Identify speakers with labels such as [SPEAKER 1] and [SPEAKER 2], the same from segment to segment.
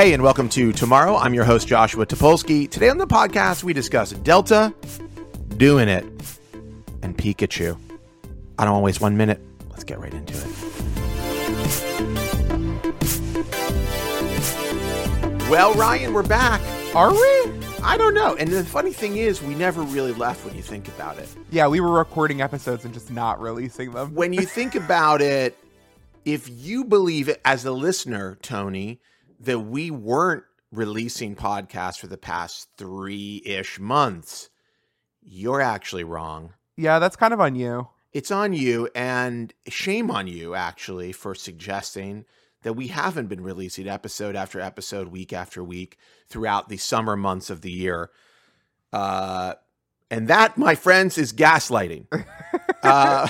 [SPEAKER 1] Hey, and welcome to Tomorrow. I'm your host, Joshua Topolsky. Today on the podcast, we discuss Delta, doing it, and Pikachu. I don't want to waste one minute. Let's get right into it. Well, Ryan, we're back.
[SPEAKER 2] Are we?
[SPEAKER 1] I don't know. And the funny thing is, we never really left when you think about it.
[SPEAKER 2] Yeah, we were recording episodes and just not releasing them.
[SPEAKER 1] When you think about it, if you believe it as a listener, Tony, that we weren't releasing podcasts for the past three ish months, you're actually wrong.
[SPEAKER 2] Yeah, that's kind of on you.
[SPEAKER 1] It's on you, and shame on you, actually, for suggesting that we haven't been releasing episode after episode, week after week throughout the summer months of the year. Uh, and that, my friends, is gaslighting. uh,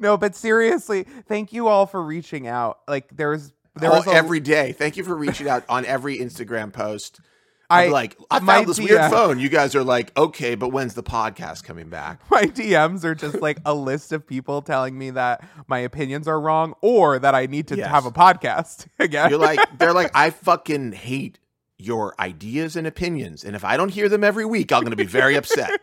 [SPEAKER 2] no, but seriously, thank you all for reaching out. Like, there's there
[SPEAKER 1] all,
[SPEAKER 2] was a,
[SPEAKER 1] every day. Thank you for reaching out on every Instagram post.
[SPEAKER 2] I
[SPEAKER 1] I'm like, I found this weird phone. You guys are like, okay, but when's the podcast coming back?
[SPEAKER 2] my DMs are just like a list of people telling me that my opinions are wrong or that I need to
[SPEAKER 1] Yes.
[SPEAKER 2] have a podcast again.
[SPEAKER 1] You're like, they're like, I fucking hate your ideas and opinions, and if I don't hear them every week, I'm going to be very upset.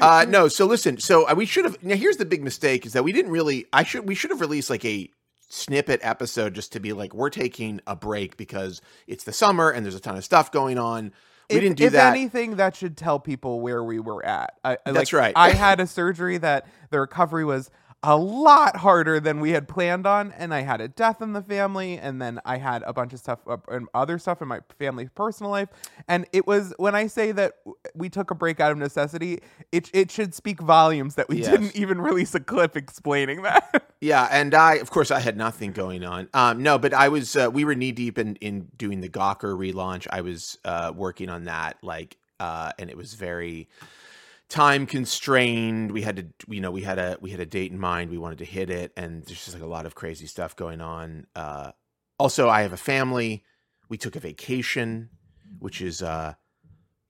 [SPEAKER 1] Uh, no, so listen, so uh, we should have. Now, here's the big mistake: is that we didn't really. I should. We should have released like a snippet episode just to be like, we're taking a break because it's the summer and there's a ton of stuff going on. We
[SPEAKER 2] if,
[SPEAKER 1] didn't do
[SPEAKER 2] if
[SPEAKER 1] that.
[SPEAKER 2] anything, that should tell people where we were at. I, I-
[SPEAKER 1] That's
[SPEAKER 2] like,
[SPEAKER 1] right.
[SPEAKER 2] I had a surgery that the recovery was a lot harder than we had planned on, and I had a death in the family, and then I had a bunch of stuff uh, and other stuff in my family's personal life. And it was when I say that we took a break out of necessity, it it should speak volumes that we
[SPEAKER 1] Yes.
[SPEAKER 2] didn't even release a clip explaining that.
[SPEAKER 1] Yeah, and I, of course, I had nothing going on. Um, no, but I was. Uh, we were knee deep in in doing the Gawker relaunch. I was uh, working on that, like, uh, and it was very time constrained. We had to, you know, we had a we had a date in mind. We wanted to hit it, and there's just like a lot of crazy stuff going on. Uh, also, I have a family. We took a vacation, which is uh,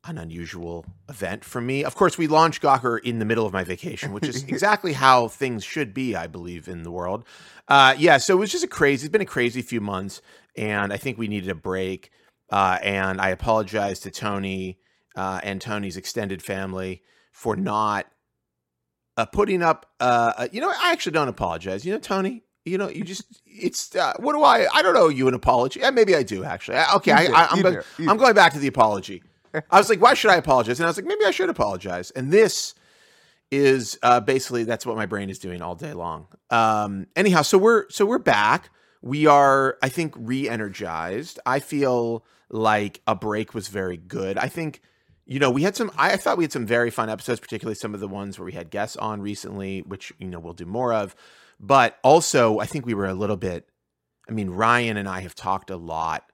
[SPEAKER 1] an unusual event for me. Of course, we launched Gawker in the middle of my vacation, which is exactly how things should be, I believe, in the world. Uh, yeah, so it was just a crazy. It's been a crazy few months, and I think we needed a break. Uh, and I apologize to Tony uh, and Tony's extended family for not uh, putting up. Uh, uh, you know, I actually don't apologize. You know, Tony. You know, you just it's uh, what do I? I don't owe you an apology. Uh, maybe I do actually. Okay, I, I, I'm going. I'm going back to the apology. I was like, why should I apologize? And I was like, maybe I should apologize. And this is uh, basically that's what my brain is doing all day long. Um, anyhow, so we're so we're back. We are, I think, re-energized. I feel like a break was very good. I think, you know, we had some. I thought we had some very fun episodes, particularly some of the ones where we had guests on recently, which you know we'll do more of. But also, I think we were a little bit. I mean, Ryan and I have talked a lot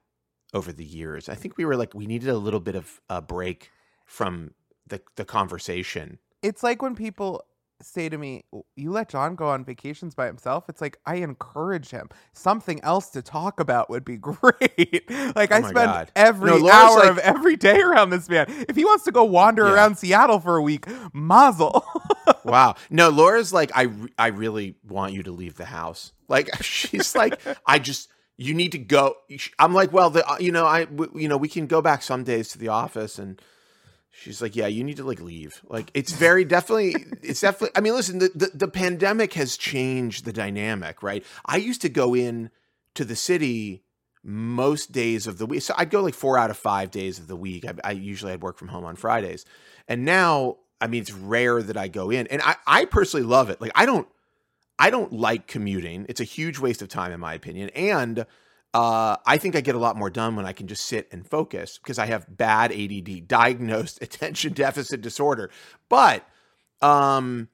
[SPEAKER 1] over the years. I think we were like we needed a little bit of a break from the the conversation.
[SPEAKER 2] it's like when people say to me, "You let John go on vacations by himself." It's like I encourage him. Something else to talk about would be great. like
[SPEAKER 1] Oh
[SPEAKER 2] I spend
[SPEAKER 1] God.
[SPEAKER 2] every
[SPEAKER 1] No,
[SPEAKER 2] hour
[SPEAKER 1] like-
[SPEAKER 2] of every day around this man. If he wants to go wander
[SPEAKER 1] Yeah.
[SPEAKER 2] around Seattle for a week, mazel.
[SPEAKER 1] Wow. No, Laura's like I I really want you to leave the house. Like she's like I just you need to go. I'm like, well, the uh, you know I w- you know we can go back some days to the office and. She's like, yeah, you need to like leave. Like, it's very definitely, it's definitely. I mean, listen, the, the the pandemic has changed the dynamic, right? I used to go in to the city most days of the week, so I'd go like four out of five days of the week. I, I usually I'd work from home on Fridays, and now, I mean, it's rare that I go in, and I I personally love it. Like, I don't I don't like commuting. It's a huge waste of time, in my opinion. And uh, I think I get a lot more done when I can just sit and focus because I have bad ADD, diagnosed attention deficit disorder. But, um,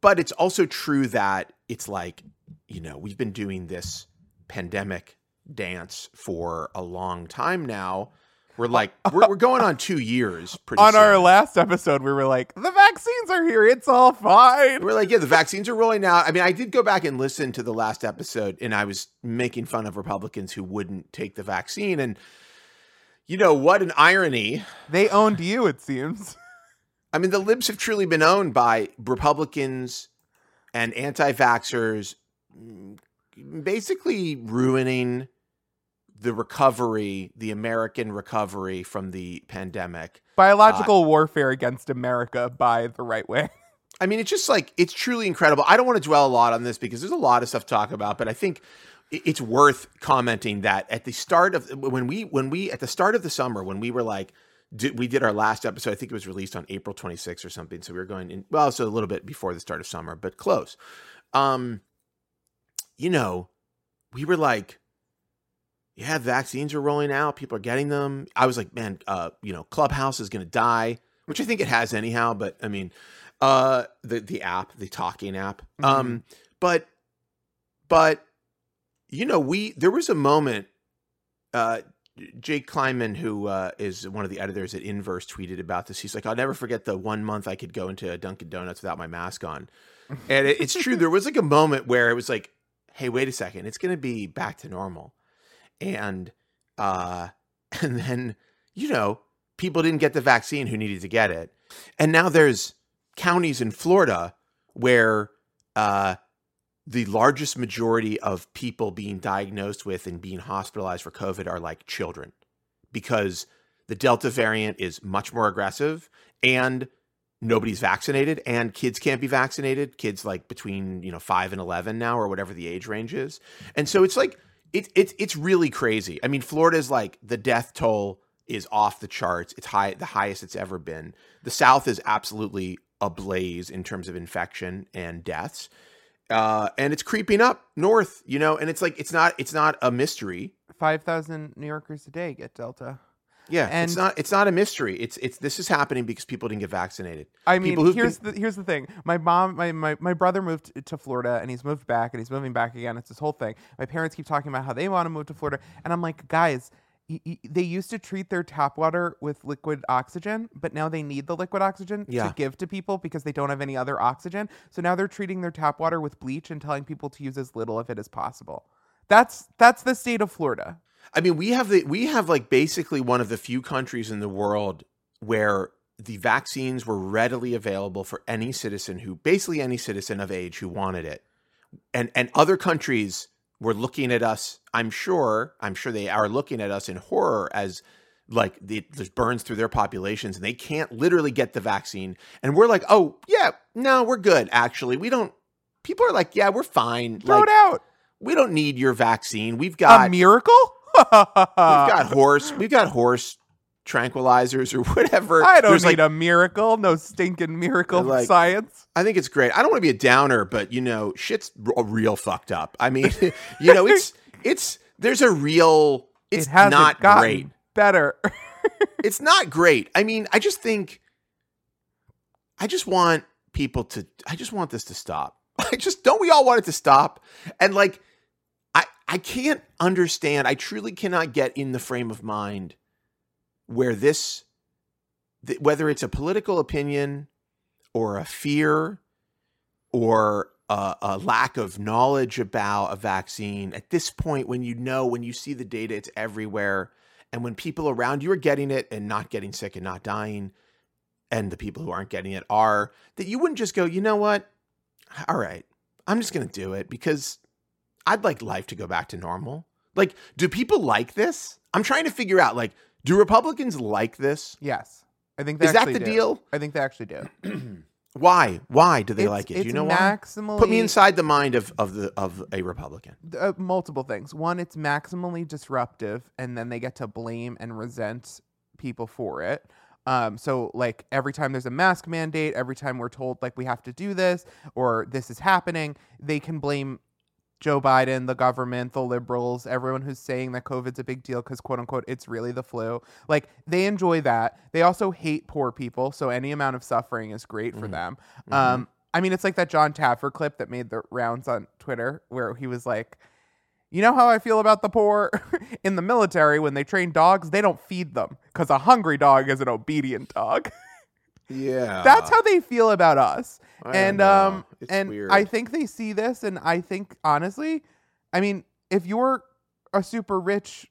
[SPEAKER 1] but it's also true that it's like, you know, we've been doing this pandemic dance for a long time now. We're like we're, we're going on two years. Pretty
[SPEAKER 2] On our last episode, we were like, the vaccines are here. It's all fine.
[SPEAKER 1] We're like, yeah, the vaccines are rolling out. I mean, I did go back and listen to the last episode, and I was making fun of Republicans who wouldn't take the vaccine. And you know what? An irony.
[SPEAKER 2] They owned you, it seems.
[SPEAKER 1] I mean, the libs have truly been owned by Republicans and anti-vaxxers, mm, basically ruining the recovery, the American recovery from the pandemic.
[SPEAKER 2] Biological warfare against America by the right way.
[SPEAKER 1] I mean, it's just like it's truly incredible. I don't want to dwell a lot on this because there's a lot of stuff to talk about, but I think it's worth commenting that at the start of when we when we at the start of the summer when we were like did, we did our last episode. I think it was released on April 26th or something. So we were going in well, so a little bit before the start of summer, but close. Um, you know, we were like, yeah, vaccines are rolling out. People are getting them. I was like, man, uh, you know, Clubhouse is going to die, which I think it has anyhow. But I mean, uh, the the app, the talking app. Um, but but you know, we there was a moment. Uh, Jake Kleinman, who uh, is one of the editors at Inverse, tweeted about this. He's like, "I'll never forget the one month I could go into a Dunkin' Donuts without my mask on," and it, it's true. There was like a moment where it was like, "Hey, wait a second, it's going to be back to normal," and uh, and then you know, people didn't get the vaccine who needed to get it, and now there's counties in Florida where uh, the largest majority of people being diagnosed with and being hospitalized for COVID are like children because the Delta variant is much more aggressive and nobody's vaccinated and kids can't be vaccinated. Kids like between, you know, five and 11 now or whatever the age range is. And so it's like, it, it, it's really crazy. I mean, Florida is like the death toll is off the charts. It's high, the highest it's ever been. The South is absolutely ablaze in terms of infection and deaths uh, and it's creeping up north, you know, and it's like it's not it's not a mystery.
[SPEAKER 2] Five thousand New Yorkers a day get Delta.
[SPEAKER 1] Yeah, it's not it's not a mystery. It's it's this is happening because people didn't get vaccinated.
[SPEAKER 2] I mean, here's the here's the thing. My mom, my, my my brother moved to Florida, and he's moved back, and he's moving back again. It's this whole thing. My parents keep talking about how they want to move to Florida, and I'm like, guys, y- y- they used to treat their tap water with liquid oxygen, but now they need the liquid oxygen
[SPEAKER 1] Yeah.
[SPEAKER 2] to give to people because they don't have any other oxygen. So now they're treating their tap water with bleach and telling people to use as little of it as possible. That's that's the state of Florida.
[SPEAKER 1] I mean, we have the we have like basically one of the few countries in the world where the vaccines were readily available for any citizen who basically any citizen of age who wanted it. And and other countries were looking at us, I'm sure, I'm sure they are looking at us in horror as like the, there's burns through their populations and they can't literally get the vaccine. And we're like, oh yeah, no, we're good. Actually, we don't. People are like, yeah, we're fine.
[SPEAKER 2] Throw
[SPEAKER 1] like,
[SPEAKER 2] it out.
[SPEAKER 1] we don't need your vaccine. We've got
[SPEAKER 2] A miracle?
[SPEAKER 1] We've got horse we've got horse tranquilizers or whatever
[SPEAKER 2] I don't
[SPEAKER 1] There's
[SPEAKER 2] need
[SPEAKER 1] like,
[SPEAKER 2] a miracle. No stinking miracle
[SPEAKER 1] Like-
[SPEAKER 2] science.
[SPEAKER 1] i think it's great i don't want to be a downer but you know shit's r- uh, real fucked up i mean you know it's it's there's a real it's
[SPEAKER 2] it hasn't
[SPEAKER 1] not
[SPEAKER 2] gotten
[SPEAKER 1] great
[SPEAKER 2] better.
[SPEAKER 1] it's not great i mean i just think i just want people to i just want this to stop i just don't we all want it to stop and like i can't understand i truly cannot get in the frame of mind where this th- whether it's a political opinion or a fear or a, a lack of knowledge about a vaccine at this point when you know when you see the data it's everywhere. And when people around you are getting it and not getting sick and not dying and the people who aren't getting it are that you wouldn't just go you know what? All right. I'm just going to do it because i'd like life to go back to normal like do people like this i'm trying to figure out like do republicans like this
[SPEAKER 2] yes. I think they
[SPEAKER 1] is that the
[SPEAKER 2] do.
[SPEAKER 1] deal
[SPEAKER 2] I think they actually do.
[SPEAKER 1] why why do they
[SPEAKER 2] It's-
[SPEAKER 1] like it do you know why put me inside the mind of of the of a republican
[SPEAKER 2] uh, multiple things. One, it's maximally disruptive, and then they get to blame and resent people for it. Um, so like every time there's a mask mandate, every time we're told like we have to do this or this is happening, they can blame Joe Biden, the government, the liberals, everyone who's saying that COVID's a big deal because quote unquote it's really the flu. Like they enjoy that. They also hate poor people, so any amount of suffering is great for
[SPEAKER 1] Mhm.
[SPEAKER 2] them.
[SPEAKER 1] Mhm.
[SPEAKER 2] Um, I mean, it's like that Jon Taffer clip that made the rounds on Twitter where he was like, You know how I feel about the poor? In the military, when they train dogs, they don't feed them because a hungry dog is an obedient dog.
[SPEAKER 1] Yeah.
[SPEAKER 2] That's how they feel about us.
[SPEAKER 1] I
[SPEAKER 2] and
[SPEAKER 1] know.
[SPEAKER 2] um
[SPEAKER 1] It's
[SPEAKER 2] and
[SPEAKER 1] weird.
[SPEAKER 2] I think they see this and I think honestly, I mean, if you're a super rich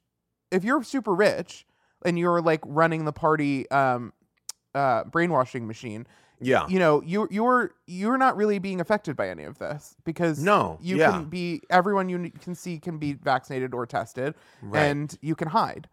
[SPEAKER 2] if you're super rich and you're like running the party um uh brainwashing machine,
[SPEAKER 1] yeah.
[SPEAKER 2] you know, you you're you're not really being affected by any of this because
[SPEAKER 1] No,
[SPEAKER 2] you
[SPEAKER 1] yeah.
[SPEAKER 2] can be everyone you can see can be vaccinated or tested
[SPEAKER 1] Right.
[SPEAKER 2] and you can hide.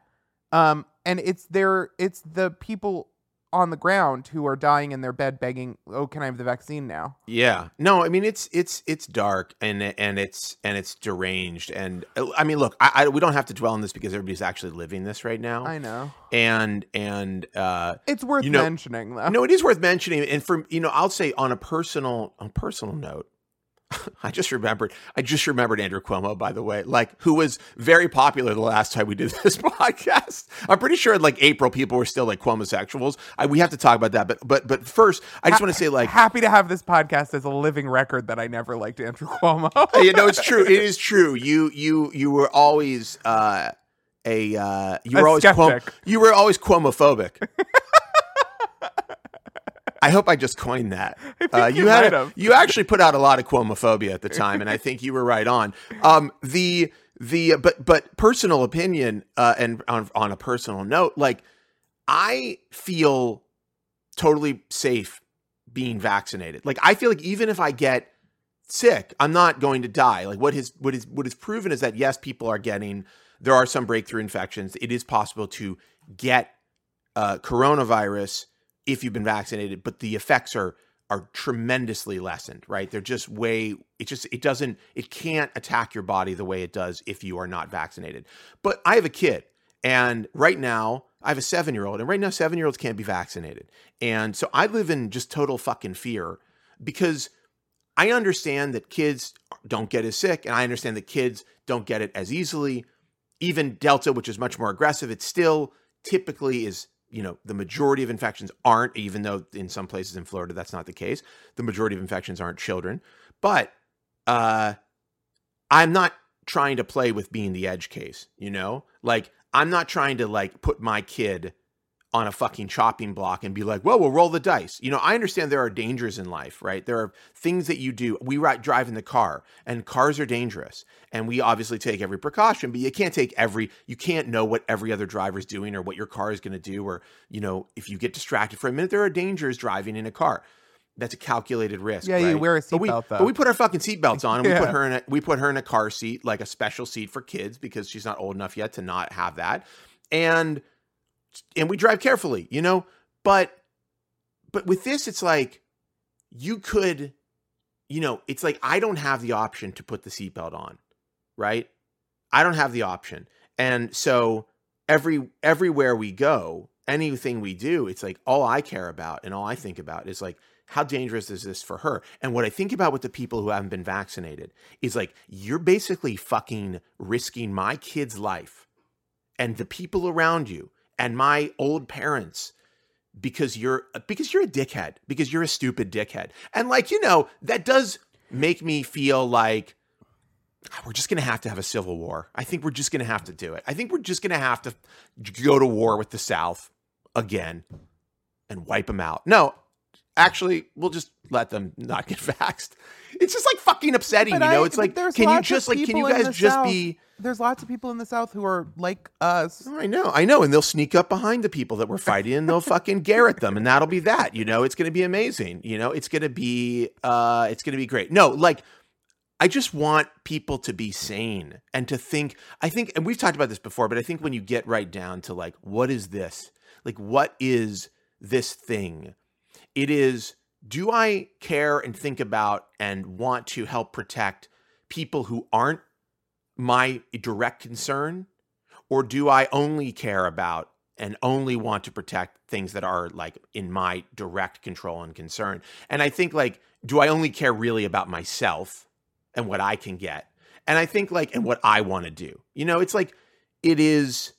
[SPEAKER 2] Um and it's there it's the people on the ground who are dying in their bed begging, "Oh, can I have the vaccine now?"
[SPEAKER 1] Yeah. No, I mean it's it's it's dark and and it's and it's deranged and I mean look, I, I we don't have to dwell on this because everybody's actually living this right now.
[SPEAKER 2] I know.
[SPEAKER 1] and and uh
[SPEAKER 2] It's worth
[SPEAKER 1] You know-
[SPEAKER 2] mentioning though.
[SPEAKER 1] no, it is worth mentioning and for you know, I'll say on a personal on a personal note I just remembered. I just remembered Andrew Cuomo, by the way, like who was very popular the last time we did this podcast. I'm pretty sure in like April, people were still like Cuomosexuals. I, we have to talk about that, but but but first, I just want to say like
[SPEAKER 2] happy to have this podcast as a living record that I never liked Andrew Cuomo.
[SPEAKER 1] you know it's true it is true you you you were always uh a uh you
[SPEAKER 2] A
[SPEAKER 1] were always Cuom-
[SPEAKER 2] skeptic.
[SPEAKER 1] you were always cuomophobic I hope I just coined that. Uh,
[SPEAKER 2] you
[SPEAKER 1] you had a- you actually put out a lot of cuomophobia at the time, and I think you were right on. Um, the the but but personal opinion, uh, and on on a personal note, like I feel totally safe being vaccinated. Like I feel like even if I get sick, I'm not going to die. Like what his what is what is proven is that yes, people are getting there are some breakthrough infections. It is possible to get uh, coronavirus if you've been vaccinated, but the effects are are tremendously lessened, right? They're just way it just it doesn't it can't attack your body the way it does if you are not vaccinated. But I have a kid and right now I have a 7-year-old and right now 7-year-olds can't be vaccinated. And so I live in just total fucking fear because I understand that kids don't get as sick and I understand that kids don't get it as easily. Even Delta, which is much more aggressive, it still typically is you know the majority of infections aren't even though in some places in florida that's not the case the majority of infections aren't children. But uh i'm not trying to play with being the edge case you know? Like i'm not trying to like put my kid on a fucking chopping block and be like well we'll roll the dice you know i understand there are dangers in life right there are things that you do we ri- drive in the car and cars are dangerous and we obviously take every precaution but you can't take every you can't know what every other driver's doing or what your car is going to do or you know if you get distracted for a minute there are dangers driving in a car that's a calculated risk.
[SPEAKER 2] Yeah, you wear a
[SPEAKER 1] we-
[SPEAKER 2] seatbelt, though.
[SPEAKER 1] But we put our fucking seatbelts on, and we
[SPEAKER 2] Yeah.
[SPEAKER 1] put her in a we put her in a car seat, like a special seat for kids, because she's not old enough yet to not have that. And and we drive carefully, you know. But but with this, it's like you could, you know, it's like I don't have the option to put the seatbelt on, right? I don't have the option, and so every everywhere we go, anything we do, it's like all I care about and all I think about is like how dangerous is this for her? And what I think about with the people who haven't been vaccinated is like you're basically fucking risking my kid's life and the people around you and my old parents because you're because you're a dickhead because you're a stupid dickhead and like you know that does make me feel like "Ah, we're just going to have to have a civil war. I think we're just going to have to do it. I think we're just going to have to go to war with the South again and wipe them out. No, actually, we'll just let them not get vaxxed. It's just like fucking upsetting,
[SPEAKER 2] But
[SPEAKER 1] you know?
[SPEAKER 2] I-
[SPEAKER 1] it's like, can you just like, can you guys just
[SPEAKER 2] South-
[SPEAKER 1] be?
[SPEAKER 2] There's lots of people in the South who are like us.
[SPEAKER 1] Oh, I know, I know, and they'll sneak up behind the people that we're fighting, and they'll fucking garrot them, and that'll be that. You know, it's going to be amazing. You know, it's going to be, uh, it's going to be great. No, like, I just want people to be sane and to think. I think, and we've talked about this before, but I think when you get right down to like, what is this? Like, what is this thing? It is. Do I care and think about and want to help protect people who aren't my direct concern? or do I only care about and only want to protect things that are like in my direct control and concern? And I think like, do I only care really about myself and what I can get? And I think like, and what I want to do. You know, it's like it is,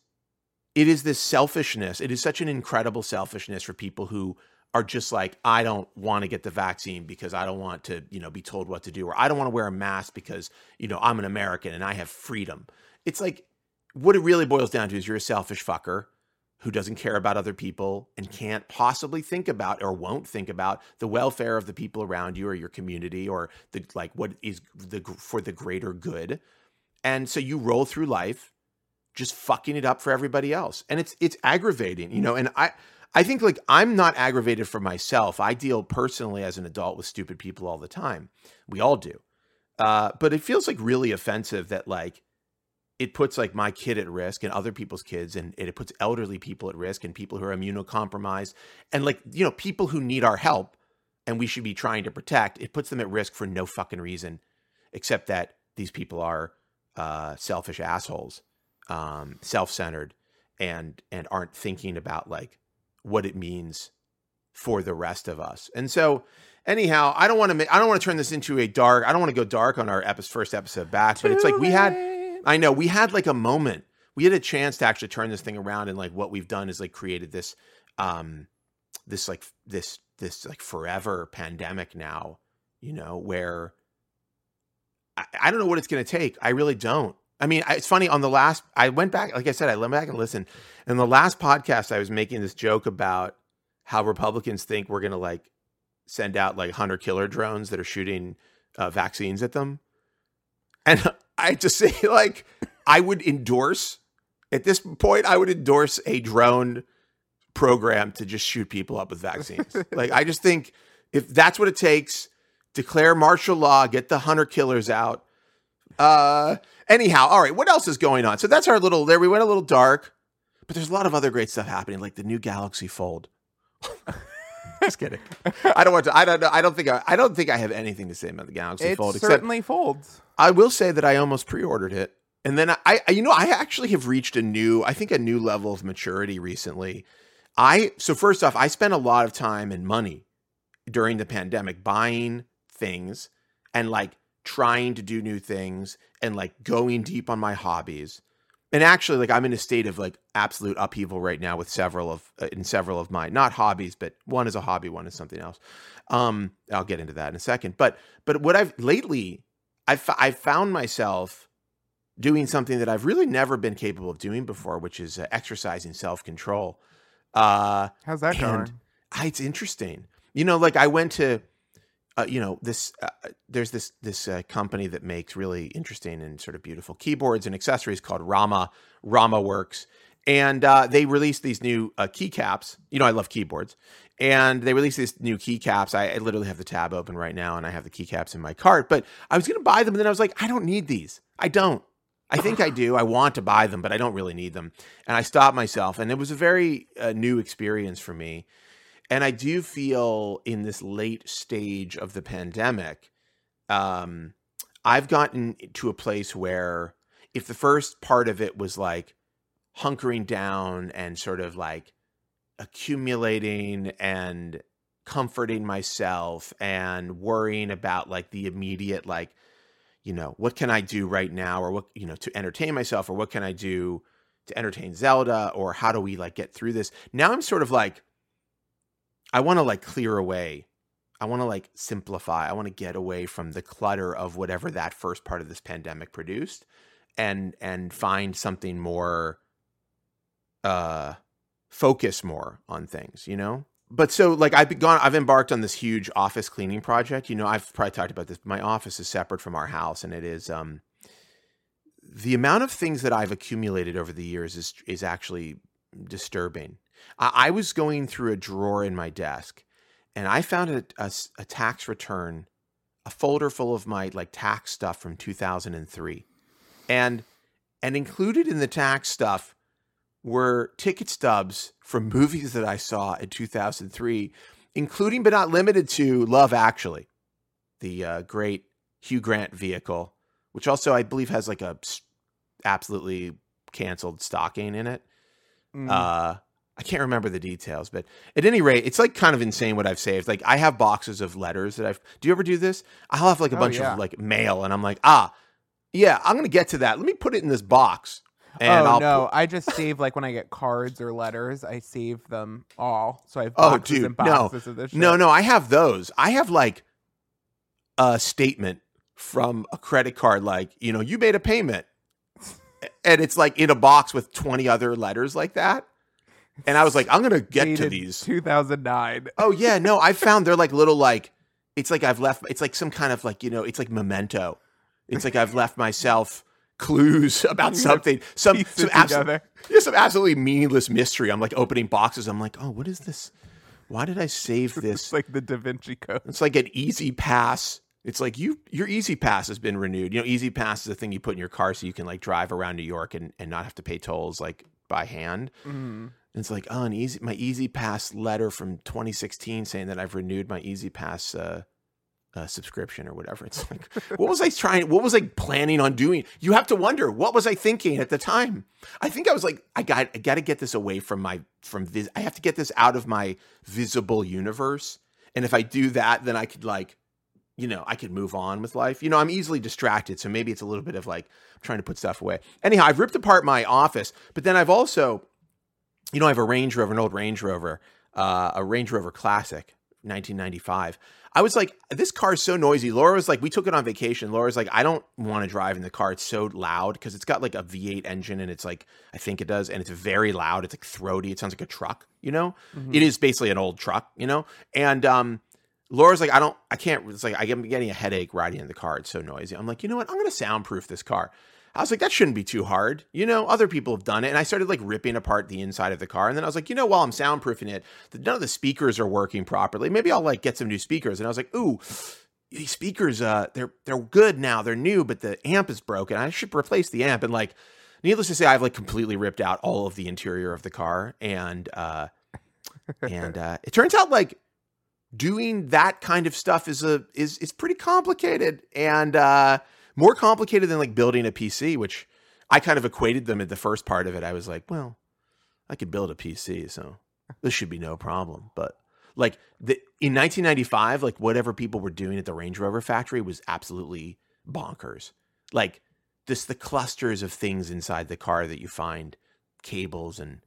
[SPEAKER 1] it is this selfishness. It is such an incredible selfishness for people who are just like I don't want to get the vaccine because I don't want to, you know, be told what to do or I don't want to wear a mask because, you know, I'm an American and I have freedom. It's like what it really boils down to is you're a selfish fucker who doesn't care about other people and can't possibly think about or won't think about the welfare of the people around you or your community or the like what is the for the greater good. And so you roll through life just fucking it up for everybody else. And it's it's aggravating, you know, and I I think like I'm not aggravated for myself. I deal personally as an adult with stupid people all the time. We all do. Uh, but it feels like really offensive that like it puts like my kid at risk and other people's kids and it puts elderly people at risk and people who are immunocompromised and like you know people who need our help and we should be trying to protect it puts them at risk for no fucking reason except that these people are uh, selfish assholes um, self-centered and and aren't thinking about like what it means for the rest of us. And so, anyhow, I don't want to make, I don't want to turn this into a dark. I don't want to go dark on our episode, first episode back, but it's like we had. I know we had like a moment. We had a chance to actually turn this thing around, and like what we've done is like created this, um, this like this this like forever pandemic now. You know where. I, I don't know what it's going to take. I really don't. I mean, it's funny. On the last, I went back, like I said, I went back and listened. And the last podcast, I was making this joke about how Republicans think we're going to like send out like hunter killer drones that are shooting uh, vaccines at them. And I just say, like, I would endorse at this point, I would endorse a drone program to just shoot people up with vaccines. like, I just think if that's what it takes, declare martial law, get the hunter killers out. Uh, anyhow, all right, what else is going on? So that's our little there. We went a little dark, but there's a lot of other great stuff happening, like the new Galaxy Fold. Just kidding. I don't want to. I don't know. I don't think. I, I don't think I have anything to say about the Galaxy
[SPEAKER 2] it
[SPEAKER 1] Fold.
[SPEAKER 2] It certainly folds.
[SPEAKER 1] I will say that I almost pre-ordered it, and then I, I, you know, I actually have reached a new, I think, a new level of maturity recently. I so first off, I spent a lot of time and money during the pandemic buying things and like trying to do new things and like going deep on my hobbies. And actually, like I'm in a state of like absolute upheaval right now with several of uh, in several of my not hobbies, but one is a hobby, one is something else. Um, I'll get into that in a second. But but what I've lately, I've I've found myself doing something that I've really never been capable of doing before, which is uh, exercising self control. Uh,
[SPEAKER 2] How's that going?
[SPEAKER 1] It's interesting. You know, like I went to uh, you know this uh, there's this this uh, company that makes really interesting and sort of beautiful keyboards and accessories called Rama Rama Works. And uh, they released these new uh, keycaps. You know I love keyboards. And they released these new keycaps. I, I literally have the tab open right now and I have the keycaps in my cart. But I was going to buy them and then I was like I don't need these. I don't. I think I do. I want to buy them but I don't really need them. And I stopped myself and it was a very uh, new experience for me and I do feel in this late stage of the pandemic, um, I've gotten to a place where if the first part of it was like hunkering down and sort of like accumulating and comforting myself and worrying about like the immediate like you know what can i do right now or what you know to entertain myself or what can i do to entertain zelda or how do we like get through this now i'm sort of like I want to like clear away. I want to like simplify. I want to get away from the clutter of whatever that first part of this pandemic produced and and find something more uh focus more on things, you know? But so like I've gone I've embarked on this huge office cleaning project. You know, I've probably talked about this. My office is separate from our house and it is um the amount of things that I've accumulated over the years is is actually disturbing. I, I was going through a drawer in my desk and I found a, a, a, tax return, a folder full of my like tax stuff from 2003. And and included in the tax stuff were ticket stubs from movies that I saw in 2003, including but not limited to Love Actually, the uh, great Hugh Grant vehicle, which also I believe has like a absolutely canceled stocking in it. Mm. Uh, I can't remember the details, but at any rate, it's like kind of insane what I've saved. Like I have boxes of letters that I've. Do you ever do this? I'll have like a oh, bunch yeah. of like mail, and I'm like, ah, yeah, I'm gonna get to that. Let me put it in this box. And
[SPEAKER 2] oh
[SPEAKER 1] I'll
[SPEAKER 2] no,
[SPEAKER 1] put-
[SPEAKER 2] I just save like when I get cards or letters, I save them all. So I have
[SPEAKER 1] Oh, dude,
[SPEAKER 2] and
[SPEAKER 1] no.
[SPEAKER 2] of this. Shit.
[SPEAKER 1] No, no, I have those. I have like a statement from a credit card, like, you know, you made a payment. And it's like in a box with 20 other letters like that. And I was like, I'm going to get to these.
[SPEAKER 2] 2009.
[SPEAKER 1] Oh, yeah. No, I found they're like little, like, it's like I've left, it's like some kind of like, you know, it's like memento. It's like I've left myself clues about something. Some, some,
[SPEAKER 2] it
[SPEAKER 1] abso- yeah, some absolutely meaningless mystery. I'm like opening boxes. I'm like, oh, what is this? Why did I save this?
[SPEAKER 2] It's like the Da Vinci Code.
[SPEAKER 1] It's like an E-ZPass. It's like you your E-ZPass has been renewed. You know, E-ZPass is a thing you put in your car so you can like drive around New York and, and not have to pay tolls like by hand.
[SPEAKER 2] Mm.
[SPEAKER 1] And it's like, oh, an easy my E-ZPass letter from 2016 saying that I've renewed my E-ZPass uh, uh, subscription or whatever. It's like, what was I trying? What was I planning on doing? You have to wonder what was I thinking at the time. I think I was like, I got I got to get this away from my from this. I have to get this out of my visible universe. And if I do that, then I could like, you know, I could move on with life. You know, I'm easily distracted, so maybe it's a little bit of like trying to put stuff away. Anyhow, I've ripped apart my office, but then I've also, you know, I have a Range Rover, an old Range Rover, uh, a Range Rover Classic, 1995. I was like, this car is so noisy. Laura was like, we took it on vacation. Laura's like, I don't want to drive in the car. It's so loud because it's got like a V8 engine and it's like, I think it does. And it's very loud. It's like throaty. It sounds like a truck, you know?
[SPEAKER 2] Mhm.
[SPEAKER 1] It is basically an old truck, you know? And um, Laura's like, I don't, I can't, it's like, I'm getting a headache riding in the car. It's so noisy. I'm like, you know what? I'm going to soundproof this car. I was like, that shouldn't be too hard. You know, other people have done it. And I started like ripping apart the inside of the car. And then I was like, you know, while I'm soundproofing it, none of the speakers are working properly. Maybe I'll like get some new speakers. And I was like, ooh, these speakers, uh, they're they're good now. They're new, but the amp is broken. I should replace the amp. And like, needless to say, I've like completely ripped out all of the interior of the car. And uh and uh it turns out like doing that kind of stuff is a is is pretty complicated and uh more complicated than like building a PC, which I kind of equated them at the first part of it. I was like, well, I could build a PC, so this should be no problem. But like the in 1995, like whatever people were doing at the Range Rover factory was absolutely bonkers. Like this, the clusters of things inside the car that you find, cables and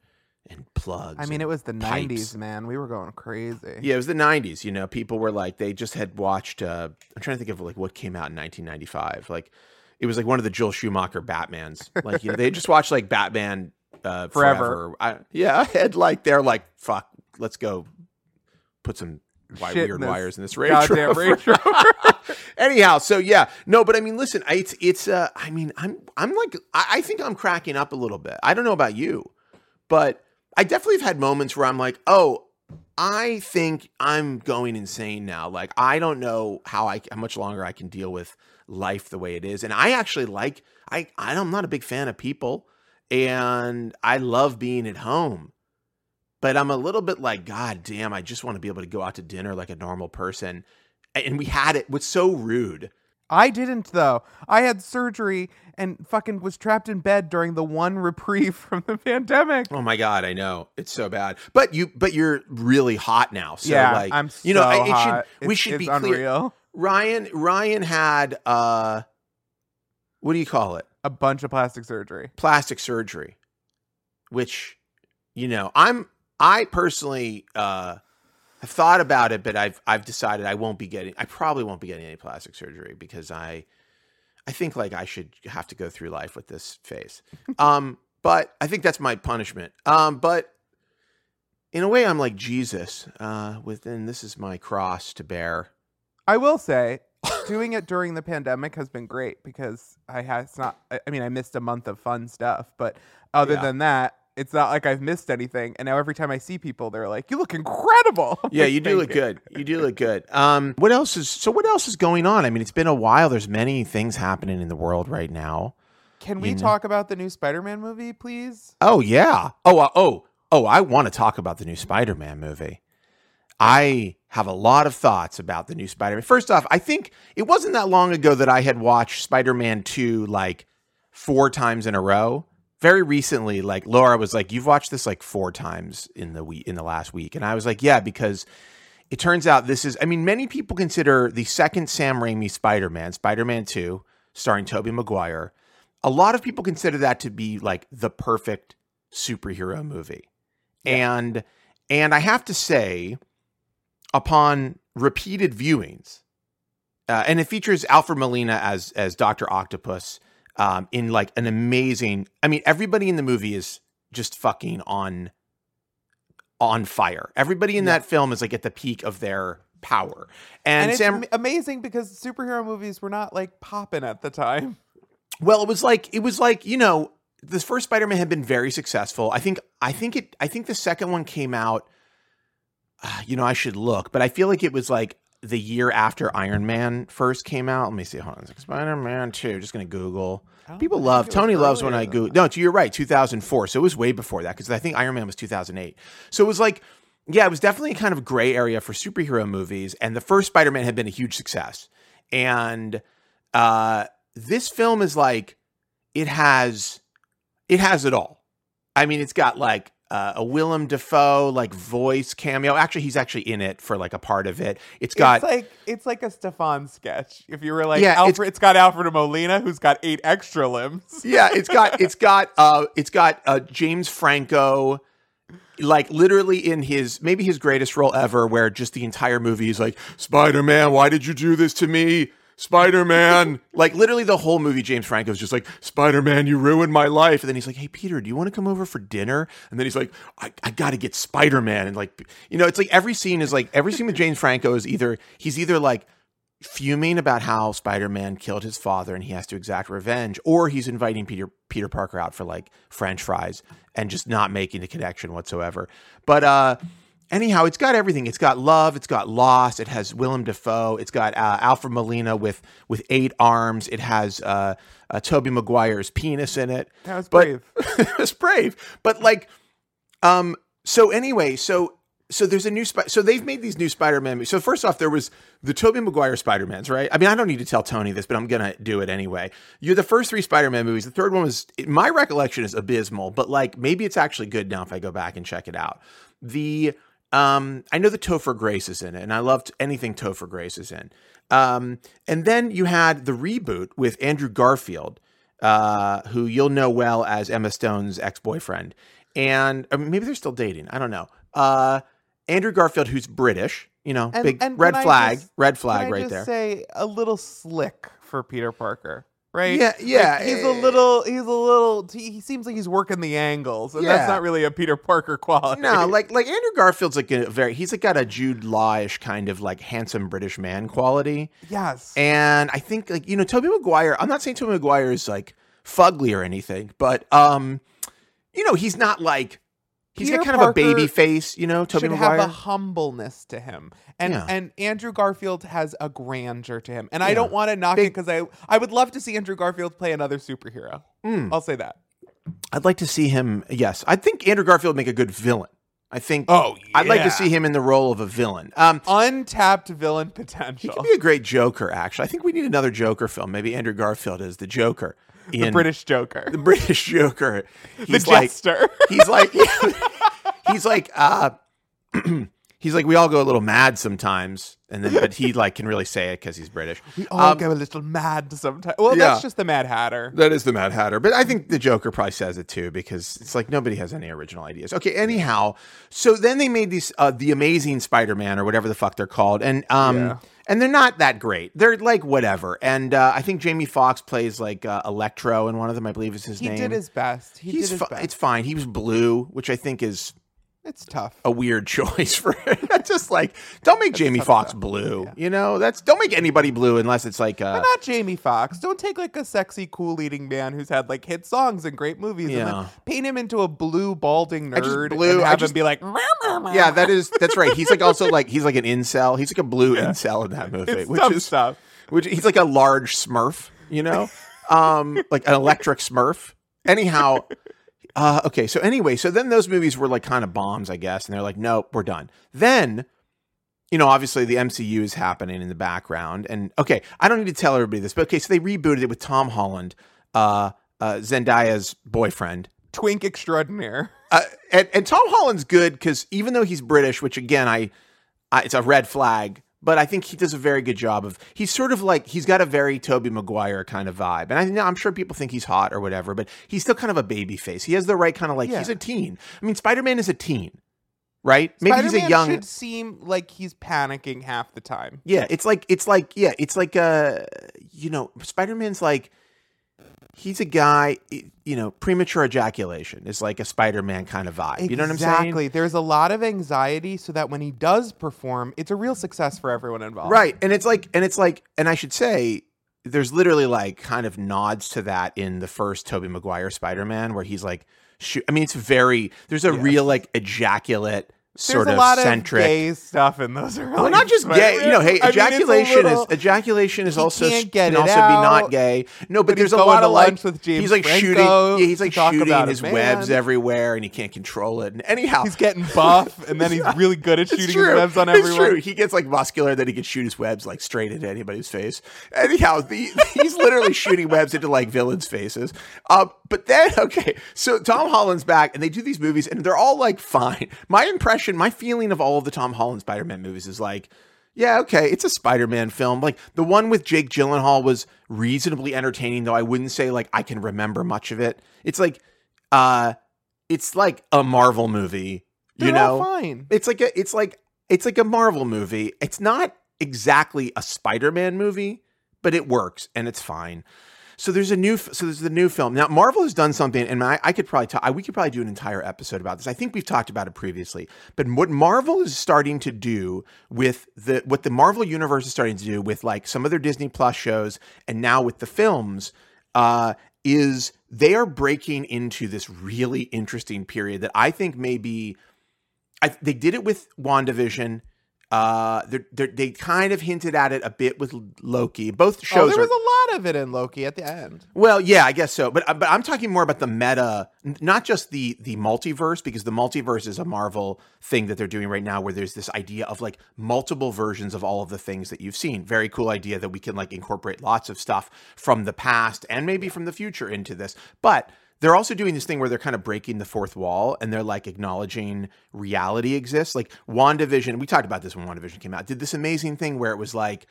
[SPEAKER 1] and plugs.
[SPEAKER 2] I mean, it was the
[SPEAKER 1] pipes.
[SPEAKER 2] 90s, man. We were going crazy.
[SPEAKER 1] Yeah, it was the '90s. You know, people were like, they just had watched. Uh, I'm trying to think of like what came out in 1995. Like, it was like one of the Joel Schumacher Batmans. Like, you know, they just watched like Batman uh,
[SPEAKER 2] Forever.
[SPEAKER 1] forever. I, yeah, and like they're like, fuck, let's go put some wi-
[SPEAKER 2] Shit
[SPEAKER 1] weird wires in this Range Rover.
[SPEAKER 2] Range Rover.
[SPEAKER 1] Anyhow, so yeah, no, but I mean, listen, I, it's it's. Uh, I mean, I'm I'm like, I, I think I'm cracking up a little bit. I don't know about you, but I definitely have had moments where I'm like, oh, I think I'm going insane now. Like, I don't know how I how much longer I can deal with life the way it is, and I actually like I I'm not a big fan of people, and I love being at home. But I'm a little bit like, God damn, I just want to be able to go out to dinner like a normal person. And we had it. What's so rude?
[SPEAKER 2] I didn't though. I had surgery and fucking was trapped in bed during the one reprieve from the pandemic.
[SPEAKER 1] Oh my god, I know it's so bad. But you, but you're really hot now. So
[SPEAKER 2] yeah,
[SPEAKER 1] like,
[SPEAKER 2] I'm so
[SPEAKER 1] you know, it
[SPEAKER 2] hot.
[SPEAKER 1] should we should be clear. Ryan, Ryan had uh, what do you call it?
[SPEAKER 2] A bunch of plastic surgery.
[SPEAKER 1] Plastic surgery, which, you know, I'm I personally uh have thought about it, but I've I've decided I won't be getting. I probably won't be getting any plastic surgery because I I think like I should have to go through life with this face. Um, but I think that's my punishment. Um, but in a way, I'm like Jesus. Uh, within this is my cross to bear.
[SPEAKER 2] I will say, doing it during the pandemic has been great because I had it's not. I I mean, I missed a month of fun stuff, but other
[SPEAKER 1] Yeah.
[SPEAKER 2] than that, it's not like I've missed anything. And now every time I see people, they're like, "You look incredible."
[SPEAKER 1] Yeah, you do
[SPEAKER 2] "Thank
[SPEAKER 1] look good. You do look good. Um, what else is so? What else is going on? I mean, it's been a while. There's many things happening in the world right now.
[SPEAKER 2] Can we
[SPEAKER 1] you know?
[SPEAKER 2] talk about the new Spider-Man movie, please?
[SPEAKER 1] Oh yeah. Oh uh, oh oh. I want to talk about the new Spider-Man movie. I have a lot of thoughts about the new Spider-Man. First off, I think it wasn't that long ago that I had watched Spider-Man 2 like four times in a row. Very recently, like Laura was like, "You've watched this like four times in the week in the last week," and I was like, "Yeah," because it turns out this is. I mean, many people consider the second Sam Raimi Spider-Man, Spider-Man 2, starring Tobey Maguire, a lot of people consider that to be like the perfect superhero movie. And and I have to say upon repeated viewings uh, and it features Alfred Molina as as Dr. Octopus um, in like an amazing I mean everybody in the movie is just fucking on on fire. Everybody in
[SPEAKER 2] Yeah.
[SPEAKER 1] that film is like at the peak of their power. And,
[SPEAKER 2] And, it's
[SPEAKER 1] Sam
[SPEAKER 2] am- amazing because superhero movies were not like popping at the time.
[SPEAKER 1] Well, it was like it was like you know the first Spider-Man had been very successful. I think I think it I think the second one came out. Uh, you know, I should look, but I feel like it was like the year after Iron Man first came out. Let me see. Hold on, like Spider-Man Two. Just gonna Google. People love Tony loves when I Google. No, you're right. 2004. So it was way before that because I think Iron Man was 2008. So it was like, yeah, it was definitely a kind of gray area for superhero movies. And the first Spider-Man had been a huge success. And uh, this film is like, it has, it has it all. I mean, it's got like uh, a Willem Dafoe like voice cameo. Actually, he's actually in it for like a part of it. It's got
[SPEAKER 2] it's like it's like a Stefon sketch. If you were like
[SPEAKER 1] Yeah, it's-
[SPEAKER 2] it's got Alfred Molina who's got eight extra limbs.
[SPEAKER 1] yeah, it's got it's got uh it's got uh James Franco like literally in his maybe his greatest role ever where just the entire movie is like Spider-Man, why did you do this to me? Spider-Man. like literally the whole movie James Franco is just like Spider-Man, you ruined my life. And then he's like, "Hey Peter, do you want to come over for dinner?" And then he's like, "I, I got to get Spider-Man." And like you know, it's like every scene is like every scene with James Franco is either he's either like fuming about how Spider-Man killed his father and he has to exact revenge, or he's inviting Peter Peter Parker out for like French fries and just not making the connection whatsoever. But uh anyhow, it's got everything. It's got love. It's got loss. It has Willem Dafoe. It's got uh, Alfred Molina with with eight arms. It has uh, uh, Tobey Maguire's penis in it.
[SPEAKER 2] That was
[SPEAKER 1] But-
[SPEAKER 2] brave.
[SPEAKER 1] it's brave. But like, um. So anyway, so so there's a new Spi- so they've made these new Spider-Man movies. So first off, there was the Tobey Maguire Spider-Mans, right? I mean, I don't need to tell Tony this, but I'm gonna do it anyway. You're the first three Spider-Man movies. The third one was my recollection is abysmal, but like maybe it's actually good now if I go back and check it out. The um, I know that Topher Grace is in it, and I loved anything Topher Grace is in. Um, and then you had the reboot with Andrew Garfield, uh, who you'll know well as Emma Stone's ex-boyfriend, and or maybe they're still dating. I don't know. Uh, Andrew Garfield, who's British, you know,
[SPEAKER 2] And-
[SPEAKER 1] big
[SPEAKER 2] and
[SPEAKER 1] red flag,
[SPEAKER 2] just-
[SPEAKER 1] red flag
[SPEAKER 2] I
[SPEAKER 1] right
[SPEAKER 2] just
[SPEAKER 1] there.
[SPEAKER 2] Say a little slick for Peter Parker, right?
[SPEAKER 1] Yeah, yeah,
[SPEAKER 2] Like, he's a
[SPEAKER 1] eh.
[SPEAKER 2] little. He's a little. He, he seems like he's working the angles, and
[SPEAKER 1] Yeah.
[SPEAKER 2] that's not really a Peter Parker quality.
[SPEAKER 1] No, like like Andrew Garfield's like a very he's like got a Jude Law-ish kind of like handsome British man quality.
[SPEAKER 2] yes,
[SPEAKER 1] And I think like you know Tobey Maguire. I'm not saying Tobey Maguire is like fugly or anything, but um, you know he's not like he's got
[SPEAKER 2] Peter
[SPEAKER 1] kind of a baby face. You know Tobey
[SPEAKER 2] should
[SPEAKER 1] Maguire.
[SPEAKER 2] have a humbleness to him, and
[SPEAKER 1] Yeah.
[SPEAKER 2] and Andrew Garfield has a grandeur to him. And I don't want to knock it because I I would love to see Andrew Garfield play another superhero.
[SPEAKER 1] Mm.
[SPEAKER 2] I'll say that.
[SPEAKER 1] I'd like to see him. Yes, I think Andrew Garfield make a good villain. I think.
[SPEAKER 2] Oh,
[SPEAKER 1] I'd like to see him in the role of a villain. Um,
[SPEAKER 2] Untapped villain potential.
[SPEAKER 1] he could be a great Joker. Actually, I think we need another Joker film. Maybe Andrew Garfield is the Joker.
[SPEAKER 2] The British Joker,
[SPEAKER 1] the British Joker.
[SPEAKER 2] the
[SPEAKER 1] He's like
[SPEAKER 2] jester.
[SPEAKER 1] he's like he's like uh he's like we all go a little mad sometimes and then but he like can really say it because he's british
[SPEAKER 2] we all
[SPEAKER 1] um,
[SPEAKER 2] go a little mad sometimes. Well,
[SPEAKER 1] yeah.
[SPEAKER 2] that's just the Mad Hatter.
[SPEAKER 1] that is the mad hatter but i think the joker probably says it too because it's like nobody has any original ideas okay anyhow so then they made these uh the amazing spider-man or whatever the fuck they're called and um
[SPEAKER 2] Yeah.
[SPEAKER 1] And they're not that great they're like whatever and uh i think jamie Foxx plays like uh, electro in one of them i believe is his
[SPEAKER 2] He
[SPEAKER 1] name He
[SPEAKER 2] did his best. He
[SPEAKER 1] he's
[SPEAKER 2] did his
[SPEAKER 1] fi-
[SPEAKER 2] best.
[SPEAKER 1] it's fine he was blue which i think is
[SPEAKER 2] It's tough.
[SPEAKER 1] a weird choice for just like don't make Jamie
[SPEAKER 2] tough
[SPEAKER 1] Foxx blue.
[SPEAKER 2] Yeah.
[SPEAKER 1] You know, that's don't make anybody blue unless it's like uh
[SPEAKER 2] But not Jamie Foxx. Don't take like a sexy, cool leading man who's had like hit songs and great movies, and then paint him into a blue balding nerd
[SPEAKER 1] blew-
[SPEAKER 2] and have
[SPEAKER 1] just-
[SPEAKER 2] him be like,
[SPEAKER 1] yeah, that is that's right. He's like also like he's like an incel. He's like a blue incel in that movie,
[SPEAKER 2] it's
[SPEAKER 1] which
[SPEAKER 2] tough
[SPEAKER 1] is
[SPEAKER 2] stuff.
[SPEAKER 1] which he's like a large Smurf. You know, um, like an electric Smurf. Anyhow. Uh, okay, so anyway, so then those movies were like kind of bombs, I guess, and they're like, nope, we're done. Then, you know, obviously the MCU is happening in the background, and okay, I don't need to tell everybody this, but okay, so they rebooted it with Tom Holland, uh, uh, Zendaya's boyfriend,
[SPEAKER 2] Twink extraordinaire.
[SPEAKER 1] uh, and, and Tom Holland's good because even though he's British, which again I, I it's a red flag, but I think he does a very good job of. He's sort of like he's got a very Tobey Maguire kind of vibe, and I I'm sure people think he's hot or whatever, but he's still kind of a baby face. He has the right kind of like
[SPEAKER 2] Yeah.
[SPEAKER 1] he's a teen. I mean, Spider Man is a teen, right? Maybe he's a young.
[SPEAKER 2] should seem like he's panicking half the time.
[SPEAKER 1] Yeah, it's like it's like yeah, it's like uh you know, Spider-Man's like he's a guy, you know, premature ejaculation is like a Spider-Man kind of vibe. You know what I'm saying?
[SPEAKER 2] Exactly. There's a lot of anxiety so that when he does perform, it's a real success for everyone involved.
[SPEAKER 1] Right. And it's like and it's like and I should say there's literally like kind of nods to that in the first Tobey Maguire Spider-Man where he's like shoot I mean it's very there's a
[SPEAKER 2] Yes.
[SPEAKER 1] real like ejaculate sort
[SPEAKER 2] There's
[SPEAKER 1] of
[SPEAKER 2] a lot
[SPEAKER 1] centric
[SPEAKER 2] of gay stuff in those early
[SPEAKER 1] Well, not just gay. You know, hey.
[SPEAKER 2] I mean,
[SPEAKER 1] ejaculation
[SPEAKER 2] little-
[SPEAKER 1] is ejaculation is also
[SPEAKER 2] can't get
[SPEAKER 1] can
[SPEAKER 2] it
[SPEAKER 1] also be not gay. No, but,
[SPEAKER 2] but
[SPEAKER 1] there's a lot of like he's like shooting. Yeah, he's like shooting his webs everywhere, and he can't control it. And anyhow,
[SPEAKER 2] He's getting buff, and then he's really good at shooting
[SPEAKER 1] true.
[SPEAKER 2] his webs on everyone.
[SPEAKER 1] it's true. He gets like muscular that he can shoot his webs like straight into anybody's face. Anyhow, the, he's literally shooting webs into like villains' faces. Uh, but then, okay, so Tom Holland's back, and they do these movies, and they're all like fine. My impression, my feeling of all of the Tom Holland Spider-Man movies is like. Yeah, okay, it's a Spider-Man film. Like the one with Jake Gyllenhaal was reasonably entertaining, though I wouldn't say like I can remember much of it. It's like, uh, it's like a Marvel movie.
[SPEAKER 2] They're
[SPEAKER 1] you know,
[SPEAKER 2] fine.
[SPEAKER 1] it's like a it's like it's like a Marvel movie. It's not exactly a Spider-Man movie, but it works and it's fine. So there's a new so there's the new film. Now Marvel has done something and I, I could probably talk I, we could probably do an entire episode about this. I think we've talked about it previously. But what Marvel is starting to do with the what the Marvel universe is starting to do with like some of their Disney Plus shows and now with the films uh is they are breaking into this really interesting period that I think may be I, they did it with WandaVision. Uh, they're, they're, they kind of hinted at it a bit with Loki. Both
[SPEAKER 2] Oh,
[SPEAKER 1] shows
[SPEAKER 2] there
[SPEAKER 1] are
[SPEAKER 2] was a lot of it in Loki at the end.
[SPEAKER 1] well, yeah, I guess so. But but I'm talking more about the meta, not just the the multiverse, because the multiverse is a Marvel thing that they're doing right now, where there's this idea of like multiple versions of all of the things that you've seen. Very cool idea that we can like incorporate lots of stuff from the past and maybe from the future into this. But they're also doing this thing where they're kind of breaking the fourth wall and they're like acknowledging reality exists. Like WandaVision, we talked about this when WandaVision came out, did this amazing thing where it was like,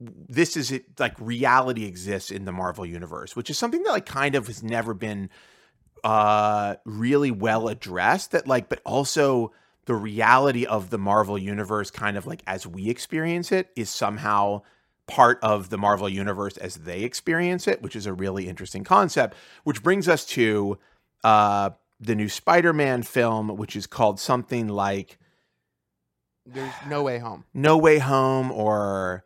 [SPEAKER 1] this is it like reality exists in the Marvel universe, which is something that like kind of has never been uh really well addressed that like but also the reality of the Marvel universe kind of like as we experience it is somehow part of the Marvel universe as they experience it, which is a really interesting concept, which brings us to uh the new Spider-Man film which is called something like
[SPEAKER 2] There's no way home.
[SPEAKER 1] No Way Home or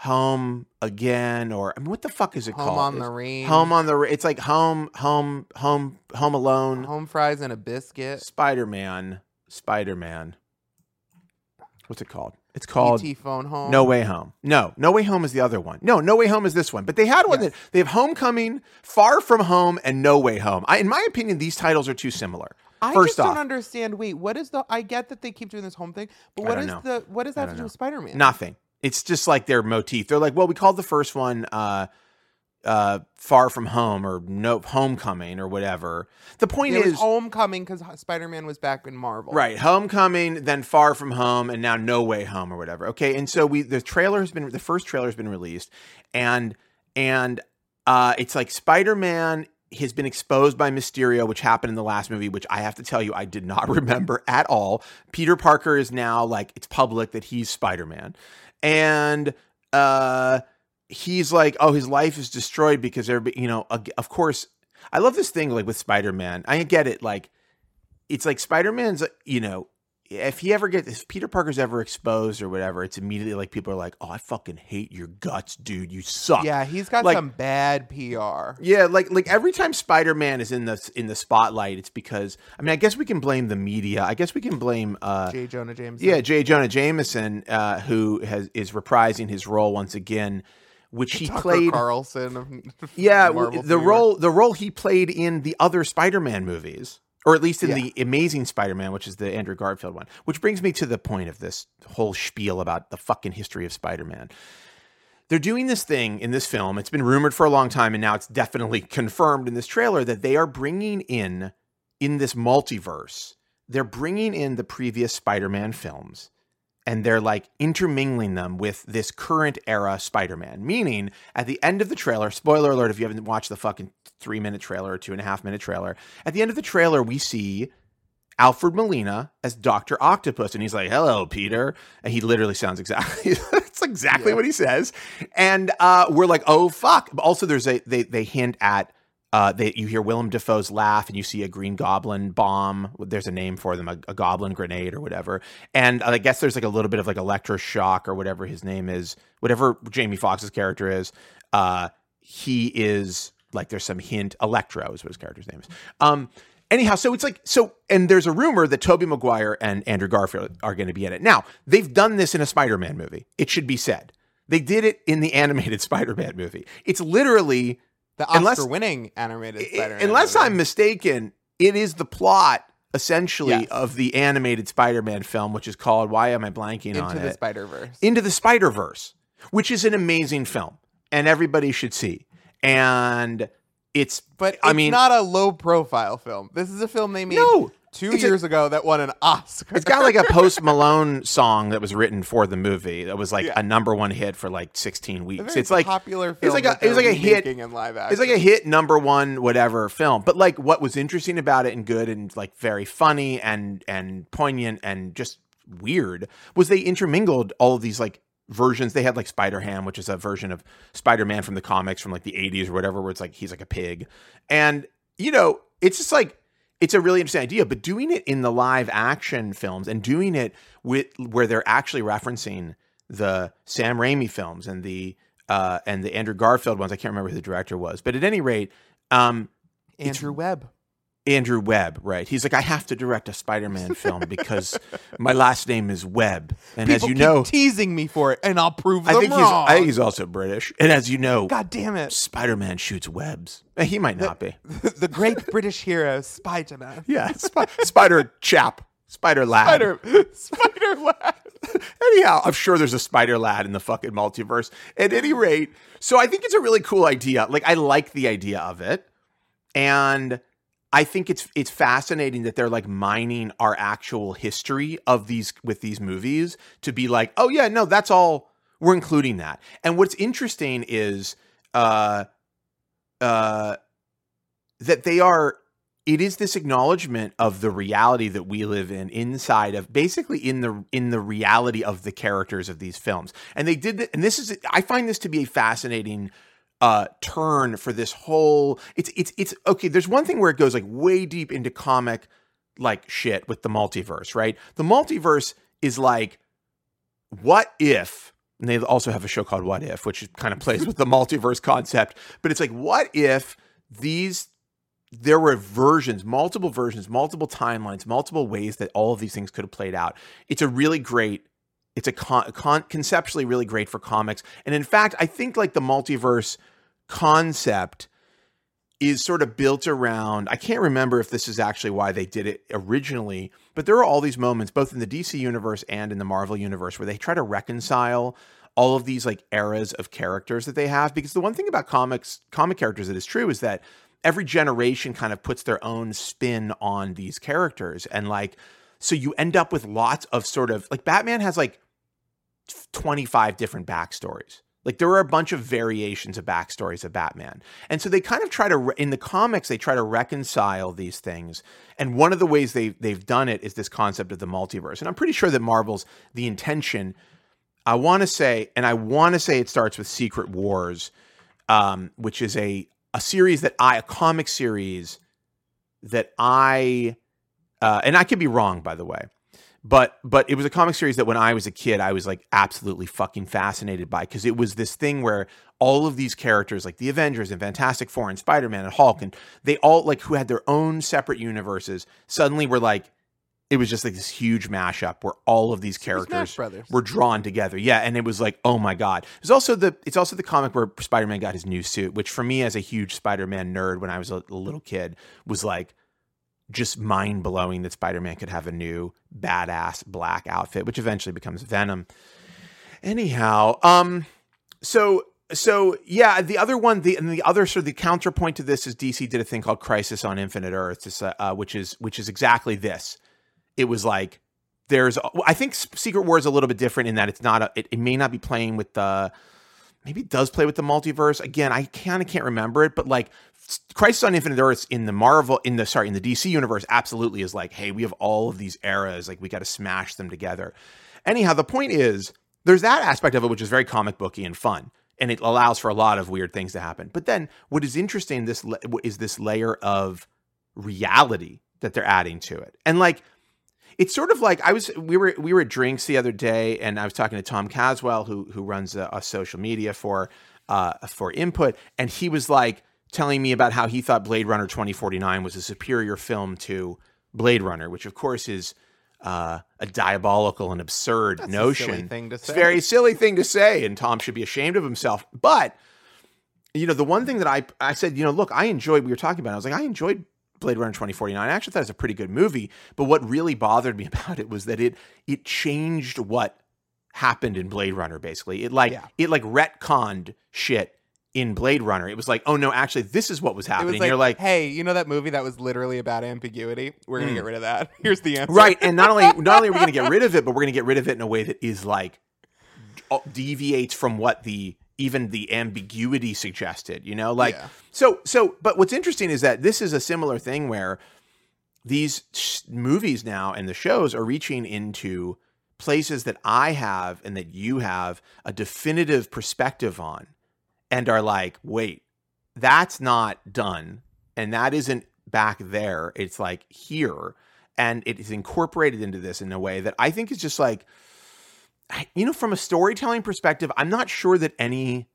[SPEAKER 1] Home Again or I mean what the fuck is it
[SPEAKER 2] Home
[SPEAKER 1] called?
[SPEAKER 2] Home on the
[SPEAKER 1] It's
[SPEAKER 2] range.
[SPEAKER 1] Home on the it's like home home home home alone
[SPEAKER 2] home fries and a biscuit.
[SPEAKER 1] Spider-Man Spider-Man What's it called? It's called
[SPEAKER 2] ET phone home.
[SPEAKER 1] No Way Home. No, No Way Home is the other one. No, No Way Home is this one. But they had one
[SPEAKER 2] Yes.
[SPEAKER 1] that they have Homecoming, Far From Home, and No Way Home. I, in my opinion, these titles are too similar.
[SPEAKER 2] I
[SPEAKER 1] First
[SPEAKER 2] just
[SPEAKER 1] off,
[SPEAKER 2] don't understand. Wait, what is the? I get that they keep doing this home thing, but what is
[SPEAKER 1] know.
[SPEAKER 2] the? What does that have to do with Spider Man?
[SPEAKER 1] Nothing. It's just like their motif. They're like, well, we called the first one uh, uh, Far From Home or No Homecoming or whatever. The point
[SPEAKER 2] It
[SPEAKER 1] is,
[SPEAKER 2] Homecoming because Spider Man was back in Marvel.
[SPEAKER 1] Right, Homecoming, then Far From Home, and now No Way Home or whatever. Okay, and so we the trailer has been the first trailer has been released, and and uh, it's like Spider Man has been exposed by Mysterio, which happened in the last movie, which I have to tell you I did not remember at all. Peter Parker is now like it's public that he's Spider Man, and uh, he's like, oh, his life is destroyed because everybody, you know, of course. I love this thing like with Spider Man. I get it, like it's like Spider Man's, you know, if he ever gets, if Peter Parker's ever exposed or whatever, it's immediately like people are like, oh, I fucking hate your guts, dude. You suck.
[SPEAKER 2] Yeah, he's got
[SPEAKER 1] Like-
[SPEAKER 2] some bad PR.
[SPEAKER 1] Yeah, like like every time Spider Man is in the in the spotlight, it's because I mean I guess we can blame the media. I guess we can blame uh
[SPEAKER 2] J. Jonah Jameson.
[SPEAKER 1] yeah J. Jonah Jameson uh, who has is reprising his role once again, which he
[SPEAKER 2] Tucker
[SPEAKER 1] played.
[SPEAKER 2] Carlson.
[SPEAKER 1] Yeah, the role the role he played in the other Spider-Man movies, or at least in
[SPEAKER 2] Yeah.
[SPEAKER 1] the Amazing Spider-Man, which is the Andrew Garfield one. Which brings me to the point of this whole spiel about the fucking history of Spider-Man. They're doing this thing in this film. It's been rumored for a long time, and now it's definitely confirmed in this trailer that they are bringing in in this multiverse. They're bringing in the previous Spider-Man films, and they're like intermingling them with this current era Spider-Man. Meaning, at the end of the trailer, spoiler alert if you haven't watched the fucking three minute trailer or two and a half minute trailer, at the end of the trailer we see Alfred Molina as Doctor Octopus, and he's like, "Hello, Peter," and he literally sounds exactly it's exactly
[SPEAKER 2] Yeah.
[SPEAKER 1] what he says, and uh, we're like, "Oh fuck!" But also, there's a they they hint at. Uh, they, you hear Willem Dafoe's laugh, and you see a Green Goblin bomb. There's a name for them, a, a Goblin grenade or whatever. And I guess there's like a little bit of like electroshock or whatever his name is, whatever Jamie Foxx's character is. Uh, he is like there's some hint. Electro is what his character's name is. Um, anyhow, so it's like so, and there's a rumor that Tobey Maguire and Andrew Garfield are going to be in it. Now they've done this in a Spider-Man movie. It should be said they did it in the animated Spider-Man movie. It's literally
[SPEAKER 2] The Oscar-winning animated Spider-Man.
[SPEAKER 1] unless
[SPEAKER 2] movie.
[SPEAKER 1] I'm mistaken, it is the plot essentially
[SPEAKER 2] Yes.
[SPEAKER 1] of the animated Spider-Man film, which is called Why Am I Blanking on It?
[SPEAKER 2] into the
[SPEAKER 1] it?
[SPEAKER 2] Spider-Verse.
[SPEAKER 1] Into the Spider Verse, which is an amazing film, and everybody should see. And it's,
[SPEAKER 2] but it's
[SPEAKER 1] I mean,
[SPEAKER 2] not a low-profile film. This is a film they made
[SPEAKER 1] no,
[SPEAKER 2] two
[SPEAKER 1] it's a-
[SPEAKER 2] years ago that won an Oscar.
[SPEAKER 1] it's got like a Post Malone song that was written for the movie that was like
[SPEAKER 2] Yeah.
[SPEAKER 1] a number one hit for like 16 weeks. It's like
[SPEAKER 2] popular film.
[SPEAKER 1] like a- it was like a hit-
[SPEAKER 2] in live action.
[SPEAKER 1] It's like a hit number one whatever film. But like what was interesting about it and good and like very funny and and poignant and just weird was they intermingled all of these like versions. They had like Spider Ham, which is a version of Spider Man from the comics from like the 80s or whatever, where it's like he's like a pig. And you know, it's just like it's a really interesting idea, but doing it in the live action films and doing it with where they're actually referencing the Sam Raimi films and the uh, and the Andrew Garfield ones. I can't remember who the director was, but at any rate, um,
[SPEAKER 2] Andrew Webb.
[SPEAKER 1] Andrew Webb, right? He's like, I have to direct a Spider-Man film because my last name is Webb, and as
[SPEAKER 2] People
[SPEAKER 1] you
[SPEAKER 2] keep
[SPEAKER 1] know,
[SPEAKER 2] teasing me for it, and I'll prove
[SPEAKER 1] I
[SPEAKER 2] them
[SPEAKER 1] think he's
[SPEAKER 2] wrong.
[SPEAKER 1] I think he's also British, and as you know,
[SPEAKER 2] God damn it!
[SPEAKER 1] Spider-Man shoots webs. Eh, He might not be.
[SPEAKER 2] the great British hero Spider-Man.
[SPEAKER 1] Yeah, Sp- Spider chap, Spider lad.
[SPEAKER 2] Spider, Spider Lad.
[SPEAKER 1] Anyhow, I'm sure there's a spider lad in the fucking multiverse. At any rate, so I think it's a really cool idea. Like I like the idea of it. And I think it's it's fascinating that they're like mining our actual history of these with these movies to be like, "Oh yeah, no, that's all we're including that." And what's interesting is uh uh that they are it is this acknowledgement of the reality that we live in inside of basically in the in the reality of the characters of these films and they did th- and this is i find this to be a fascinating uh turn for this whole it's it's it's okay there's one thing where it goes like way deep into comic like shit with the multiverse right the multiverse is like what if and they also have a show called what if which kind of plays with the multiverse concept but it's like what if these there were versions, multiple versions, multiple timelines, multiple ways that all of these things could have played out. It's a really great, it's a con, con, conceptually really great for comics. And in fact, I think like the multiverse concept is sort of built around, I can't remember if this is actually why they did it originally, but there are all these moments, both in the DC universe and in the Marvel universe, where they try to reconcile all of these like eras of characters that they have. Because the one thing about comics, comic characters that is true is that every generation kind of puts their own spin on these characters and like so you end up with lots of sort of like batman has like 25 different backstories. Like there are a bunch of variations of backstories of batman. And so they kind of try to re- in the comics they try to reconcile these things. And one of the ways they they've done it is this concept of the multiverse. And i'm pretty sure that marvel's the intention. I want to say and i want to say it starts with secret wars um, which is a a series that I a comic series that I uh, and I could be wrong by the way. But but it was a comic series that when I was a kid I was like absolutely fucking fascinated by because it was this thing where all of these characters like the Avengers and Fantastic Four and Spider-Man and Hulk and they all like who had their own separate universes suddenly were like it was just like this huge mashup where all of these characters were drawn together. Yeah, and it was like, oh my god. It's also the it's also the comic where Spider-Man got his new suit, which for me as a huge Spider-Man nerd when I was a little kid was like just mind blowing that Spider-Man could have a new badass black outfit, which eventually becomes Venom. Anyhow, um, so so yeah, the other one, the and the other sort of the counterpoint to this is DC did a thing called Crisis on Infinite Earths, uh, uh, which is which is exactly this. It was like there's I think Secret War is a little bit different in that it's not a, it, it may not be playing with the maybe it does play with the multiverse. Again, I kind of can't remember it, but like Crisis on Infinite Earths in the Marvel in the sorry in the DC universe absolutely is like, hey, we have all of these eras, like we got to smash them together. Anyhow, the point is there's that aspect of it which is very comic booky and fun, and it allows for a lot of weird things to happen. But then what is interesting this is this layer of reality that they're adding to it, and like it's sort of like I was we were we were at drinks the other day, and I was talking to Tom Caswell, who who runs a, a social media for uh, for input, and he was like telling me about how he thought Blade Runner 2049 was a superior film to Blade Runner, which of course is uh, a diabolical and absurd
[SPEAKER 2] That's
[SPEAKER 1] notion.
[SPEAKER 2] thing to say.
[SPEAKER 1] It's a very silly thing to say, and Tom should be ashamed of himself. But you know, the one thing that I I said, you know, look, I enjoyed. We were talking about. It, I was like, I enjoyed Blade Runner 2049. I actually thought it was a pretty good movie. But what really bothered me about it was that it it changed what happened in Blade Runner. Basically, it like
[SPEAKER 2] Yeah.
[SPEAKER 1] it like retconned shit in Blade Runner. It was like, oh no, actually, this is what was happening.
[SPEAKER 2] was like,
[SPEAKER 1] You're like,
[SPEAKER 2] hey, you know that movie that was literally about ambiguity? We're gonna
[SPEAKER 1] Mm.
[SPEAKER 2] get rid of that. Here's the answer.
[SPEAKER 1] right and not only not only are we going to get rid of it but we're going to get rid of it in a way that is like uh, deviates from what the even the ambiguity suggested you know like
[SPEAKER 2] Yeah.
[SPEAKER 1] so so but what's interesting is that this is a similar thing where these sh- movies now and the shows are reaching into places that I have and that you have a definitive perspective on and are like wait that's not done and that isn't back there it's like here and it is incorporated into this in a way that I think is just like you know from a storytelling perspective I'm not sure that any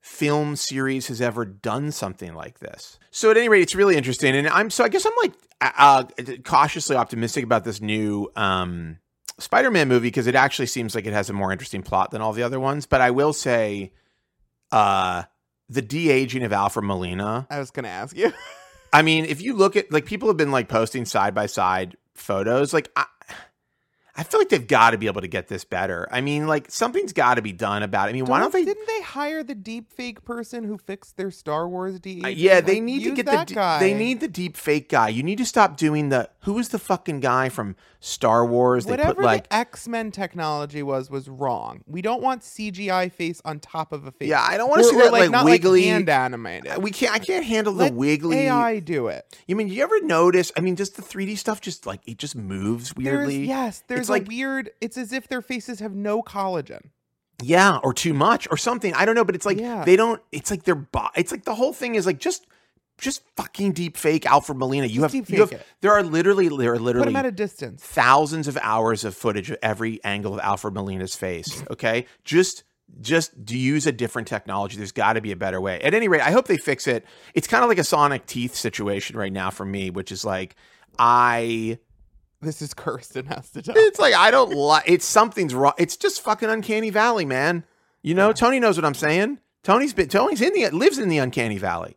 [SPEAKER 1] film series has ever done something like this. So at any rate it's really interesting and I'm so I guess I'm like uh, cautiously optimistic about this new um Spider-Man movie because it actually seems like it has a more interesting plot than all the other ones, but I will say uh the de-aging of Alfred Molina
[SPEAKER 2] I was gonna ask you.
[SPEAKER 1] I mean, if you look at like people have been like posting side by side photos, like I, I feel like they've got to be able to get this better. I mean, like something's got to be done about it. I mean, why don't they?
[SPEAKER 2] Didn't they hire the deep fake person who fixed their Star Wars de?
[SPEAKER 1] Uh, yeah, they
[SPEAKER 2] Like,
[SPEAKER 1] need to get the
[SPEAKER 2] guy.
[SPEAKER 1] they need the deep fake guy. You need to stop doing the who is the fucking guy from Star Wars? They
[SPEAKER 2] Whatever
[SPEAKER 1] put like
[SPEAKER 2] the X Men technology was was wrong. We don't want CGI face on top of a face.
[SPEAKER 1] yeah, I don't want to see that like,
[SPEAKER 2] not
[SPEAKER 1] wiggly.
[SPEAKER 2] like hand animated.
[SPEAKER 1] we can't. I can't handle the
[SPEAKER 2] Let
[SPEAKER 1] wiggly.
[SPEAKER 2] AI do it.
[SPEAKER 1] You mean you ever notice? I mean, just the 3D stuff, just like it just moves weirdly.
[SPEAKER 2] There's, yes, there's a
[SPEAKER 1] like-
[SPEAKER 2] weird. It's as if their faces have no collagen.
[SPEAKER 1] Yeah, or too much or something. I don't know, but it's like
[SPEAKER 2] Yeah.
[SPEAKER 1] they don't. It's like their body. It's like the whole thing is like just, just fucking deep fake Alfred Molina. You have, you have there are literally there are
[SPEAKER 2] Put
[SPEAKER 1] literally
[SPEAKER 2] at a distance.
[SPEAKER 1] thousands of hours of footage of every angle of Alfred Molina's face. Okay, just just use a different technology. There's got to be a better way. At any rate, I hope they fix it. It's kind of like a Sonic Teeth situation right now for me, which is like I.
[SPEAKER 2] This is cursed and has to die.
[SPEAKER 1] It's like I don't like. It's something's wrong. It's just fucking uncanny valley, man. You know, Tony knows what I'm saying. Tony's been Tony's in the lives in the uncanny valley.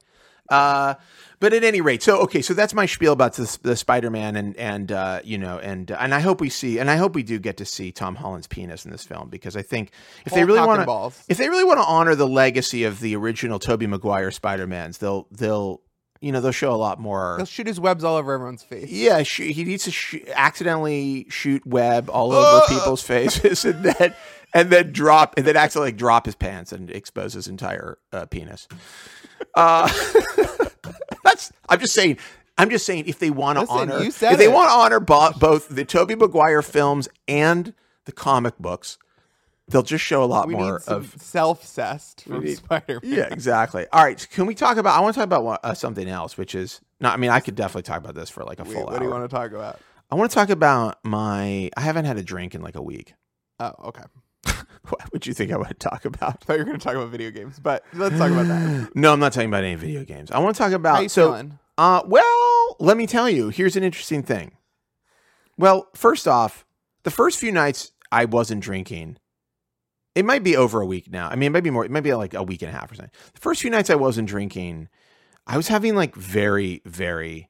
[SPEAKER 1] Uh, but at any rate, so okay, so that's my spiel about the, the Spider-Man and and uh, you know and and I hope we see and I hope we do get to see Tom Holland's penis in this film because I think if they really want to if they really want to honor the legacy of the original Tobey Maguire Spider-Mans, they'll they'll you know they'll show a lot more.
[SPEAKER 2] They'll shoot his webs all over everyone's face.
[SPEAKER 1] Yeah, sh- he needs to sh- accidentally shoot web all over people's faces, and then and then drop and then accidentally drop his pants and expose his entire uh, penis. Uh, that's. I'm just saying. I'm just saying if they want to honor, if they want to honor bo- both the Tobey Maguire films and the comic books, they'll just show a lot
[SPEAKER 2] We
[SPEAKER 1] more of
[SPEAKER 2] self-cessed from
[SPEAKER 1] need-
[SPEAKER 2] Spider-Man.
[SPEAKER 1] yeah, exactly. All right, can we talk about? I want to talk about one- uh, something else, which is not. I mean, I could definitely talk about this for like a
[SPEAKER 2] Wait,
[SPEAKER 1] full
[SPEAKER 2] what
[SPEAKER 1] hour.
[SPEAKER 2] do you want to talk about?
[SPEAKER 1] I want to talk about my. I haven't had a drink in like a week.
[SPEAKER 2] Oh, okay.
[SPEAKER 1] What would you think I would talk about?
[SPEAKER 2] I thought you were going to talk about video games, but let's talk about that.
[SPEAKER 1] No, I'm not talking about any video games. I want to talk
[SPEAKER 2] How
[SPEAKER 1] about.
[SPEAKER 2] you
[SPEAKER 1] so,
[SPEAKER 2] feeling?
[SPEAKER 1] uh, well, let me tell you. Here's an interesting thing. Well, first off, the first few nights I wasn't drinking. It might be over a week now. I mean, it might be more. It might be like a week and a half or something. The first few nights I wasn't drinking, I was having like very, very,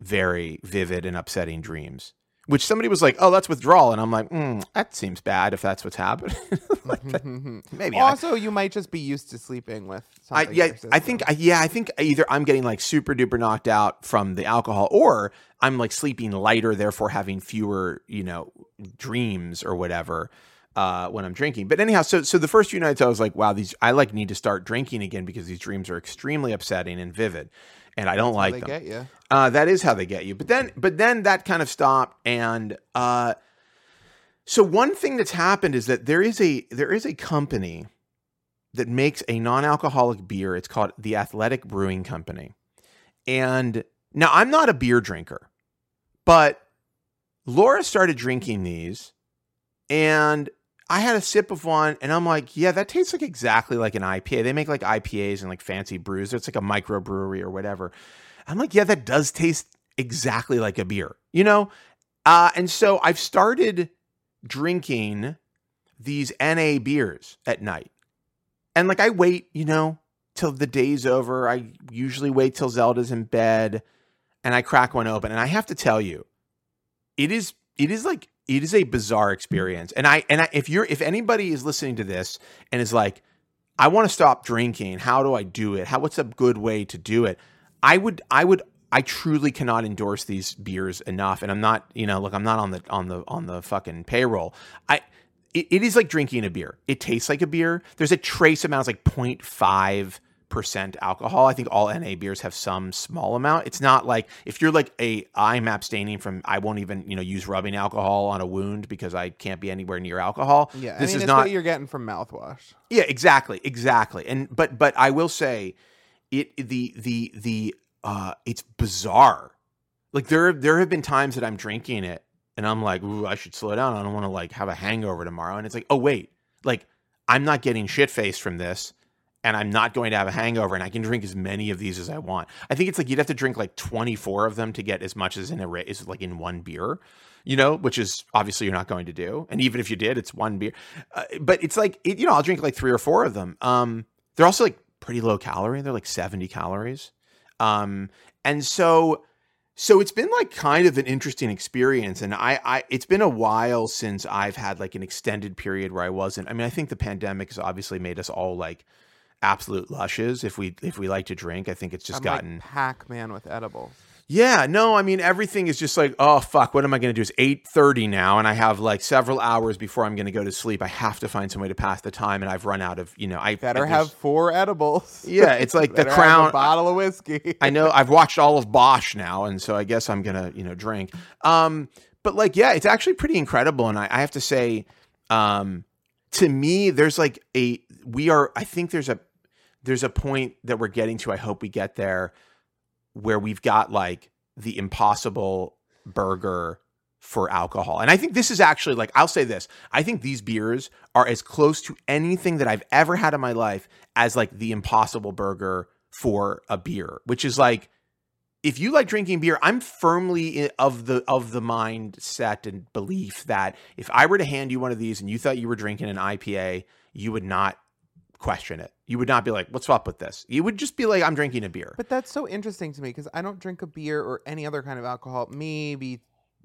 [SPEAKER 1] very vivid and upsetting dreams. Which somebody was like, "Oh, that's withdrawal," and I'm like, mm, "That seems bad if that's what's happening." like, maybe I-
[SPEAKER 2] also, you might just be used to sleeping with
[SPEAKER 1] I, yeah, I think. I, yeah, I think either I'm getting like super duper knocked out from the alcohol, or I'm like sleeping lighter, therefore having fewer, you know, dreams or whatever uh, when I'm drinking. But anyhow, so so the first few nights I was like, wow, these I like need to start drinking again because these dreams are extremely upsetting and vivid, and I don't like
[SPEAKER 2] they
[SPEAKER 1] them. Uh, that is how they get you. But then, but then that kind of stopped, and uh, so one thing that's happened is that there is a there is a company that makes a non-alcoholic beer. It's called the Athletic Brewing Company, and now I'm not a beer drinker, but Laura started drinking these, and I had a sip of one, and I'm like, yeah, that tastes like exactly like an IPA. They make like IPAs and like fancy brews. It's like a microbrewery or whatever. I'm like, yeah, that does taste exactly like a beer, you know? Uh, and so I've started drinking these NA beers at night. And like I wait, you know, till the day's over. I usually wait till Zelda's in bed and I crack one open. And I have to tell you, it is it is like it is a bizarre experience. And I and I, if you're if anybody is listening to this and is like, I want to stop drinking, how do I do it? How what's a good way to do it? I would I would I truly cannot endorse these beers enough. And I'm not, you know, look, I'm not on the on the on the fucking payroll. I it, is like drinking a beer. It tastes like a beer. There's a trace amount, it's like 0.5 percent alcohol. I think all NA beers have some small amount. It's not like if you're like a I'm abstaining from I won't even, you know, use rubbing alcohol on a wound because I can't be anywhere near alcohol.
[SPEAKER 2] Yeah,
[SPEAKER 1] This
[SPEAKER 2] I mean,
[SPEAKER 1] is
[SPEAKER 2] it's
[SPEAKER 1] not
[SPEAKER 2] what you're getting from mouthwash.
[SPEAKER 1] yeah, exactly, exactly. And but but I will say, it the the the uh, it's bizarre. Like there there have been times that I'm drinking it and I'm like, ooh, I should slow down. I don't want to like have a hangover tomorrow. And it's like, oh wait, like I'm not getting shit faced from this, and I'm not going to have a hangover, and I can drink as many of these as I want. I think it's like you'd have to drink like 24 of them to get as much as in a is like in one beer. You know, which is obviously you're not going to do, and even if you did, it's one beer. Uh, but it's like it, you know, I'll drink like three or four of them. Um, they're also like pretty low calorie. They're like 70 calories. Um, and so so it's been like kind of an interesting experience and I, I it's been a while since i've had like an extended period where i wasn't i mean i think the pandemic has obviously made us all like absolute lushes if we if we like to drink i think it's just
[SPEAKER 2] I'm
[SPEAKER 1] gotten
[SPEAKER 2] like Pac-Man with edibles.
[SPEAKER 1] yeah, no, I mean everything is just like, oh fuck, what am I going to do? It's eight thirty now, and I have like several hours before I'm going to go to sleep. I have to find some way to pass the time, and I've run out of, you know, I
[SPEAKER 2] Better
[SPEAKER 1] there's-
[SPEAKER 2] have four edibles.
[SPEAKER 1] Yeah, it's like the crown-
[SPEAKER 2] bottle of whiskey.
[SPEAKER 1] I know I've watched all of Bosch now, and so I guess I'm gonna, you know, drink. Um, but like, yeah, it's actually pretty incredible, and I, I have to say, um, to me, there's like a we are. I think there's a there's a point that we're getting to. I hope we get there, where we've got like the impossible burger for alcohol. And I think this is actually like I'll say this. I think these beers are as close to anything that I've ever had in my life as like the impossible burger for a beer, which is like if you like drinking beer, I'm firmly of the of the mindset and belief that if I were to hand you one of these and you thought you were drinking an IPA, you would not question it. You would not be like, "What's up with this?" You would just be like, "I'm drinking a beer."
[SPEAKER 2] But that's so interesting to me because I don't drink a beer or any other kind of alcohol, maybe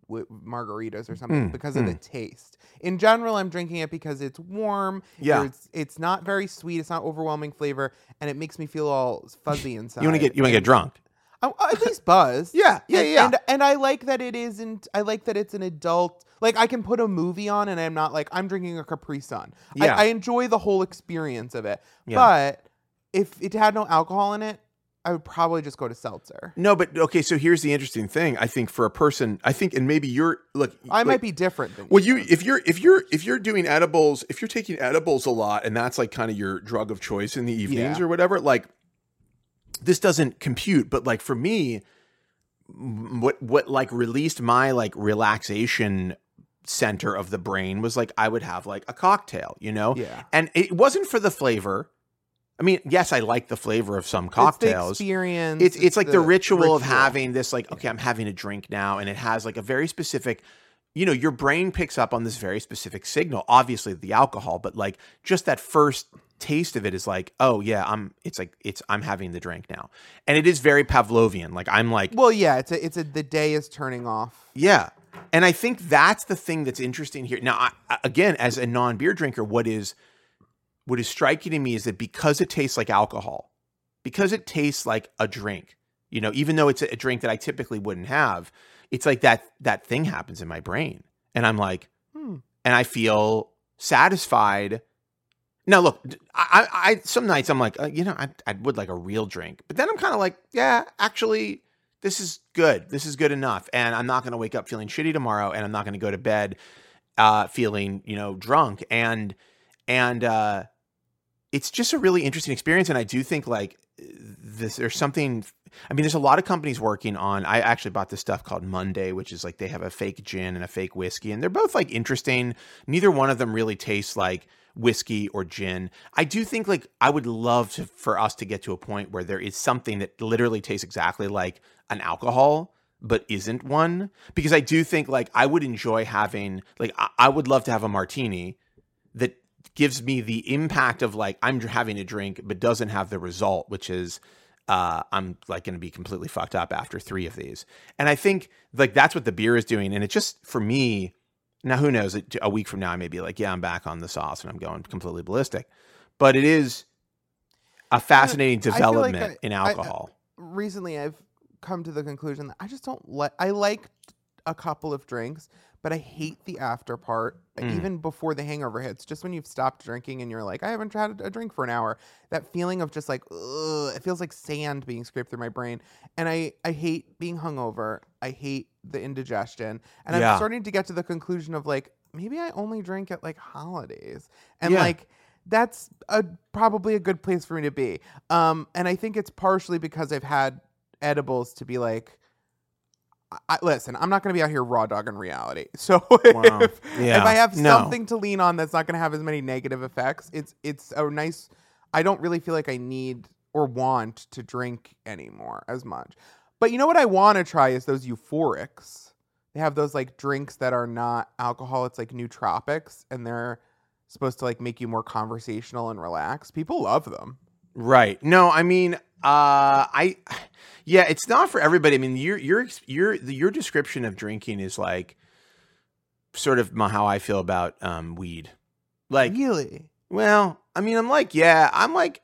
[SPEAKER 2] w- margaritas or something,
[SPEAKER 1] Mm,
[SPEAKER 2] because of the taste. In general, I'm drinking it because it's warm.
[SPEAKER 1] Yeah.
[SPEAKER 2] It's, it's not very sweet. It's not overwhelming flavor, and it makes me feel all fuzzy inside.
[SPEAKER 1] You want to get you want to get drunk.
[SPEAKER 2] I'm at least Buzz.
[SPEAKER 1] Yeah, yeah,
[SPEAKER 2] and,
[SPEAKER 1] yeah.
[SPEAKER 2] And, and I like that it isn't. I like that it's an adult. Like I can put a movie on, and I'm not like I'm drinking a Capri Sun.
[SPEAKER 1] Yeah.
[SPEAKER 2] I, I enjoy the whole experience of it.
[SPEAKER 1] Yeah.
[SPEAKER 2] But if it had no alcohol in it, I would probably just go to seltzer.
[SPEAKER 1] No, but okay. So here's the interesting thing. I think for a person, I think, and maybe you're look.
[SPEAKER 2] I
[SPEAKER 1] like-
[SPEAKER 2] might be different than
[SPEAKER 1] Well, you if you're if you're if you're doing edibles, if you're taking edibles a lot, and that's like kind of your drug of choice in the evenings
[SPEAKER 2] Yeah.
[SPEAKER 1] or whatever, like this doesn't compute. But like for me, what what like released my like relaxation center of the brain was like I would have like a cocktail, you know,
[SPEAKER 2] Yeah.
[SPEAKER 1] and it wasn't for the flavor. I mean, yes, I like the flavor of some
[SPEAKER 2] It's the
[SPEAKER 1] cocktails
[SPEAKER 2] experience.
[SPEAKER 1] it's it's like the, ritual, of having this like okay i'm having a drink now and it has like a very specific you know your brain picks up on this very specific signal obviously the alcohol but like just that first taste of it is like oh yeah i'm it's like it's i'm having the drink now and it is very pavlovian like i'm like
[SPEAKER 2] Well, yeah, it's a it's a the day is turning off.
[SPEAKER 1] yeah. And I think that's the thing that's interesting here. Now, I, again, as a non-beer drinker, what is what is striking to me is that because it tastes like alcohol, because it tastes like a drink, you know, even though it's a drink that I typically wouldn't have, it's like that that thing happens in my brain. And I'm like, and I feel satisfied. Now, look, I, I some nights I'm like, uh, you know, I, I would like a real drink, but then I'm kind of like, yeah, actually, this is good. This is good enough, and I'm not going to wake up feeling shitty tomorrow, and I'm not going to go to bed uh, feeling, you know, drunk, and and uh, it's just a really interesting experience, and I do think like this. There's something. I mean, there's a lot of companies working on. I actually bought this stuff called Monday, which is like they have a fake gin and a fake whiskey, and they're both like interesting. Neither one of them really tastes like whiskey or gin. I do think like I would love to, for us to get to a point where there is something that literally tastes exactly like an alcohol but isn't one because I do think like I would enjoy having like I, I would love to have a martini that gives me the impact of like I'm having a drink but doesn't have the result which is uh, I'm like going to be completely fucked up after three of these. And I think like that's what the beer is doing. And it just for me, now who knows? A week from now, I may be like, yeah, I'm back on the sauce and I'm going completely ballistic. But it is a fascinating development like I, in alcohol.
[SPEAKER 2] I, recently, I've come to the conclusion that I just don't like. I like a couple of drinks, but I hate the after part, mm. even before the hangover hits. Just when you've stopped drinking and you're like, I haven't had a drink for an hour. That feeling of just like, ugh, it feels like sand being scraped through my brain. And I, I hate being hungover. I hate the indigestion. And yeah. I'm starting to get to the conclusion of like, maybe I only drink at like holidays. And yeah. like, that's a probably a good place for me to be. Um, and I think it's partially because I've had edibles to be like, I, listen, I'm not going to be out here raw dog in reality. So wow. if, yeah. if I have no. something to lean on that's not going to have as many negative effects, it's it's a nice. I don't really feel like I need or want to drink anymore as much. But you know what I want to try is those euphorics. They have those like drinks that are not alcohol. It's like nootropics, and they're supposed to like make you more conversational and relaxed. People love them.
[SPEAKER 1] Right. No, I mean, uh, I, yeah, it's not for everybody. I mean, your your your your description of drinking is like sort of my, how I feel about um, weed. Like,
[SPEAKER 2] really?
[SPEAKER 1] Well, I mean, I'm like, yeah, I'm like,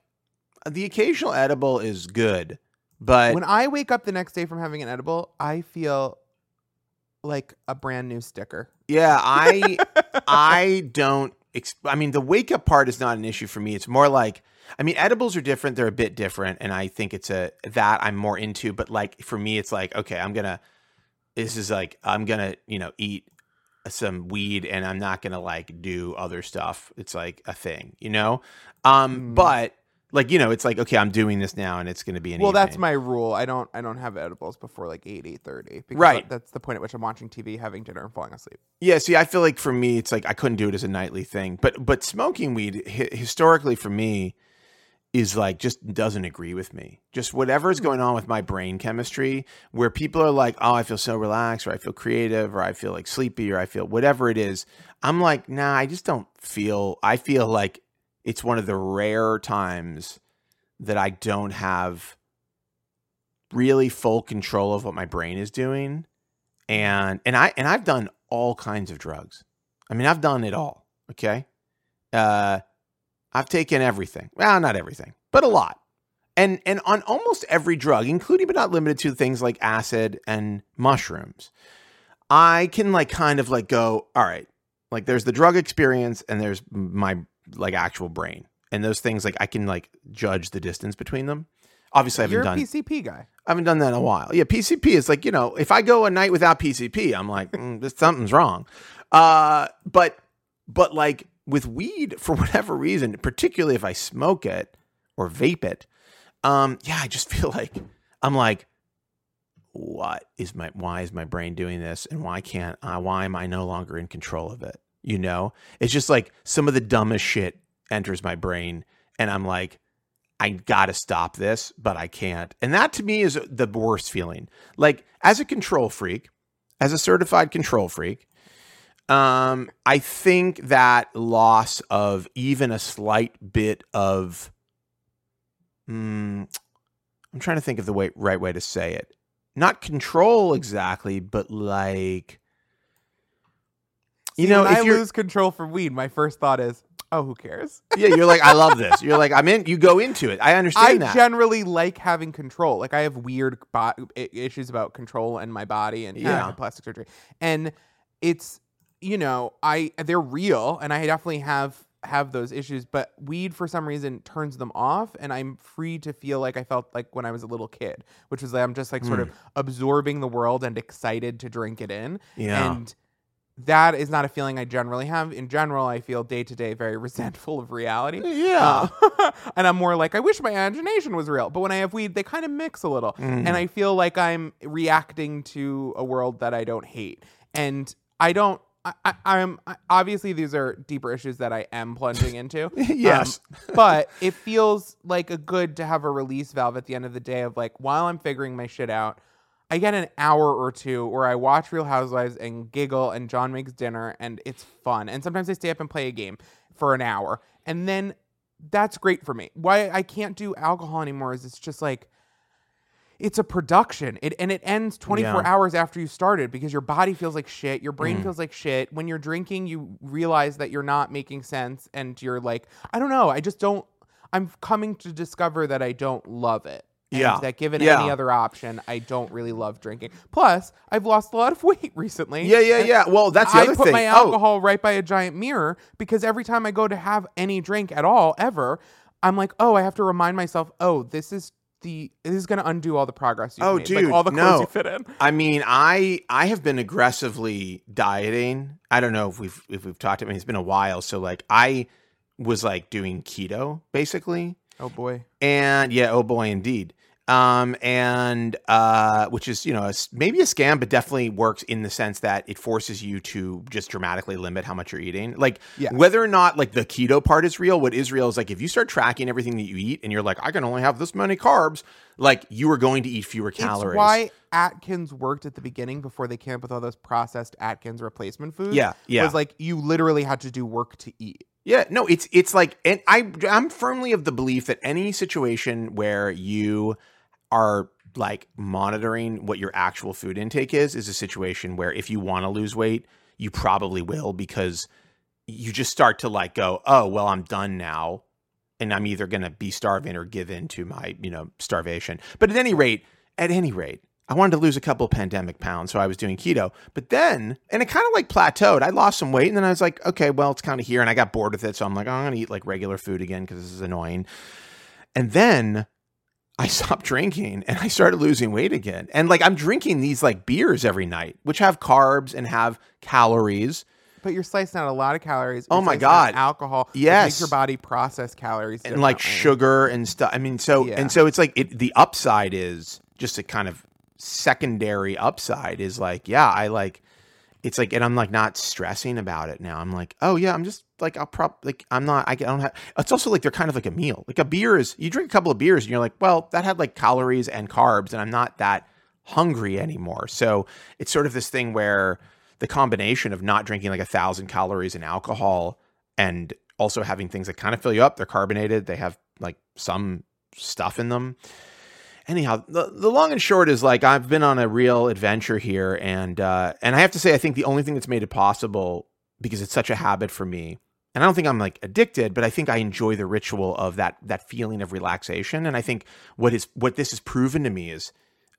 [SPEAKER 1] the occasional edible is good, but
[SPEAKER 2] when I wake up the next day from having an edible, I feel like a brand new sticker.
[SPEAKER 1] Yeah, I I don't. I mean, the wake up part is not an issue for me. It's more like I mean, edibles are different. They're a bit different, and I think it's a that I'm more into. But like for me, it's like okay, I'm gonna. This is like I'm gonna you know eat some weed, and I'm not gonna like do other stuff. It's like a thing, you know. Um, mm. but like you know, it's like okay, I'm doing this now, and it's going to be an.
[SPEAKER 2] Well,
[SPEAKER 1] evening.
[SPEAKER 2] that's my rule. I don't. I don't have edibles before like eight, eight thirty.
[SPEAKER 1] Right.
[SPEAKER 2] That's the point at which I'm watching TV, having dinner, and falling asleep.
[SPEAKER 1] Yeah. See, I feel like for me, it's like I couldn't do it as a nightly thing. But but smoking weed hi- historically for me is like just doesn't agree with me. Just whatever's hmm. going on with my brain chemistry, where people are like, oh, I feel so relaxed, or I feel creative, or I feel like sleepy, or I feel whatever it is. I'm like, nah, I just don't feel, I feel like it's one of the rare times that I don't have really full control of what my brain is doing. And, and I, and I've done all kinds of drugs. I mean, I've done it all. Okay. Uh, I've taken everything. Well, not everything, but a lot. And and on almost every drug, including but not limited to things like acid and mushrooms, I can like kind of like go, all right, like there's the drug experience and there's my like actual brain. And those things like I can like judge the distance between them. Obviously, I haven't
[SPEAKER 2] You're
[SPEAKER 1] done
[SPEAKER 2] a PCP guy.
[SPEAKER 1] I haven't done that in a while. Yeah, PCP is like you know, if I go a night without PCP, I'm like, mm, something's wrong. Uh, but but like with weed, for whatever reason, particularly if I smoke it or vape it, um, yeah, I just feel like I'm like, what is my why is my brain doing this and why can't I why am I no longer in control of it? You know? It's just like some of the dumbest shit enters my brain and I'm like, I gotta stop this, but I can't. And that to me is the worst feeling. Like, as a control freak, as a certified control freak, um, I think that loss of even a slight bit of, mm, I'm trying to think of the way, right way to say it. Not control exactly, but like,
[SPEAKER 2] you See, know, if I lose control from weed, my first thought is, oh, who cares?
[SPEAKER 1] yeah, you're like, I love this. You're like, I'm in. You go into it. I understand
[SPEAKER 2] I
[SPEAKER 1] that.
[SPEAKER 2] generally like having control. Like I have weird bo- issues about control and my body and yeah, plastic surgery, and it's you know, I they're real and I definitely have have those issues, but weed for some reason turns them off and I'm free to feel like I felt like when I was a little kid, which was that I'm just like sort of absorbing the world and excited to drink it in.
[SPEAKER 1] Yeah.
[SPEAKER 2] And that is not a feeling I generally have. In general, I feel day to day very resentful of reality.
[SPEAKER 1] Yeah.
[SPEAKER 2] Uh, and I'm more like, I wish my imagination was real. But when I have weed, they kind of mix a little.
[SPEAKER 1] Mm.
[SPEAKER 2] And I feel like I'm reacting to a world that I don't hate. And I don't. I, I, I'm obviously these are deeper issues that I am plunging into. Um,
[SPEAKER 1] Yes.
[SPEAKER 2] but it feels like a good to have a release valve at the end of the day of like while I'm figuring my shit out, I get an hour or two where I watch Real Housewives and giggle and John makes dinner and it's fun. And sometimes I stay up and play a game for an hour. And then that's great for me. Why I can't do alcohol anymore is it's just like it's a production. It and it ends 24
[SPEAKER 1] Yeah.
[SPEAKER 2] hours after you started because your body feels like shit, your brain
[SPEAKER 1] Mm.
[SPEAKER 2] feels like shit. When you're drinking, you realize that you're not making sense and you're like, I don't know, I just don't I'm coming to discover that I don't love it. And
[SPEAKER 1] Yeah.
[SPEAKER 2] That given
[SPEAKER 1] Yeah.
[SPEAKER 2] any other option, I don't really love drinking. Plus, I've lost a lot of weight recently.
[SPEAKER 1] Yeah, yeah, yeah. Well, that's the
[SPEAKER 2] I
[SPEAKER 1] other
[SPEAKER 2] put
[SPEAKER 1] thing.
[SPEAKER 2] my
[SPEAKER 1] oh,
[SPEAKER 2] alcohol right by a giant mirror because every time I go to have any drink at all, ever, I'm like, oh, I have to remind myself, oh, this is the this is going to undo all the progress you've
[SPEAKER 1] Oh,
[SPEAKER 2] made,
[SPEAKER 1] dude,
[SPEAKER 2] like all the clothes
[SPEAKER 1] no.
[SPEAKER 2] you fit in.
[SPEAKER 1] I mean, I I have been aggressively dieting. I don't know if we've if we've talked. I mean, it's been a while. So like, I was like doing keto basically,
[SPEAKER 2] Oh boy,
[SPEAKER 1] and yeah, oh boy, indeed. Um, and uh, which is you know a maybe a scam, but definitely works in the sense that it forces you to just dramatically limit how much you're eating. Like
[SPEAKER 2] Yes.
[SPEAKER 1] whether or not like the keto part is real, what is real is like if you start tracking everything that you eat, and you're like, I can only have this many carbs, like you are going to eat fewer calories.
[SPEAKER 2] it's why Atkins worked at the beginning before they came up with all those processed Atkins replacement foods.
[SPEAKER 1] Yeah, yeah.
[SPEAKER 2] was like you literally had to do work to eat.
[SPEAKER 1] Yeah, no, it's it's like, and I I'm firmly of the belief that any situation where you are like monitoring what your actual food intake is is a situation where if you want to lose weight, you probably will because you just start to like go, oh well, I'm done now, and I'm either gonna be starving or give in to my you know starvation. But at any rate, at any rate. I wanted to lose a couple pandemic pounds, so I was doing keto. But then, and it kind of like plateaued. I lost some weight, and then I was like, okay, well, it's kind of here, and I got bored with it, so I'm like, oh, I'm gonna eat like regular food again because this is annoying. And then I stopped drinking, and I started losing weight again. And like I'm drinking these like beers every night, which have carbs and have calories.
[SPEAKER 2] But you're slicing out a lot of calories.
[SPEAKER 1] Oh
[SPEAKER 2] You're
[SPEAKER 1] my
[SPEAKER 2] slicing out
[SPEAKER 1] God.
[SPEAKER 2] alcohol.
[SPEAKER 1] Yes.
[SPEAKER 2] makes your body process calories
[SPEAKER 1] and like sugar and stuff. I mean, so
[SPEAKER 2] Yeah.
[SPEAKER 1] and so it's like it. The upside is just a kind of secondary upside is like, yeah, I like. It's like, and I'm like not stressing about it now. I'm like, oh yeah, I'm just like I'll prop like I'm not. I don't have. It's also like they're kind of like a meal. Like a beer is you drink a couple of beers and you're like, well, that had like calories and carbs, and I'm not that hungry anymore. So it's sort of this thing where the combination of not drinking like a thousand calories in alcohol and also having things that kind of fill you up. They're carbonated. They have like some stuff in them. Anyhow, the, the long and short is like I've been on a real adventure here, and uh, and I have to say, I think the only thing that's made it possible because it's such a habit for me, and I don't think I'm like addicted, but I think I enjoy the ritual of that that feeling of relaxation, and I think what is what this has proven to me is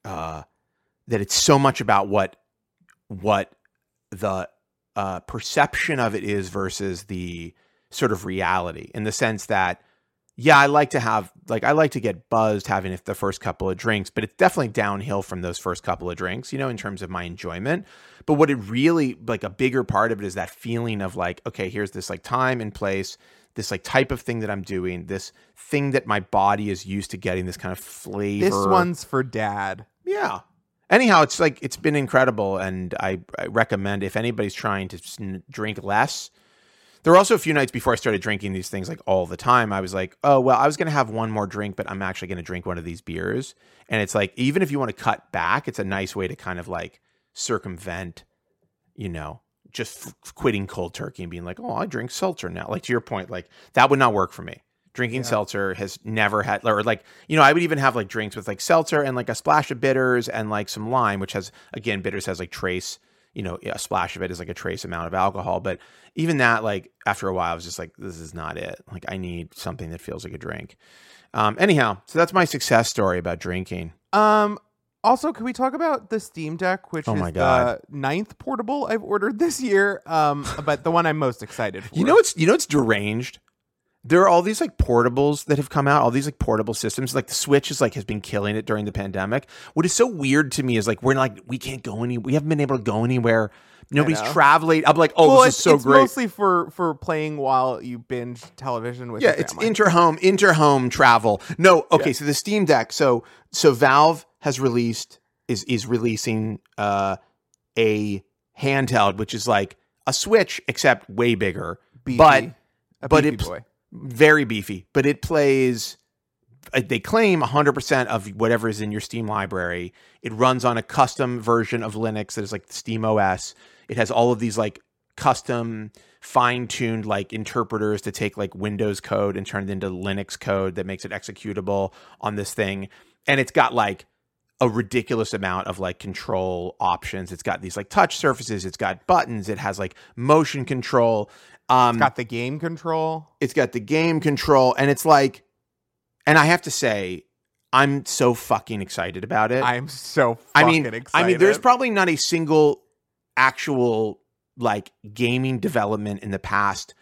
[SPEAKER 1] uh, that it's so much about what what the uh, perception of it is versus the sort of reality in the sense that yeah i like to have like i like to get buzzed having the first couple of drinks but it's definitely downhill from those first couple of drinks you know in terms of my enjoyment but what it really like a bigger part of it is that feeling of like okay here's this like time and place this like type of thing that i'm doing this thing that my body is used to getting this kind of flavor
[SPEAKER 2] This one's for dad.
[SPEAKER 1] yeah. Anyhow, it's like it's been incredible, and I, I recommend if anybody's trying to drink less. There were also a few nights before I started drinking these things like all the time. I was like, oh well, I was gonna have one more drink, but I'm actually gonna drink one of these beers. And it's like even if you want to cut back, it's a nice way to kind of like circumvent, you know, just f- quitting cold turkey and being like, oh, I drink seltzer now. Like to your point, like that would not work for me. Drinking
[SPEAKER 2] Yeah.
[SPEAKER 1] seltzer has never had, or like, you know, I would even have like drinks with like seltzer and like a splash of bitters and like some lime, which has, again, bitters has like trace, you know, a splash of it is like a trace amount of alcohol. But even that, like, after a while, I was just like, this is not it. Like, I need something that feels like a drink. Um, anyhow, so that's my success story about drinking.
[SPEAKER 2] Um, Also, can we talk about the Steam Deck, which
[SPEAKER 1] Oh
[SPEAKER 2] is
[SPEAKER 1] God.
[SPEAKER 2] the ninth portable I've ordered this year, um, but the one I'm most excited for.
[SPEAKER 1] You know it's you know it's deranged. There are all these like portables that have come out, all these like portable systems. Like the Switch is like has been killing it during the pandemic. What is so weird to me is like we're like we can't go any we haven't been able to go anywhere. Nobody's traveling. I'm like, oh,
[SPEAKER 2] well,
[SPEAKER 1] this is so
[SPEAKER 2] it's
[SPEAKER 1] great.
[SPEAKER 2] mostly for for playing while you binge television with
[SPEAKER 1] yeah, it's interhome interhome travel. No, okay, so the Steam Deck. So so Valve has released is is releasing uh a handheld which is like a Switch except way bigger.
[SPEAKER 2] Beefy.
[SPEAKER 1] but
[SPEAKER 2] a
[SPEAKER 1] but
[SPEAKER 2] beefy
[SPEAKER 1] it-
[SPEAKER 2] boy.
[SPEAKER 1] Very beefy, but it plays. uh, They claim 100% of whatever is in your Steam library. It runs on a custom version of Linux that is like Steam OS. It has all of these like custom, fine tuned like interpreters to take like Windows code and turn it into Linux code that makes it executable on this thing. And it's got like a ridiculous amount of like control options. It's got these like touch surfaces. It's got buttons. It has like motion control. Um,
[SPEAKER 2] Got the game control.
[SPEAKER 1] it's got the game control and it's like and i have to say i'm so fucking excited about it
[SPEAKER 2] I'm so
[SPEAKER 1] I mean
[SPEAKER 2] excited.
[SPEAKER 1] i mean there's probably not a single actual like gaming development in the past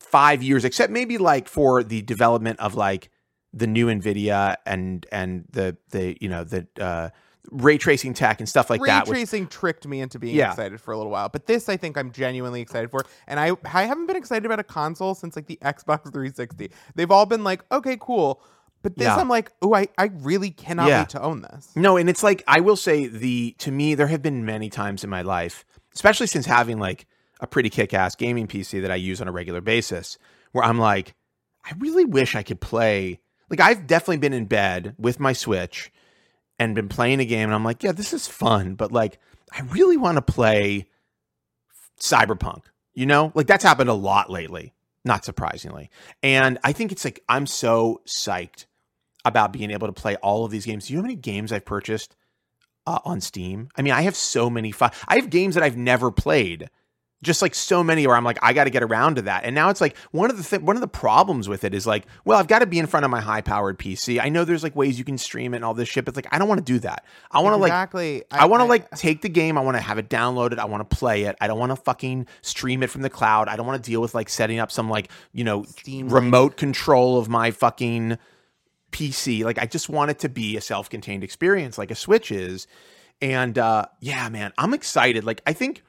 [SPEAKER 1] five years except maybe like for the development of like the new nvidia and and the the you know the uh ray tracing tech and stuff like
[SPEAKER 2] Ray
[SPEAKER 1] that which
[SPEAKER 2] tracing tricked me into being
[SPEAKER 1] Yeah.
[SPEAKER 2] excited for a little while, but this I think I'm genuinely excited for. And I I haven't been excited about a console since like the Xbox 360. They've all been like, okay, cool, but this
[SPEAKER 1] Yeah.
[SPEAKER 2] I'm like, oh, I I really cannot
[SPEAKER 1] Yeah.
[SPEAKER 2] wait to own this.
[SPEAKER 1] No, and it's like I will say the to me there have been many times in my life, especially since having like a pretty kick-ass gaming PC that I use on a regular basis, where I'm like, I really wish I could play. Like I've definitely been in bed with my Switch and been playing a game, and I'm like, yeah, this is fun, but like I really want to play Cyberpunk. You know, like that's happened a lot lately, not surprisingly. And I think it's like I'm so psyched about being able to play all of these games. Do you know how many games I've purchased uh, on Steam? I mean, I have so many. Fi- I have games that I've never played. Just like so many, where I'm like, I got to get around to that. And now it's like one of the th- one of the problems with it is like, well, I've got to be in front of my high powered PC. I know there's like ways you can stream it and all this shit, but it's like I don't want to do that. I want to like
[SPEAKER 2] exactly.
[SPEAKER 1] I, want to like take the game. I want to have it downloaded. I want to play it. I don't want to fucking stream it from the cloud. I don't want to deal with like setting up some like you know
[SPEAKER 2] Steam
[SPEAKER 1] remote control of my fucking PC. Like I just want it to be a self-contained experience, like a Switch is. And uh, yeah, man, I'm excited. Like I think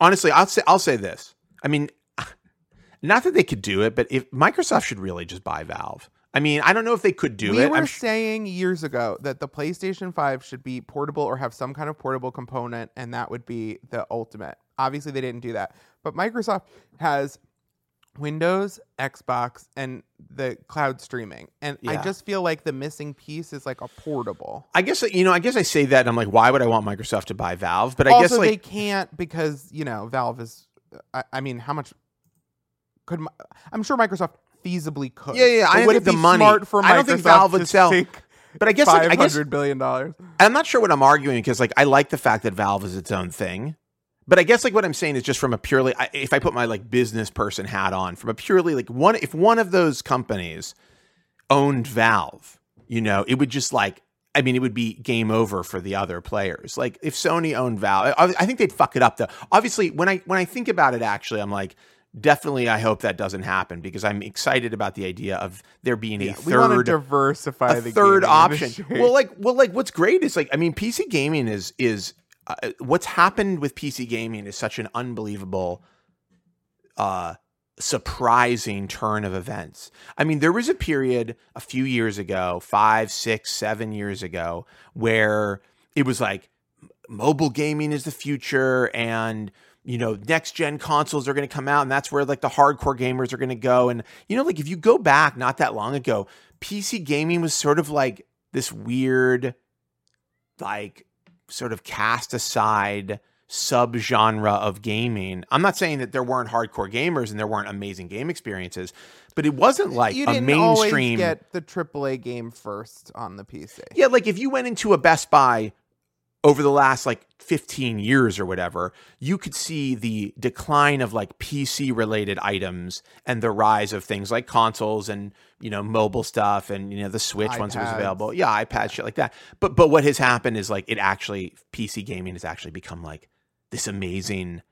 [SPEAKER 1] honestly, I'll say I'll say this. I mean, not that they could do it, but if Microsoft should really just buy Valve. I mean, I don't know if they could do
[SPEAKER 2] we
[SPEAKER 1] it.
[SPEAKER 2] were
[SPEAKER 1] I'm
[SPEAKER 2] saying years ago that the PlayStation 5 should be portable or have some kind of portable component, and that would be the ultimate. Obviously, they didn't do that. But Microsoft has Windows, Xbox, and the cloud streaming. And I just feel like the missing piece is like a portable.
[SPEAKER 1] I guess you know. I guess I say that. And I'm like, why would I want Microsoft to buy Valve? But I
[SPEAKER 2] also,
[SPEAKER 1] guess like
[SPEAKER 2] they can't because, you know, Valve is. Uh, I, I mean, how much could. I'm sure Microsoft feasibly could.
[SPEAKER 1] Yeah, yeah, I
[SPEAKER 2] would
[SPEAKER 1] think the
[SPEAKER 2] be
[SPEAKER 1] money-
[SPEAKER 2] smart for Microsoft
[SPEAKER 1] I don't think Valve would
[SPEAKER 2] to
[SPEAKER 1] sell- But I guess like, I guess
[SPEAKER 2] hundred billion dollars?
[SPEAKER 1] I'm not sure what I'm arguing because like I like the fact that Valve is its own thing. But I guess like what I'm saying is just from a purely if I put my like business person hat on from a purely like one if one of those companies owned Valve, you know, it would just like I mean, it would be game over for the other players. Like if Sony owned Valve, I, I think they'd fuck it up though. Obviously, when I when I think about it, actually, I'm like, definitely, I hope that doesn't happen because I'm excited about the idea of there being a third
[SPEAKER 2] we want to diversify
[SPEAKER 1] a
[SPEAKER 2] the
[SPEAKER 1] third option.
[SPEAKER 2] industry.
[SPEAKER 1] Well, like, well, like, what's great is like, I mean, PC gaming is is what's happened with PC gaming is such an unbelievable, uh, surprising turn of events. I mean, there was a period a few years ago, five, six, seven years ago, where it was like mobile gaming is the future and you know next gen consoles are going to come out and that's where like the hardcore gamers are going to go and you know like if you go back not that long ago PC gaming was sort of like this weird like sort of cast aside subgenre of gaming. I'm not saying that there weren't hardcore gamers and there weren't amazing game experiences, but it wasn't like
[SPEAKER 2] you
[SPEAKER 1] a mainstream
[SPEAKER 2] get the AAA game first on the PC.
[SPEAKER 1] yeah, like if you went into a Best Buy over the last like 15 years or whatever, you could see the decline of like PC related items and the rise of things like consoles and you know mobile stuff and you know the Switch once it was available. Yeah, iPad shit like that. But but what has happened is like it actually PC gaming has actually become like this amazing
[SPEAKER 2] Back,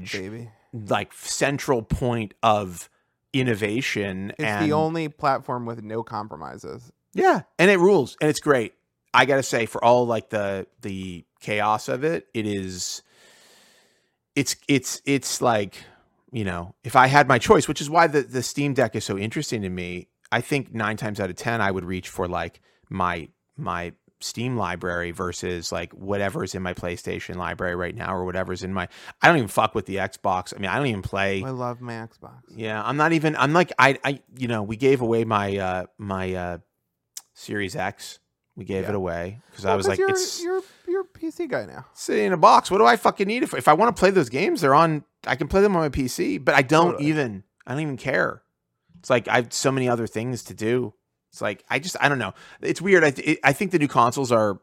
[SPEAKER 1] huge
[SPEAKER 2] baby.
[SPEAKER 1] like central point of innovation
[SPEAKER 2] It's
[SPEAKER 1] and
[SPEAKER 2] the only platform with no compromises.
[SPEAKER 1] yeah, and it rules, and it's great. I gotta say, for all like the the chaos of it, it is. It's it's it's like you know, if I had my choice, which is why the the Steam Deck is so interesting to me. I think nine times out of ten, I would reach for like my my Steam library versus like whatever's in my PlayStation library right now or whatever's in my. I don't even fuck with the Xbox. I mean, I don't even play.
[SPEAKER 2] I love my Xbox.
[SPEAKER 1] Yeah, I'm not even. I'm like I I you know we gave away my uh my uh Series X. We gave
[SPEAKER 2] Yeah.
[SPEAKER 1] it away because I was like,
[SPEAKER 2] you're,
[SPEAKER 1] it's
[SPEAKER 2] you're you're a PC guy now.
[SPEAKER 1] sitting in a box. What do I fucking need? If if I want to play those games, they're on. I can play them on my PC, but I don't
[SPEAKER 2] Totally.
[SPEAKER 1] even. I don't even care. It's like I have so many other things to do. It's like I just I don't know. It's weird. I th- I think the new consoles are,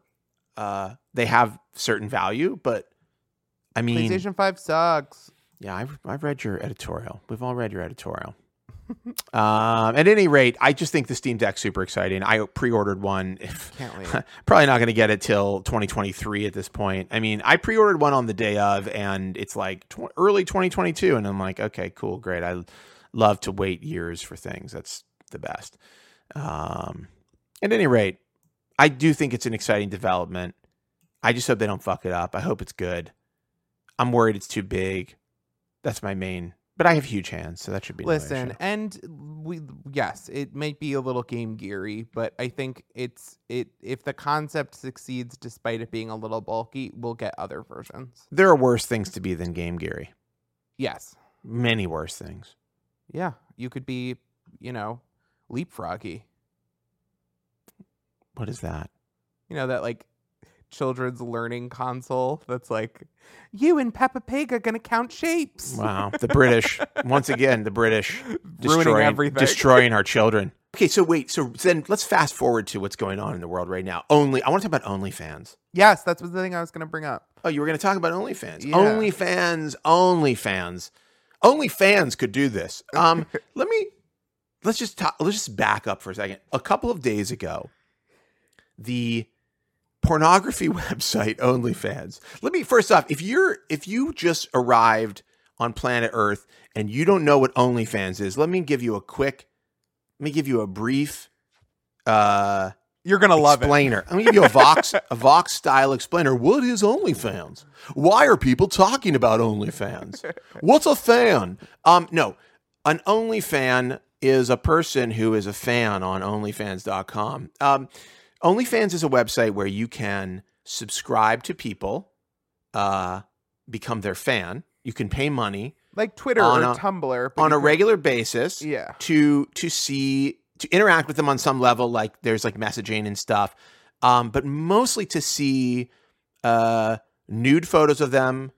[SPEAKER 1] uh, they have certain value, but I mean,
[SPEAKER 2] PlayStation Five sucks.
[SPEAKER 1] yeah, I've, I've read your editorial. We've all read your editorial. Um, at any rate, I just think the Steam Deck's super exciting. I pre-ordered one. If,
[SPEAKER 2] Can't wait.
[SPEAKER 1] probably not going to get it till 2023 at this point. I mean, I pre-ordered one on the day of, and it's like tw- early 2022, and I'm like, okay, cool, great. I love to wait years for things. That's the best. Um, at any rate, I do think it's an exciting development. I just hope they don't fuck it up. I hope it's good. I'm worried it's too big. That's my main. But I have huge hands, so that should be no
[SPEAKER 2] Listen,
[SPEAKER 1] issue.
[SPEAKER 2] and we yes, it might be a little game geary, but I think it's it if the concept succeeds despite it being a little bulky, we'll get other versions.
[SPEAKER 1] There are worse things to be than Game Geary.
[SPEAKER 2] Yes.
[SPEAKER 1] Many worse things.
[SPEAKER 2] Yeah. You could be, you know, leapfroggy.
[SPEAKER 1] What is that?
[SPEAKER 2] You know, that like children's learning console that's like, you and Peppa Pig are gonna count shapes.
[SPEAKER 1] Wow, the British once again, the British
[SPEAKER 2] Ruining
[SPEAKER 1] destroying
[SPEAKER 2] everything.
[SPEAKER 1] destroying our children. Okay, so wait, so then let's fast forward to what's going on in the world right now. Only I want to talk about OnlyFans.
[SPEAKER 2] yes, that's the thing I was gonna bring up.
[SPEAKER 1] Oh, you were going to talk about OnlyFans.
[SPEAKER 2] Yeah.
[SPEAKER 1] OnlyFans, OnlyFans, OnlyFans could do this. Um, let me let's just talk, let's just back up for a second. A couple of days ago, the pornography website OnlyFans. Let me first off, if you're if you just arrived on planet Earth and you don't know what OnlyFans is, let me give you a quick, let me give you a brief uh
[SPEAKER 2] You're gonna love it.
[SPEAKER 1] explainer. I'm gonna give you a Vox a Vox style explainer. What is OnlyFans? Why are people talking about OnlyFans? What's a fan? Um, no, an OnlyFan is a person who is a fan on OnlyFans.com. Um, OnlyFans is a website where you can subscribe to people, uh, become their fan. You can pay money
[SPEAKER 2] Like Twitter
[SPEAKER 1] On
[SPEAKER 2] or
[SPEAKER 1] a-
[SPEAKER 2] Tumblr.
[SPEAKER 1] on a
[SPEAKER 2] can-
[SPEAKER 1] regular basis
[SPEAKER 2] Yeah.
[SPEAKER 1] to to see to interact with them on some level like there's like messaging and stuff um but mostly to see uh nude photos of them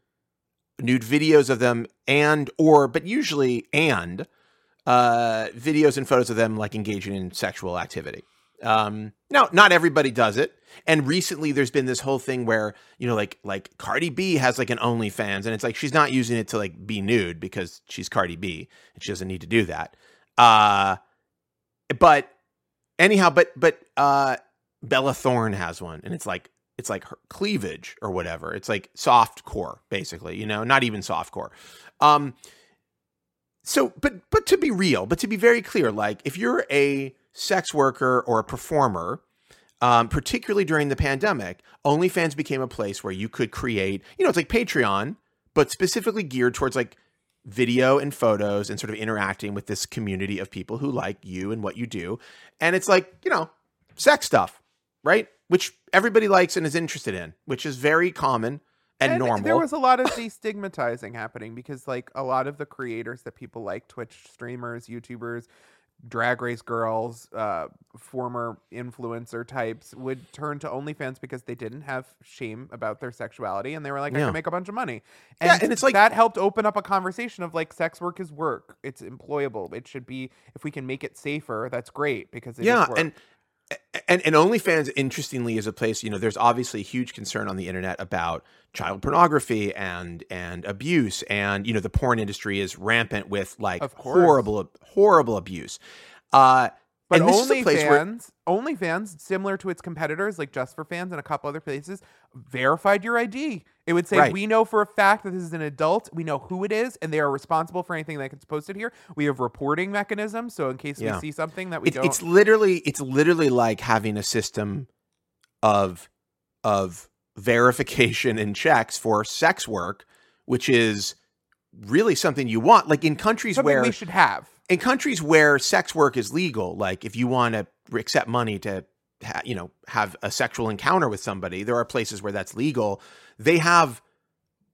[SPEAKER 1] nude videos of them and or but usually and uh videos and photos of them like engaging in sexual activity um now not everybody does it. And recently there's been this whole thing where you know like like Cardi B has like an OnlyFans and it's like she's not using it to like be nude because she's Cardi B and she doesn't need to do that. Uh but anyhow but but uh Bella Thorne has one and it's like it's like her cleavage or whatever. It's like soft core basically you know not even soft core um so but but to be real but to be very clear like if you're a sex worker or a performer um, particularly during the pandemic onlyfans became a place where you could create you know it's like patreon but specifically geared towards like video and photos and sort of interacting with this community of people who like you and what you do. And it's like you know sex stuff right? Which everybody likes and is interested in which is very common and, normal.
[SPEAKER 2] There was a lot of destigmatizing happening because, like, a lot of the creators that people like, Twitch streamers, YouTubers, drag race girls, uh, former influencer types, would turn to OnlyFans because they didn't have shame about their sexuality and they were like, I
[SPEAKER 1] Yeah.
[SPEAKER 2] can make a bunch of money.
[SPEAKER 1] Yeah, and it's like-
[SPEAKER 2] that helped open up a conversation of like, sex work is work. It's employable. It should be, if we can make it safer, that's great because it is
[SPEAKER 1] yeah
[SPEAKER 2] work.
[SPEAKER 1] and and and OnlyFans, interestingly, is a place. You know, there's obviously a huge concern on the internet about child pornography and and abuse, and you know, the porn industry is rampant with like horrible horrible abuse. Uh,
[SPEAKER 2] But
[SPEAKER 1] and this is a place where
[SPEAKER 2] OnlyFans, OnlyFans, similar to its competitors like Just for Fans and a couple other places, verified your ID. It would say,
[SPEAKER 1] Right.
[SPEAKER 2] "We know for a fact that this is an adult. We know who it is, and they are responsible for anything that gets posted here. We have reporting mechanisms, so in case
[SPEAKER 1] Yeah.
[SPEAKER 2] we see something that we
[SPEAKER 1] it's,
[SPEAKER 2] don't,
[SPEAKER 1] it's literally it's literally like having a system of of verification and checks for sex work, which is really something you want. Like in countries
[SPEAKER 2] something
[SPEAKER 1] where
[SPEAKER 2] we should have."
[SPEAKER 1] in countries where sex work is legal, like if you want to accept money to, ha- you know, have a sexual encounter with somebody, there are places where that's legal. They have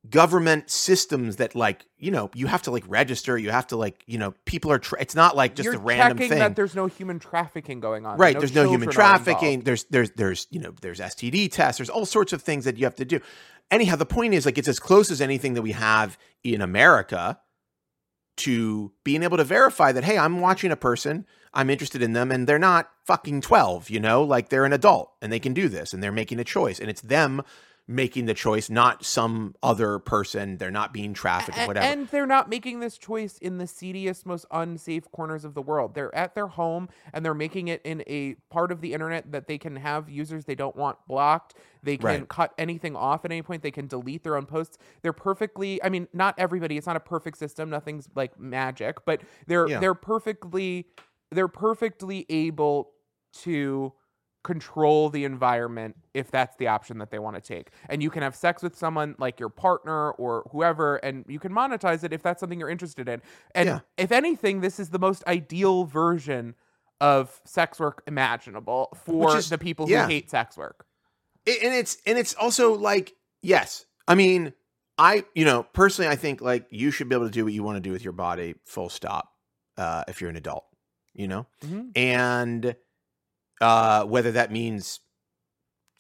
[SPEAKER 1] government systems that, like, you know, you have to like register. You have to like, you know, people are. Tra- it's not like just
[SPEAKER 2] You're
[SPEAKER 1] a random thing.
[SPEAKER 2] that there's no human trafficking going on.
[SPEAKER 1] right? there's no human
[SPEAKER 2] children are involved.
[SPEAKER 1] trafficking. There's there's there's you know there's STD tests. There's all sorts of things that you have to do. Anyhow, the point is like it's as close as anything that we have in America to being able to verify that hey, I'm watching a person, I'm interested in them, and they're not fucking twelve. You know, like they're an adult and they can do this, and they're making a choice, and it's them making the choice, not some other person. They're not being trafficked or whatever.
[SPEAKER 2] And they're not making this choice in the seediest, most unsafe corners of the world. They're at their home and they're making it in a part of the internet that they can have users they don't want blocked. They can
[SPEAKER 1] Right.
[SPEAKER 2] cut anything off at any point. They can delete their own posts. They're perfectly I mean, not everybody, it's not a perfect system. Nothing's like magic, but they're
[SPEAKER 1] Yeah.
[SPEAKER 2] they're perfectly they're perfectly able to control the environment if that's the option that they want to take. And you can have sex with someone like your partner or whoever, and you can monetize it if that's something you're interested in. And
[SPEAKER 1] Yeah.
[SPEAKER 2] if anything, this is the most ideal version of sex work imaginable for
[SPEAKER 1] is-
[SPEAKER 2] the people
[SPEAKER 1] yeah.
[SPEAKER 2] who hate sex work.
[SPEAKER 1] It- and it's and it's also like yes i mean i you know personally i think like you should be able to do what you want to do with your body full stop uh if you're an adult you know
[SPEAKER 2] Mhm.
[SPEAKER 1] and uh whether that means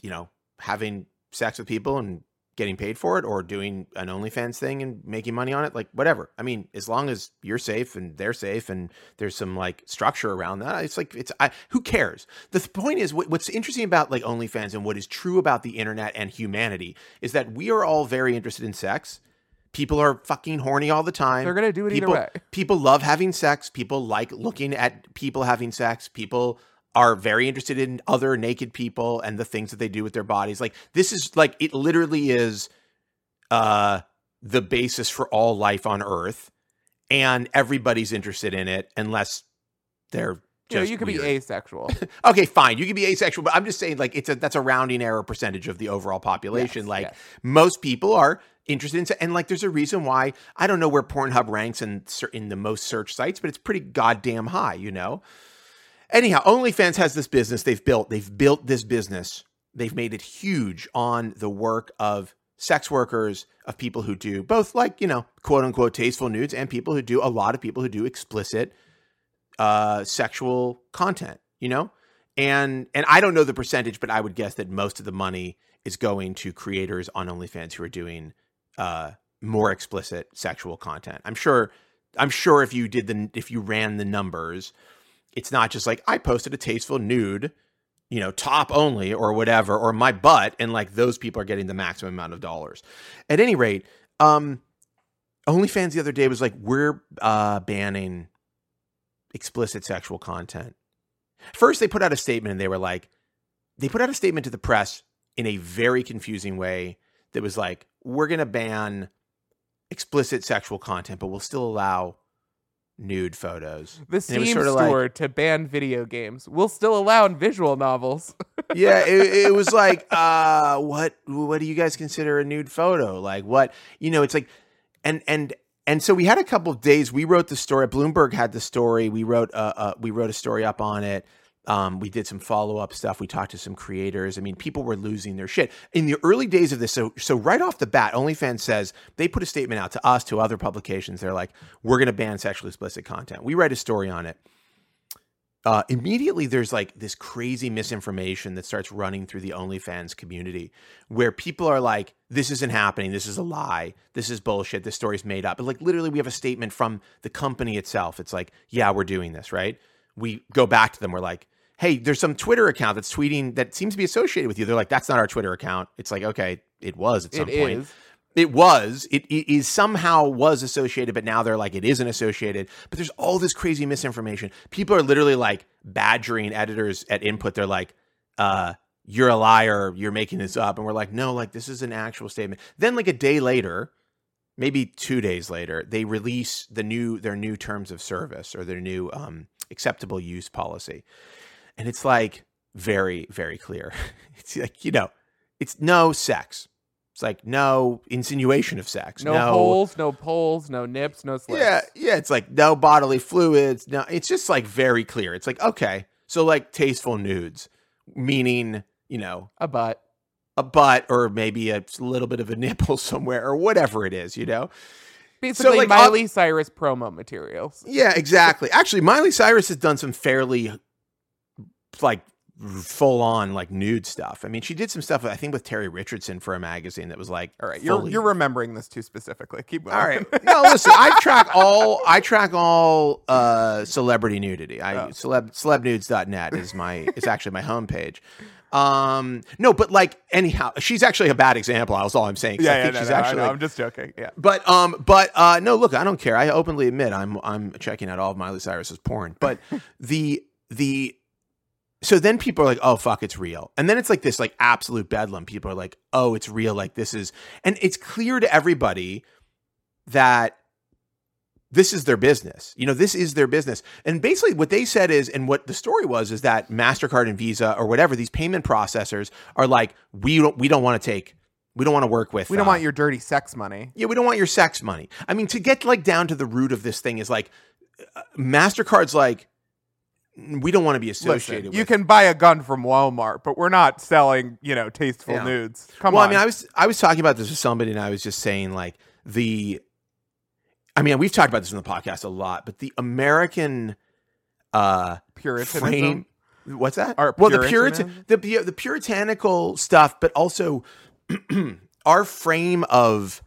[SPEAKER 1] you know having sex with people and getting paid for it or doing an OnlyFans thing and making money on it like whatever i mean as long as you're safe and they're safe and there's some like structure around that it's like it's I, who cares the th- point is what, what's interesting about like OnlyFans and what is true about the internet and humanity is that we are all very interested in sex people are fucking horny all the time
[SPEAKER 2] They're gonna do it
[SPEAKER 1] people,
[SPEAKER 2] either way.
[SPEAKER 1] people love having sex. People like looking at people having sex. People are very interested in other naked people and the things that they do with their bodies. Like this is like it literally is uh the basis for all life on earth and everybody's interested in it unless they're
[SPEAKER 2] You know, you could
[SPEAKER 1] weird.
[SPEAKER 2] be asexual.
[SPEAKER 1] Okay, fine. You could be asexual, but I'm just saying like it's a that's a rounding error percentage of the overall population.
[SPEAKER 2] Yes,
[SPEAKER 1] like
[SPEAKER 2] yes.
[SPEAKER 1] most people are interested in and like there's a reason why I don't know where Pornhub ranks in in the most search sites, but it's pretty goddamn high, you know. Anyhow, OnlyFans has this business they've built. They've built this business. They've made it huge on the work of sex workers, of people who do both like, you know, quote unquote tasteful nudes and people who do a lot of people who do explicit uh sexual content, you know? And and I don't know the percentage, but I would guess that most of the money is going to creators on OnlyFans who are doing uh more explicit sexual content. I'm sure I'm sure if you did the if you ran the numbers, it's not just like I posted a tasteful nude, you know, top only or whatever, or my butt, and like those people are getting the maximum amount of dollars. At any rate, um, OnlyFans the other day was like, we're uh, banning explicit sexual content. First, they put out a statement and they were like, they put out a statement to the press in a very confusing way that was like, we're going to ban explicit sexual content, but we'll still allow nude photos.
[SPEAKER 2] The
[SPEAKER 1] And it was
[SPEAKER 2] Steam
[SPEAKER 1] sorta like-
[SPEAKER 2] store to ban video games We'll still allow visual novels.
[SPEAKER 1] yeah, it, it was like, uh, what what do you guys consider a nude photo? Like what you know, it's like and and and so we had a couple of days. We wrote the story. Bloomberg had the story. We wrote uh, uh we wrote a story up on it. Um, we did some follow up stuff. We talked to some creators. I mean, people were losing their shit in the early days of this. So, so right off the bat, OnlyFans says they put a statement out to us, to other publications. They're like, "We're going to ban sexually explicit content." We write a story on it uh, immediately there's like this crazy misinformation that starts running through the OnlyFans community where people are like, this isn't happening. This is a lie. This is bullshit. This story's made up. But like literally, we have a statement from the company itself. It's like, yeah, we're doing this, right? We go back to them. We're like, hey, there's some Twitter account that's tweeting that seems to be associated with you. They're like, that's not our Twitter account. It's like, okay, it was at some
[SPEAKER 2] It
[SPEAKER 1] point.
[SPEAKER 2] is.
[SPEAKER 1] It was. It, it is somehow was associated, but now they're like it isn't associated. But there's all this crazy misinformation. People are literally like badgering editors at input. They're like, uh, "You're a liar. You're making this up." And we're like, "No, like this is an actual statement." Then like a day later, maybe two days later, they release the new their new terms of service or their new um, acceptable use policy, and it's like very very clear. It's like you know, it's no sex. It's like no insinuation of sex.
[SPEAKER 2] No, holes, no poles, no nips, no slits.
[SPEAKER 1] Yeah, yeah. It's like no bodily fluids. No, it's just like very clear. It's like okay, so like tasteful nudes, meaning you know
[SPEAKER 2] A butt.
[SPEAKER 1] a butt or maybe a little bit of a nipple somewhere or whatever it is. You know.
[SPEAKER 2] Basically,
[SPEAKER 1] like,
[SPEAKER 2] Miley Cyrus promo materials.
[SPEAKER 1] Yeah, exactly. Actually, Miley Cyrus has done some fairly like full on like nude stuff. I mean, she did some stuff I think with Terry Richardson for a magazine that was like
[SPEAKER 2] All right, you're
[SPEAKER 1] fully-
[SPEAKER 2] you're remembering this too specifically. Keep going.
[SPEAKER 1] All right. No, listen. I track all. I track all uh, celebrity nudity. I
[SPEAKER 2] Oh.
[SPEAKER 1] celeb celebnudes.net is my. is actually my homepage. Um. No, but like anyhow, she's actually a bad example. That's all I'm saying. 'cause I
[SPEAKER 2] yeah, yeah,
[SPEAKER 1] think
[SPEAKER 2] no,
[SPEAKER 1] she's
[SPEAKER 2] no,
[SPEAKER 1] actually.
[SPEAKER 2] know, I'm just joking. Yeah.
[SPEAKER 1] but um. But uh. No, look. I don't care. I openly admit I'm. I'm checking out all of Miley Cyrus's porn. But the the. So then people are like, "Oh fuck, it's real," and then it's like this, like absolute bedlam. People are like, "Oh, it's real." Like this is, and it's clear to everybody that this is their business. You know, this is their business. And basically what they said is and what the story was is that Mastercard and Visa or whatever these payment processors are like we don't we don't want to take we don't want to work with
[SPEAKER 2] We don't
[SPEAKER 1] uh,
[SPEAKER 2] want your dirty sex money.
[SPEAKER 1] yeah, we don't want your sex money. I mean, to get like down to the root of this thing is like uh, Mastercard's like we don't want to be associated
[SPEAKER 2] Listen,
[SPEAKER 1] with
[SPEAKER 2] you can buy a gun from Walmart, but we're not selling, you know, tasteful
[SPEAKER 1] Yeah.
[SPEAKER 2] nudes. Come
[SPEAKER 1] well,
[SPEAKER 2] on.
[SPEAKER 1] I mean, I was I was talking about this with somebody, and I was just saying like the. I mean, we've talked about this in the podcast a lot, but the American uh
[SPEAKER 2] Puritanism.
[SPEAKER 1] frame. What's that?
[SPEAKER 2] Or
[SPEAKER 1] well, the Puritan, the the puritanical stuff, but also our frame of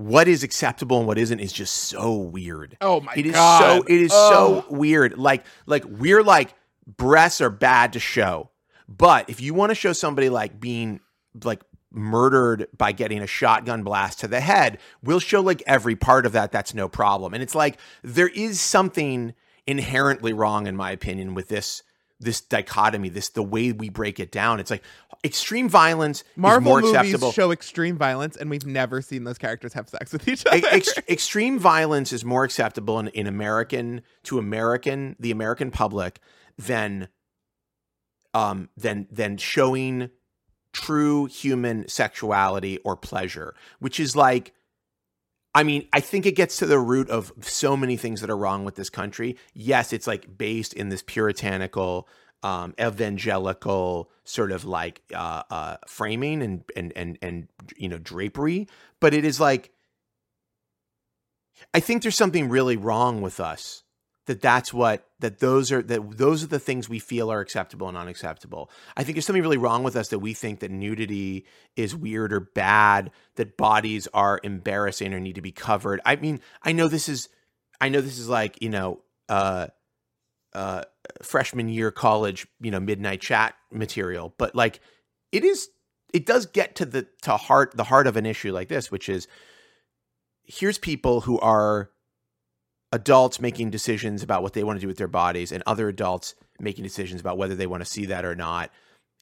[SPEAKER 1] what is acceptable and what isn't is just so weird.
[SPEAKER 2] Oh my
[SPEAKER 1] It is
[SPEAKER 2] god.
[SPEAKER 1] so it is
[SPEAKER 2] Oh.
[SPEAKER 1] so weird. Like like we're like breasts are bad to show. But if you want to show somebody like being like murdered by getting a shotgun blast to the head, we'll show like every part of that. That's no problem. And it's like there is something inherently wrong in my opinion with this this dichotomy, this the way we break it down. It's like extreme violence
[SPEAKER 2] Marvel
[SPEAKER 1] is more
[SPEAKER 2] movies
[SPEAKER 1] acceptable.
[SPEAKER 2] show extreme violence, and we've never seen those characters have sex with each other.
[SPEAKER 1] Ex- extreme violence is more acceptable in, in American to American the American public than um than than showing true human sexuality or pleasure, which is like I mean, I think it gets to the root of so many things that are wrong with this country. Yes, it's like based in this puritanical, um, evangelical sort of like uh, uh, framing and and and and you know drapery, but it is like I think there's something really wrong with us that that's what that those are that those are the things we feel are acceptable and unacceptable. I think there's something really wrong with us that we think that nudity is weird or bad, that bodies are embarrassing or need to be covered. I mean, I know this is I know this is like, you know, uh uh freshman year college, you know, midnight chat material, but like it is it does get to the to heart the heart of an issue like this, which is here's people who are adults making decisions about what they want to do with their bodies and other adults making decisions about whether they want to see that or not.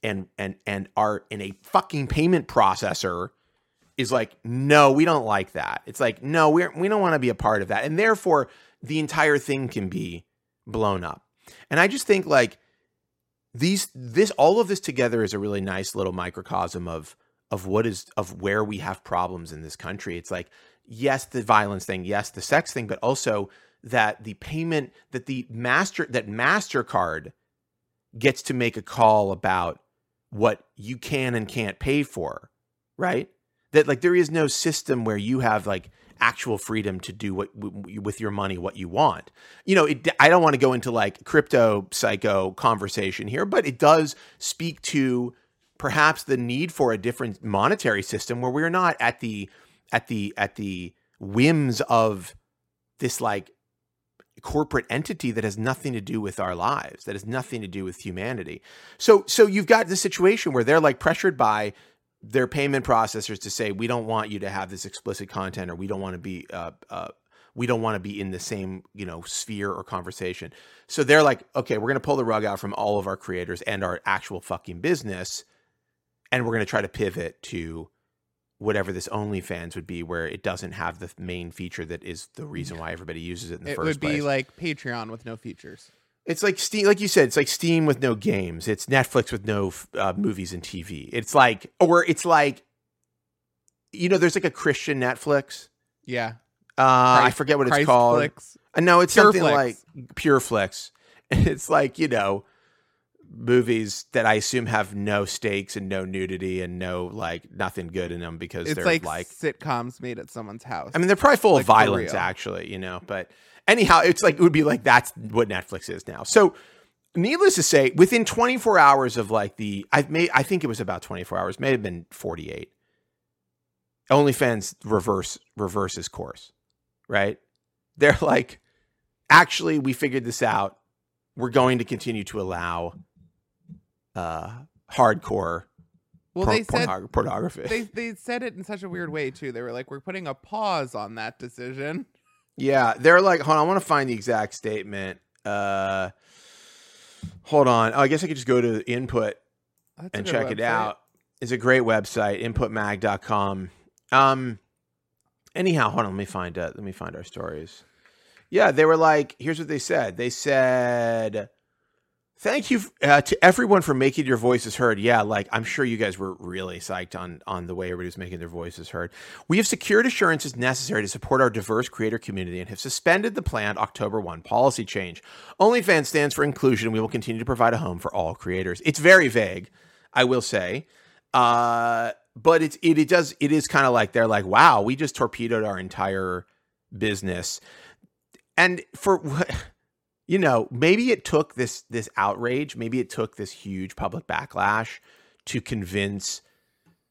[SPEAKER 1] And and and are in a fucking payment processor is like no we don't like that. It's like no we're we don't want to be a part of that. And therefore the entire thing can be blown up. And i just think like these this all of this together is a really nice little microcosm of of what is of where we have problems in this country. It's like yes the violence thing yes the sex thing but also that the payment that the master that mastercard gets to make a call about what you can and can't pay for right? That like there is no system where you have like actual freedom to do what with your money what you want. You know it, i don't want to go into like crypto psycho conversation here but it does speak to perhaps the need for a different monetary system where we're not at the at the at the whims of this like corporate entity that has nothing to do with our lives, that has nothing to do with humanity. So so you've got this situation where they're like pressured by their payment processors to say we don't want you to have this explicit content or we don't want to be uh, uh, we don't want to be in the same you know sphere or conversation so they're like okay we're going to pull the rug out from all of our creators and our actual fucking business and we're going to try to pivot to whatever this OnlyFans would be, where it doesn't have the main feature that is the reason why everybody uses it in the
[SPEAKER 2] It
[SPEAKER 1] first
[SPEAKER 2] would
[SPEAKER 1] place.
[SPEAKER 2] be like Patreon with no features.
[SPEAKER 1] It's like Steam, like you said, it's like Steam with no games. It's Netflix with no uh, movies and TV. It's like, or it's like, you know, there's like a Christian Netflix.
[SPEAKER 2] Yeah.
[SPEAKER 1] Uh, I forget what it's called.
[SPEAKER 2] Flicks.
[SPEAKER 1] Uh, no, it's
[SPEAKER 2] Pure
[SPEAKER 1] something like PureFlix. And it's like, you know, movies that I assume have no stakes and no nudity and no like nothing good in them because
[SPEAKER 2] It's
[SPEAKER 1] they're
[SPEAKER 2] like,
[SPEAKER 1] like
[SPEAKER 2] sitcoms made at someone's house.
[SPEAKER 1] I mean, they're probably full
[SPEAKER 2] Like,
[SPEAKER 1] of violence, actually, you know. But anyhow, it's like it would be like that's what Netflix is now. So, needless to say, within 24 hours of like the, I've made, I think it was about 24 hours, may have been 48. OnlyFans reverse reverses course, right? They're like, actually, we figured this out. We're going to continue to allow uh, hardcore
[SPEAKER 2] well,
[SPEAKER 1] por-
[SPEAKER 2] they said
[SPEAKER 1] pornog- pornography.
[SPEAKER 2] they they said it in such a weird way too. They were like, "We're putting a pause on that decision."
[SPEAKER 1] Yeah, they're like, hold on, I want to find the exact statement. Uh, hold on. Oh, I guess I could just go to input
[SPEAKER 2] That's
[SPEAKER 1] and check it out. It's a great website, inputmag.com. Um, anyhow, hold on, let me find uh, let me find our stories. Yeah, they were like, here's what they said. They said, "Thank you uh, to everyone for making your voices heard." Yeah, like I'm sure you guys were really psyched on on the way everybody was making their voices heard. We have secured assurances necessary to support our diverse creator community and have suspended the planned October 1 policy change. OnlyFans stands for inclusion. We will continue to provide a home for all creators. It's very vague, I will say. Uh, but it's it, it does it is kind of like they're like, wow, we just torpedoed our entire business. And for you know, maybe it took this this outrage, maybe it took this huge public backlash to convince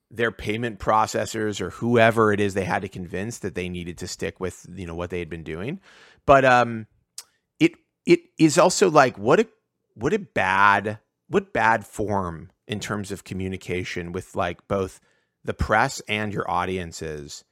[SPEAKER 1] their payment processors or whoever it is they had to convince that they needed to stick with you know what they had been doing. But um it it is also like what a what a bad what bad form in terms of communication with like both the press and your audiences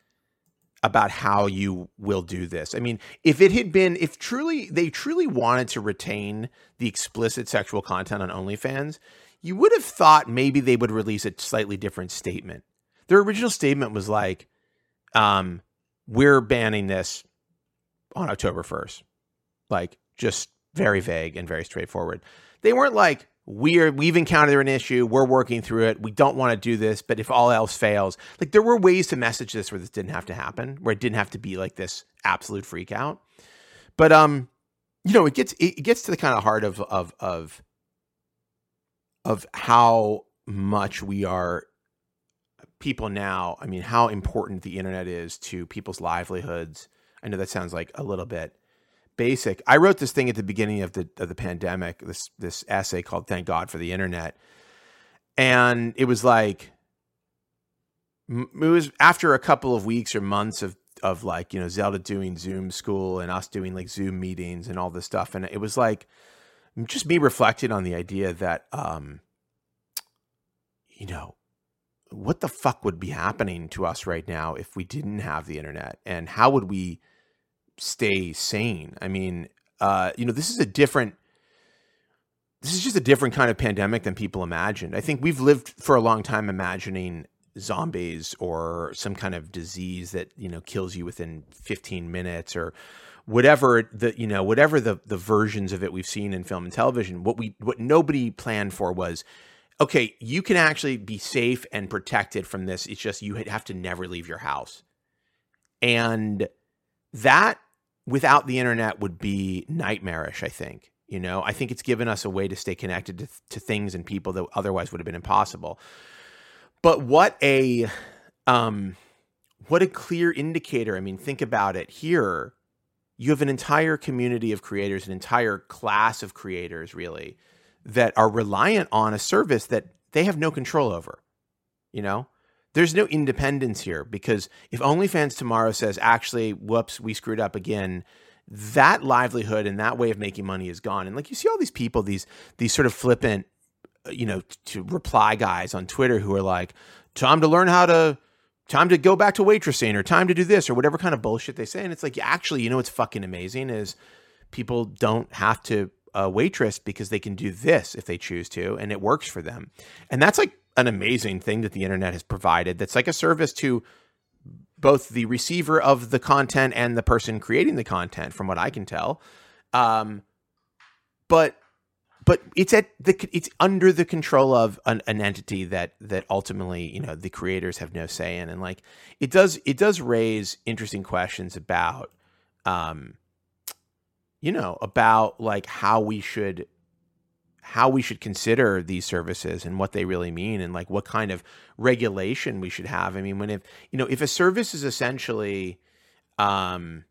[SPEAKER 1] about how you will do this. I mean, if it had been if truly they truly wanted to retain the explicit sexual content on OnlyFans, you would have thought maybe they would release a slightly different statement. Their original statement was like, um, we're banning this on October 1st. Like just very vague and very straightforward. They weren't like, we're we've encountered an issue, we're working through it, we don't want to do this, but if all else fails, like there were ways to message this where this didn't have to happen, where it didn't have to be like this absolute freak out. But um, you know, it gets it gets to the kind of heart of of of of how much we are people now. I mean, how important the internet is to people's livelihoods. I know that sounds like a little bit basic. I wrote this thing at the beginning of the of the pandemic. This this essay called "Thank God for the Internet," and it was like it was after a couple of weeks or months of of like you know Zelda doing Zoom school and us doing like Zoom meetings and all this stuff, and it was like just me reflecting on the idea that um you know what the fuck would be happening to us right now if we didn't have the internet and how would we stay sane. I mean uh you know this is a different this is just a different kind of pandemic than people imagined. I think we've lived for a long time imagining zombies or some kind of disease that you know kills you within 15 minutes or whatever the you know whatever the the versions of it we've seen in film and television. What we what nobody planned for was okay you can actually be safe and protected from this. It's just you have to never leave your house. And that without the internet would be nightmarish i think you know? I think it's given us a way to stay connected to, to things and people that otherwise would have been impossible. But what a um what a clear indicator i mean think about it. Here you have an entire community of creators an entire class of creators really that are reliant on a service that they have no control over you know there's no independence here because if OnlyFans tomorrow says, actually, whoops, we screwed up again, that livelihood and that way of making money is gone. And like you see all these people, these these sort of flippant, uh, you know, to reply guys on Twitter who are like, time to learn how to time to go back to waitressing or time to do this or whatever kind of bullshit they say. And it's like, actually, you know what's fucking amazing is people don't have to uh, waitress because they can do this if they choose to, and it works for them. And that's like an amazing thing that the internet has provided. That's like a service to both the receiver of the content and the person creating the content, from what I can tell. Um, but but it's at the it's under the control of an, an, entity that that ultimately you know the creators have no say in and like it does it does raise interesting questions about um you know about like how we should how we should consider these services and what they really mean and like what kind of regulation we should have i mean when if you know if a service is essentially um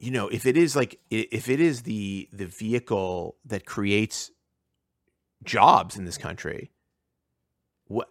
[SPEAKER 1] you know, if it is like if it is the the vehicle that creates jobs in this country,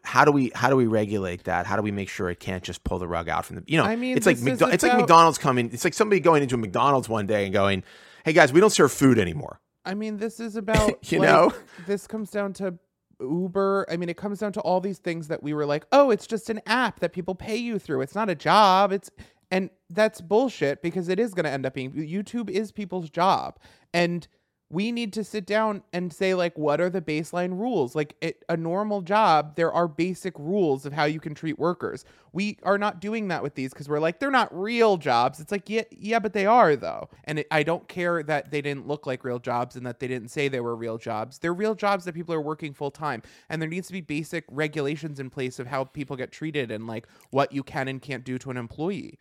[SPEAKER 1] how do we how do we regulate that? How do we make sure it can't just pull the rug out from the you know?
[SPEAKER 2] I mean,
[SPEAKER 1] it's like McDo- it's like McDonald's coming. It's like somebody going into a McDonald's one day and going, "Hey guys, we don't serve food anymore."
[SPEAKER 2] I mean, this is about
[SPEAKER 1] you
[SPEAKER 2] like,
[SPEAKER 1] know
[SPEAKER 2] this comes down to Uber. I mean, it comes down to all these things that we were like, "Oh, it's just an app that people pay you through. It's not a job. It's and that's bullshit because it is going to end up being YouTube is people's job. And we need to sit down and say like what are the baseline rules? Like it, a normal job there are basic rules of how you can treat workers. We are not doing that with these because we're like they're not real jobs. It's like yeah yeah but they are though. And it, i don't care that they didn't look like real jobs and that they didn't say they were real jobs. They're real jobs that people are working full time and there needs to be basic regulations in place of how people get treated and like what you can and can't do to an employee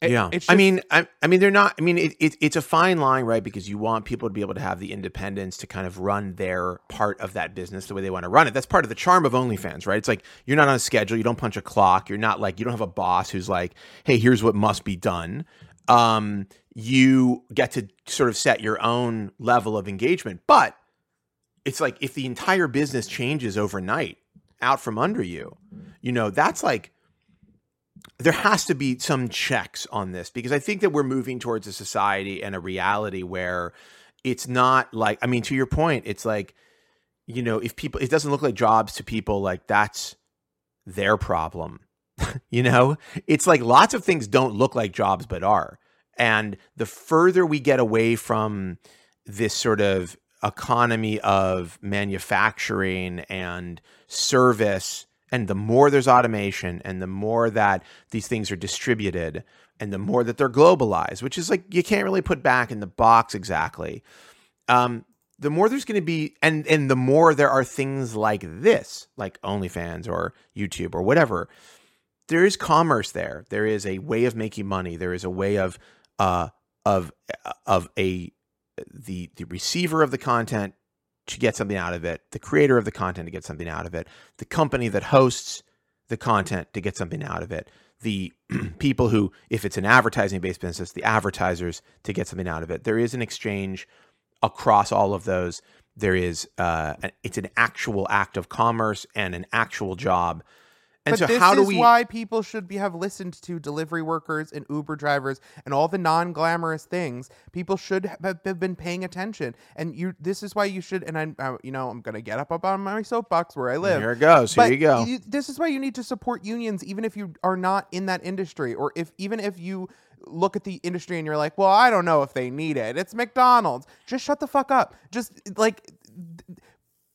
[SPEAKER 1] it, yeah, just, I mean, I, I, mean, they're not. I mean, it, it, it's a fine line, right? Because you want people to be able to have the independence to kind of run their part of that business the way they want to run it. That's part of the charm of OnlyFans, right? It's like you're not on a schedule, you don't punch a clock, you're not like you don't have a boss who's like, "Hey, here's what must be done." Um, you get to sort of set your own level of engagement, but it's like if the entire business changes overnight out from under you, you know, that's like there has to be some checks on this because I think that we're moving towards a society and a reality where it's not like I mean to your point it's like you know if people it doesn't look like jobs to people like that's their problem you know? It's like lots of things don't look like jobs but are. And the further we get away from this sort of economy of manufacturing and service and the more there's automation and the more that these things are distributed and the more that they're globalized, which is like you can't really put back in the box exactly. Um, the more there's going to be, and and the more there are things like this, like OnlyFans or YouTube or whatever, there is commerce there. There is a way of making money. There is a way of uh of of a the the receiver of the content to get something out of it, the creator of the content to get something out of it, the company that hosts the content to get something out of it, the people who, if it's an advertising based business, the advertisers to get something out of it. There is an exchange across all of those. There is, uh, it's an actual act of commerce and an actual job
[SPEAKER 2] and but so this how do is we... why people should be have listened to delivery workers and Uber drivers and all the non-glamorous things. People should have, have been paying attention, and you. This is why you should. And I, I you know, I'm gonna get up up on my soapbox where I live.
[SPEAKER 1] Here it goes. Here you go.
[SPEAKER 2] You, this is why you need to support unions, even if you are not in that industry, or if even if you look at the industry and you're like, well, I don't know if they need it. It's McDonald's. Just shut the fuck up. Just like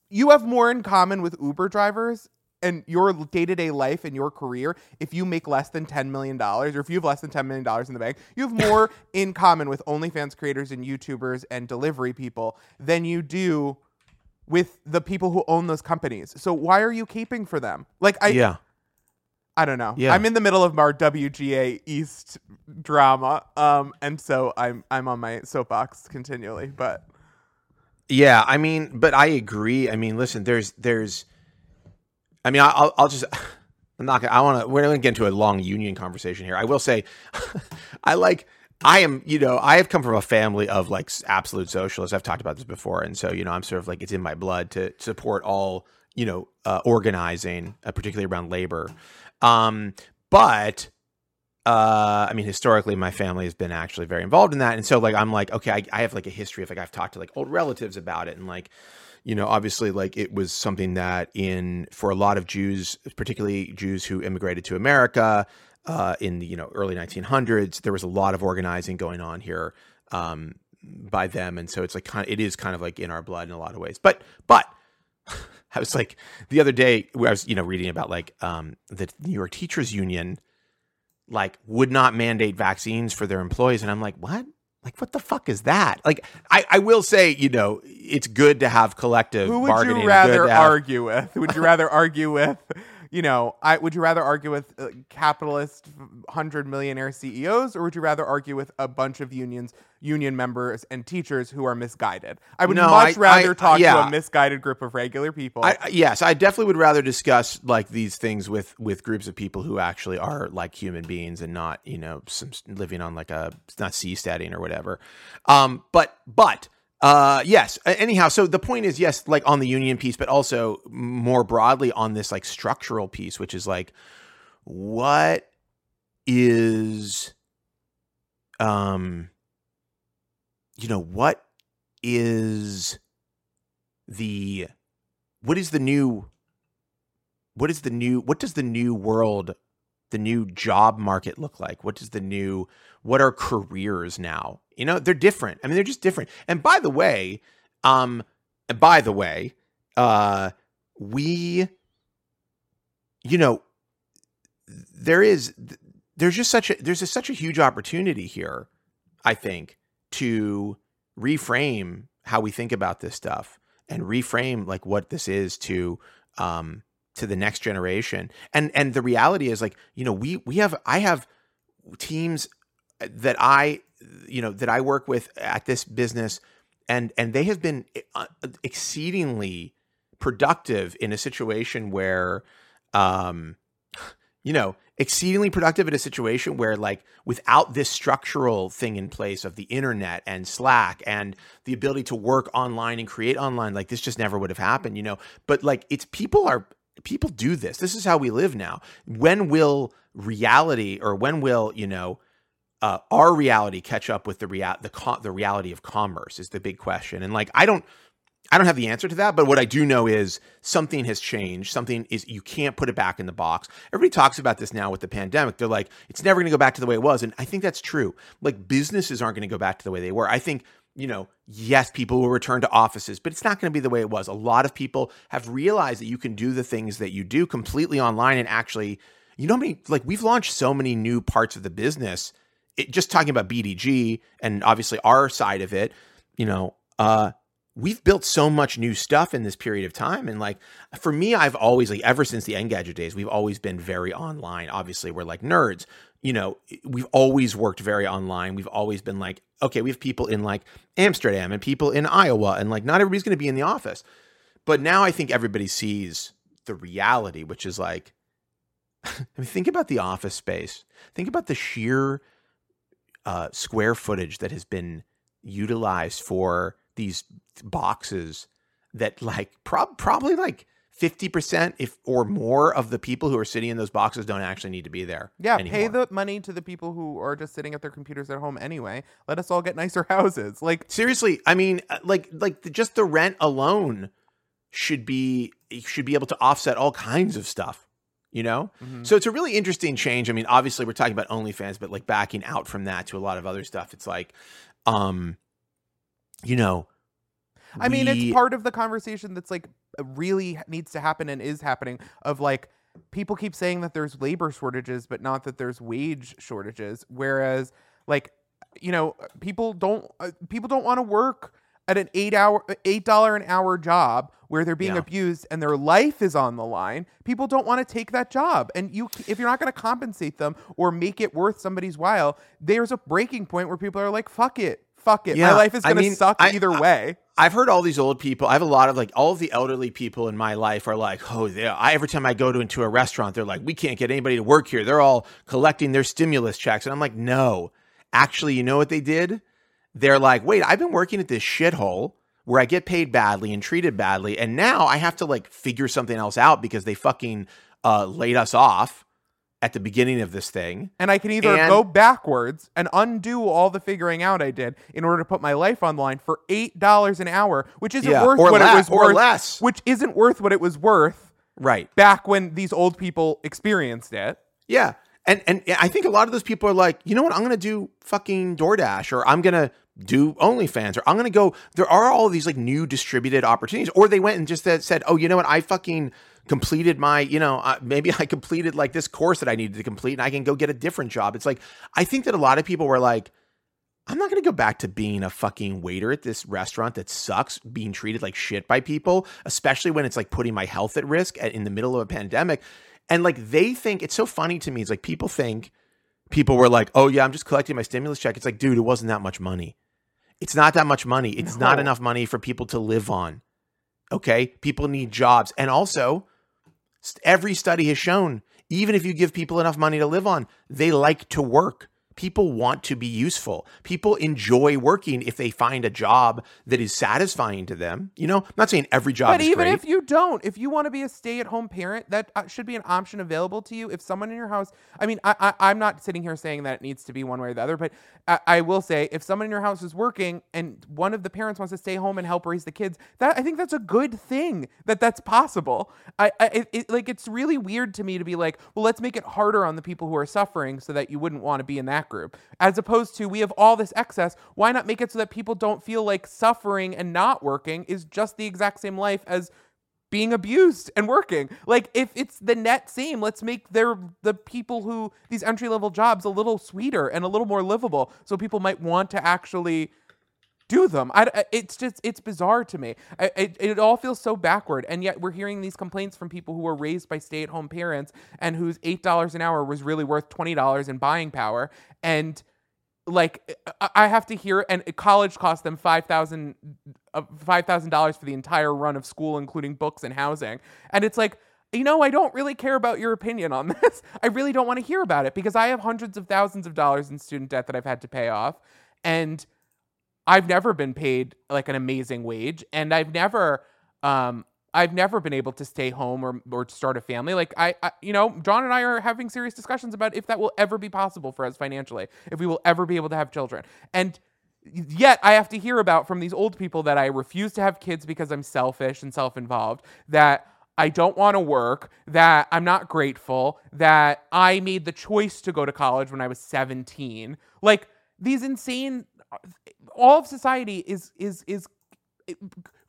[SPEAKER 2] you have more in common with Uber drivers and your day-to-day life and your career if you make less than $10 million or if you have less than $10 million in the bank you have more in common with onlyfans creators and youtubers and delivery people than you do with the people who own those companies so why are you keeping for them like i
[SPEAKER 1] yeah
[SPEAKER 2] I don't know. Yeah. I'm in the middle of our WGA East drama, um, and so I'm I'm on my soapbox continually. But
[SPEAKER 1] yeah, I mean, but I agree. I mean, listen, there's there's I mean, I'll, I'll just. I'm not gonna. I want to. We're gonna get into a long union conversation here. I will say, I like. I am, you know, I have come from a family of like absolute socialists. I've talked about this before, and so you know, I'm sort of like it's in my blood to support all you know uh, organizing, uh, particularly around labor. Um, but uh, I mean, historically, my family has been actually very involved in that, and so like I'm like, okay, I, I have like a history of like I've talked to like old relatives about it, and like, you know, obviously, like it was something that in for a lot of Jews, particularly Jews who immigrated to America uh, in the you know early 1900s, there was a lot of organizing going on here um, by them, and so it's like kind of it is kind of like in our blood in a lot of ways, but but. I was like the other day where I was, you know, reading about like um, the New York Teachers Union like would not mandate vaccines for their employees. And i'm like what like what the fuck is that like i, I will say you know it's good to have collective
[SPEAKER 2] Who would
[SPEAKER 1] bargaining
[SPEAKER 2] you rather
[SPEAKER 1] have-
[SPEAKER 2] argue with? Would you rather argue with, you know, I would you rather argue with uh, capitalist hundred millionaire CEOs, or would you rather argue with a bunch of unions, union members, and teachers who are misguided? I would
[SPEAKER 1] No,
[SPEAKER 2] much
[SPEAKER 1] I-
[SPEAKER 2] rather
[SPEAKER 1] I-
[SPEAKER 2] talk to a misguided group of regular people.
[SPEAKER 1] I, I- yes, I definitely would rather discuss like these things with with groups of people who actually are like human beings and not you know some living on like a not seasteading or whatever. Um, but but uh, yes. Anyhow, so the point is yes, like on the union piece, but also more broadly on this like structural piece, which is like what is um you know what is the what is the new what is the new what does the new world the new job market look like what does the new what are careers now you know they're different. I mean they're just different. And by the way um by the way uh we you know there is there's just such a there's a, such a huge opportunity here i think to reframe how we think about this stuff and reframe like what this is to um to the next generation. And and the reality is like you know we we have i have teams that i you know that i work with at this business and and they have been uh, exceedingly productive in a situation where um you know exceedingly productive in a situation where like without this structural thing in place of the internet and slack and the ability to work online and create online like this just never would have happened you know? But like it's people are people do this. This is how we live now. When will reality or when will you know uh, our reality catch up with the real the co- the reality of commerce is the big question and like i don't I don't have the answer to that, but what I do know is something has changed. Something is you can't put it back in the box. Everybody talks about this now with the pandemic. They're like, it's never going to go back to the way it was, and I think that's true. Like businesses aren't going to go back to the way they were. I think you know, yes, people will return to offices, but it's not going to be the way it was. A lot of people have realized that you can do the things that you do completely online and actually, you know, how many like we've launched so many new parts of the business. It, just talking about BDG and obviously our side of it, you know, uh, we've built so much new stuff in this period of time. And like for me, I've always like ever since the Engadget days, we've always been very online. Obviously, we're like nerds. You know, we've always worked very online. We've always been like, okay, we have people in like Amsterdam and people in Iowa, and like not everybody's going to be in the office. But now I think everybody sees the reality, which is like, I mean, think about the office space. Think about the sheer uh, square footage that has been utilized for these boxes that like prob- probably like 50% if or more of the people who are sitting in those boxes don't actually need to be there
[SPEAKER 2] yeah,
[SPEAKER 1] anymore.
[SPEAKER 2] pay the money to the people who are just sitting at their computers at home anyway. Let us all get nicer houses. Like
[SPEAKER 1] seriously i mean uh, like like the, just the rent alone should be should be able to offset all kinds of stuff you know?
[SPEAKER 2] Mhm.
[SPEAKER 1] so it's a really interesting change. I mean obviously we're talking about onlyfans but like backing out from that to a lot of other stuff it's like um you know
[SPEAKER 2] I mean, it's part of the conversation that's like really needs to happen and is happening of like people keep saying that there's labor shortages but not that there's wage shortages. Whereas like you know people don't uh, people don't want to work at an 8 hour 8 dollar an hour job where they're being
[SPEAKER 1] Yeah.
[SPEAKER 2] abused and their life is on the line people don't want to take that job and you if you're not going to compensate them or make it worth somebody's while there's a breaking point where people are like fuck it fuck it my life is going to suck
[SPEAKER 1] I-
[SPEAKER 2] either
[SPEAKER 1] I-
[SPEAKER 2] way
[SPEAKER 1] I've heard all these old people. I have a lot of like all of the elderly people in my life are like, oh, yeah. I every time I go to into a restaurant, they're like, we can't get anybody to work here. They're all collecting their stimulus checks, and I'm like, no, actually, you know what they did? They're like, wait, I've been working at this shithole where I get paid badly and treated badly, and now I have to like figure something else out because they fucking uh, laid us off. at the beginning of this thing.
[SPEAKER 2] And I can either
[SPEAKER 1] And-
[SPEAKER 2] go backwards and undo all the figuring out I did in order to put my life online for eight dollars an hour, which isn't
[SPEAKER 1] Yeah,
[SPEAKER 2] worth what
[SPEAKER 1] le-
[SPEAKER 2] it was
[SPEAKER 1] or
[SPEAKER 2] worth.
[SPEAKER 1] less.
[SPEAKER 2] Which isn't worth what it was worth
[SPEAKER 1] Right.
[SPEAKER 2] back when these old people experienced it.
[SPEAKER 1] Yeah. And and I think a lot of those people are like, you know what, I'm gonna do fucking DoorDash or I'm gonna do OnlyFans or I'm gonna go. There are all these like new distributed opportunities, or they went and just said, oh, you know what, I fucking completed my, you know, uh, maybe I completed like this course that I needed to complete, and I can go get a different job. It's like I think that a lot of people were like. I'm not going to go back to being a fucking waiter at this restaurant that sucks, being treated like shit by people, especially when it's like putting my health at risk in the middle of a pandemic. And like they think it's so funny to me. It's like people think people were like, "Oh yeah, I'm just collecting my stimulus check." It's like, dude, it wasn't that much money. It's not that much money. It's not enough money for people to live on. Okay, people need jobs, and also every study has shown even if you give people enough money to live on, they like to work. People want to be useful. People enjoy working if they find a job that is satisfying to them. You know, I'm not saying every job
[SPEAKER 2] But
[SPEAKER 1] is
[SPEAKER 2] even
[SPEAKER 1] great.
[SPEAKER 2] if you don't, if you want to be a stay-at-home parent, that uh, should be an option available to you. If someone in your house, I mean, I, I, I'm not sitting here saying that it needs to be one way or the other, but I, I will say, if someone in your house is working and one of the parents wants to stay home and help raise the kids, that I think that's a good thing that that's possible. I, I it, it, like it's really weird to me to be like, well, let's make it harder on the people who are suffering so that you wouldn't want to be in that group, as opposed to we have all this excess. Why not make it so that people don't feel like suffering and not working is just the exact same life as being abused and working. Like if it's the net same, let's make their the people who these entry level jobs a little sweeter and a little more livable, so people might want to actually do them. I, it's just it's bizarre to me. I, it, it all feels so backward, and yet we're hearing these complaints from people who were raised by stay at home parents and whose eight dollars an hour was really worth twenty dollars in buying power, and like I- I have to hear, and college cost them five thousand uh, five thousand dollars for the entire run of school, including books and housing, and it's like. You know, I don't really care about your opinion on this. I really don't want to hear about it because I have hundreds of thousands of dollars in student debt that I've had to pay off. And I've never been paid like an amazing wage, and I've never, um, I've never been able to stay home or or start a family. Like I, I, you know, John and I are having serious discussions about if that will ever be possible for us financially, if we will ever be able to have children, and yet I have to hear about from these old people that I refuse to have kids because I'm selfish and self-involved, that I don't want to work, that I'm not grateful, that I made the choice to go to college when I was 17. Like these insane all of society is is is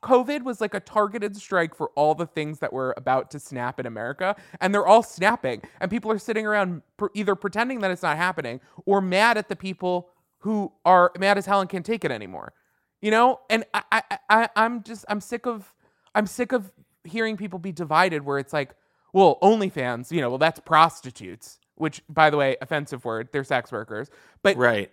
[SPEAKER 2] COVID was like a targeted strike for all the things that were about to snap in America, and they're all snapping. And people are sitting around pr- either pretending that it's not happening or mad at the people who are mad as hell and can't take it anymore. You know, and I, I, I I'm just I'm sick of I'm sick of hearing people be divided where it's like, well, OnlyFans, you know, well that's prostitutes, which by the way, offensive word, they're sex workers. But
[SPEAKER 1] right.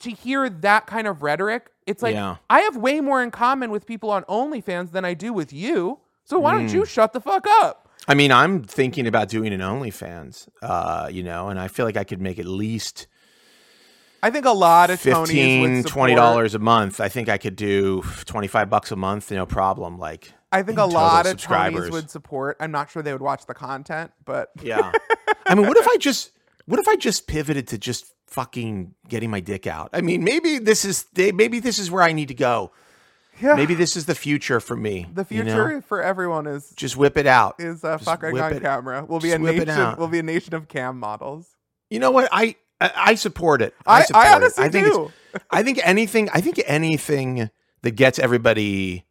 [SPEAKER 2] To hear that kind of rhetoric, it's like
[SPEAKER 1] Yeah.
[SPEAKER 2] I have way more in common with people on OnlyFans than I do with you. So why don't you
[SPEAKER 1] Mm.
[SPEAKER 2] shut the fuck up?
[SPEAKER 1] I mean, I'm thinking about doing an OnlyFans, uh, you know, and I feel like I could make at least
[SPEAKER 2] I think a lot of Tonys
[SPEAKER 1] 15
[SPEAKER 2] would
[SPEAKER 1] 20
[SPEAKER 2] support-
[SPEAKER 1] dollars a month. I think I could do 25 bucks a month, no problem. Like,
[SPEAKER 2] I think a lot of Tonys
[SPEAKER 1] subscribers.
[SPEAKER 2] would support. I'm not sure they would watch the content, but
[SPEAKER 1] yeah. I mean, what if I just what if I just pivoted to just fucking getting my dick out? I mean, maybe this is maybe this is where I need to go.
[SPEAKER 2] yeah,
[SPEAKER 1] Maybe this is the future for me.
[SPEAKER 2] the
[SPEAKER 1] you know?
[SPEAKER 2] future for everyone is
[SPEAKER 1] just whip it out.
[SPEAKER 2] is uh, fucking on
[SPEAKER 1] it-
[SPEAKER 2] camera. We'll be a
[SPEAKER 1] it
[SPEAKER 2] nation. We'll be a nation of cam models.
[SPEAKER 1] You know what? I I, I support it.
[SPEAKER 2] I,
[SPEAKER 1] support
[SPEAKER 2] I
[SPEAKER 1] it.
[SPEAKER 2] honestly
[SPEAKER 1] I think
[SPEAKER 2] do.
[SPEAKER 1] I think anything. I think anything that gets everybody,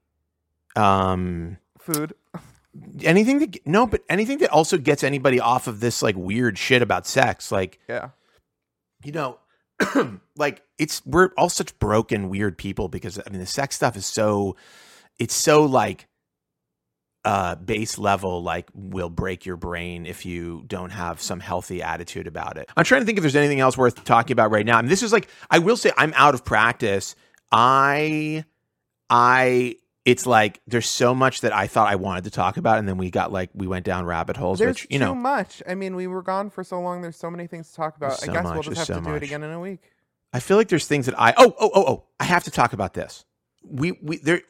[SPEAKER 1] um,
[SPEAKER 2] Food.
[SPEAKER 1] Anything that no, but anything that also gets anybody off of this like weird shit about sex, like
[SPEAKER 2] Yeah.
[SPEAKER 1] you know, like it's we're all such broken, weird people because I mean the sex stuff is so, it's so like, uh, base level, like will break your brain if you don't have some healthy attitude about it. I'm trying to think if there's anything else worth talking about right now. I mean, this is like I will say I'm out of practice. I, I. It's like there's so much that I thought I wanted to talk about, and then we got like we went down rabbit holes,
[SPEAKER 2] There's
[SPEAKER 1] which you
[SPEAKER 2] too
[SPEAKER 1] know,
[SPEAKER 2] much. I mean, we were gone for so long. There's so many things to talk about.
[SPEAKER 1] There's
[SPEAKER 2] I
[SPEAKER 1] so
[SPEAKER 2] guess we'll just have
[SPEAKER 1] so
[SPEAKER 2] to do it again in a week.
[SPEAKER 1] I feel like there's things that I oh oh oh oh I have to talk about this. We we there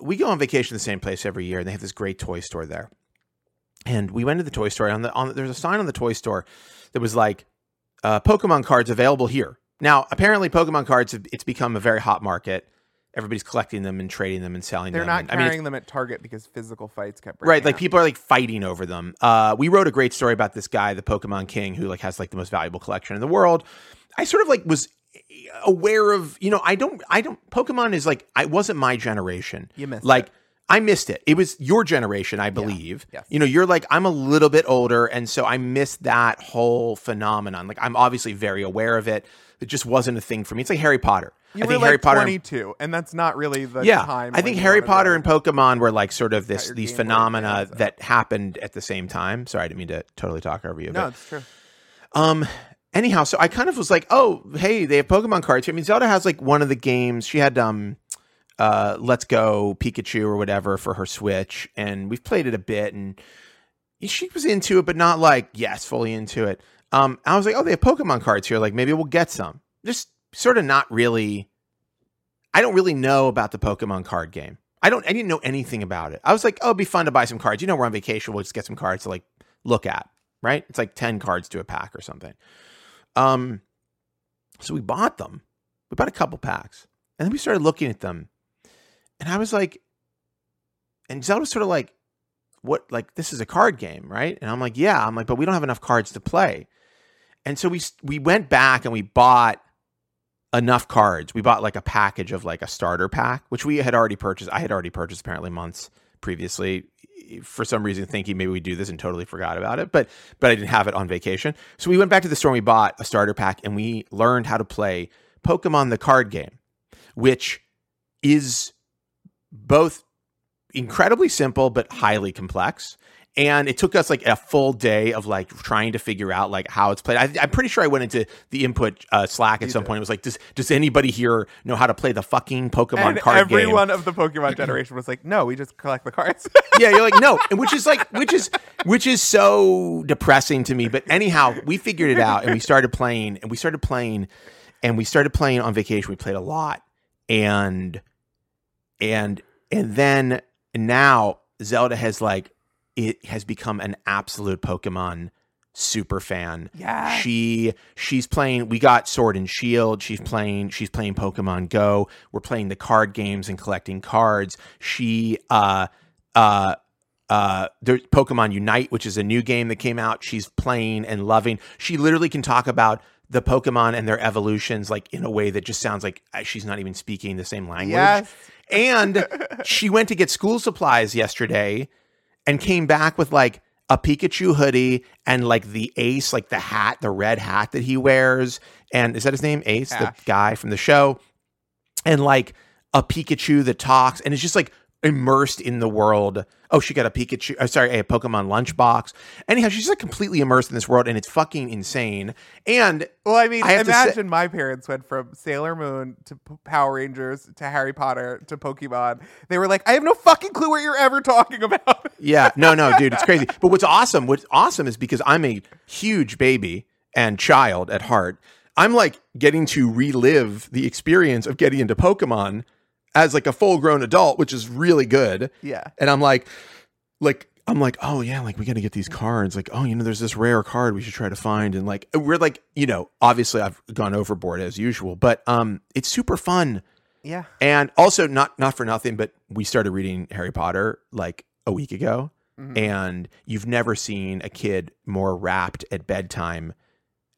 [SPEAKER 1] we go on vacation to the same place every year, and they have this great toy store there. and we went to the toy store. On the on there's a sign on the toy store that was like uh, Pokemon cards available here. Now, apparently, Pokemon cards have, it's become a very hot market. Everybody's collecting them and trading them and selling
[SPEAKER 2] They're
[SPEAKER 1] them.
[SPEAKER 2] not
[SPEAKER 1] And, I mean,
[SPEAKER 2] carrying them at Target because physical fights kept
[SPEAKER 1] right like
[SPEAKER 2] out.
[SPEAKER 1] people are like fighting over them uh we wrote a great story about this guy the pokemon king who like has like the most valuable collection in the world i sort of like was aware of you know i don't i don't pokemon is like i wasn't my generation
[SPEAKER 2] You missed
[SPEAKER 1] like
[SPEAKER 2] it.
[SPEAKER 1] I missed it. It was your generation, I believe.
[SPEAKER 2] Yes.
[SPEAKER 1] You know, you're like, I'm a little bit older. And so I missed that whole phenomenon. Like, I'm obviously very aware of it. It just wasn't a thing for me. It's like Harry Potter.
[SPEAKER 2] You
[SPEAKER 1] I
[SPEAKER 2] were
[SPEAKER 1] think
[SPEAKER 2] like
[SPEAKER 1] Harry Potter.
[SPEAKER 2] 22, and that's not really the
[SPEAKER 1] yeah,
[SPEAKER 2] time.
[SPEAKER 1] I think Harry Potter and Pokemon were like sort of this these phenomena that happened at the same time. Sorry, I didn't mean to totally talk over you.
[SPEAKER 2] No,
[SPEAKER 1] but,
[SPEAKER 2] it's true.
[SPEAKER 1] um. Anyhow, so I kind of was like, oh, hey, they have Pokemon cards. here. I mean, Zelda has like one of the games. She had um, uh, Let's Go Pikachu or whatever for her Switch, and we've played it a bit, and she was into it, but not like yes, fully into it. Um, I was like, oh, they have Pokemon cards here. Like maybe we'll get some. Just sort of not really. I don't really know about the Pokemon card game. I don't. I didn't know anything about it. I was like, oh, it'd be fun to buy some cards. You know, we're on vacation. We'll just get some cards to like look at. Right? It's like ten cards to a pack or something. Um, so we bought them. We bought a couple packs, and then we started looking at them, and I was like, and Zelda was sort of like, what? Like this is a card game, right? And I'm like, yeah. I'm like, but we don't have enough cards to play, and so we we went back and we bought enough cards. We bought like a package of like a starter pack, which we had already purchased. I had already purchased apparently months previously. For some reason, thinking maybe we'd do this and totally forgot about it, but but I didn't have it on vacation. So we went back to the store and we bought a starter pack and we learned how to play Pokemon the card game, which is both incredibly simple but highly complex. And it took us like a full day of like trying to figure out like how it's played. I, I'm pretty sure I went into the input uh, Slack at
[SPEAKER 2] You
[SPEAKER 1] some
[SPEAKER 2] did.
[SPEAKER 1] point. It was like, does does anybody here know how to play the fucking Pokemon
[SPEAKER 2] And
[SPEAKER 1] card game?
[SPEAKER 2] everyone of the Pokemon generation was like, "No, we just collect the cards."
[SPEAKER 1] yeah, you're like no, and which is like which is which is so depressing to me. But anyhow, we figured it out and we started playing and we started playing and we started playing on vacation. We played a lot and and and then now Zelda has like it has become an absolute Pokemon super fan.
[SPEAKER 2] yeah.
[SPEAKER 1] She she's playing we got Sword and Shield, she's playing she's playing Pokemon Go. We're playing the card games and collecting cards. She uh uh uh there's Pokemon Unite, which is a new game that came out. She's playing and loving. She literally can talk about the Pokemon and their evolutions like in a way that just sounds like uh, she's not even speaking the same language.
[SPEAKER 2] Yes.
[SPEAKER 1] And she went to get school supplies yesterday and came back with like a Pikachu hoodie and like the Ace, like the hat, the red hat that he wears. And is that his name? Ace, the guy from the show. And like a Pikachu that talks and is just like immersed in the world. Oh, she got a Pikachu, oh, sorry, a Pokemon lunchbox. Anyhow, she's like completely immersed in this world and it's fucking insane. And
[SPEAKER 2] Well, I mean,
[SPEAKER 1] I to say-
[SPEAKER 2] imagine my parents went from Sailor Moon to P- Power Rangers to Harry Potter to Pokemon. They were like, I have no fucking clue what you're ever talking about.
[SPEAKER 1] Yeah, no, no, dude, it's crazy. But what's awesome, what's awesome is because I'm a huge baby and child at heart. I'm like getting to relive the experience of getting into Pokemon as like a full grown adult, which is really good.
[SPEAKER 2] yeah.
[SPEAKER 1] And I'm like, like, I'm like, oh yeah, like we got to get these cards. Like, oh, you know, there's this rare card we should try to find. And like, we're like, you know, obviously I've gone overboard as usual, but um, it's super fun.
[SPEAKER 2] Yeah.
[SPEAKER 1] And also, not not for nothing, but we started reading Harry Potter like a week ago,
[SPEAKER 2] Mhm.
[SPEAKER 1] and you've never seen a kid more wrapped at bedtime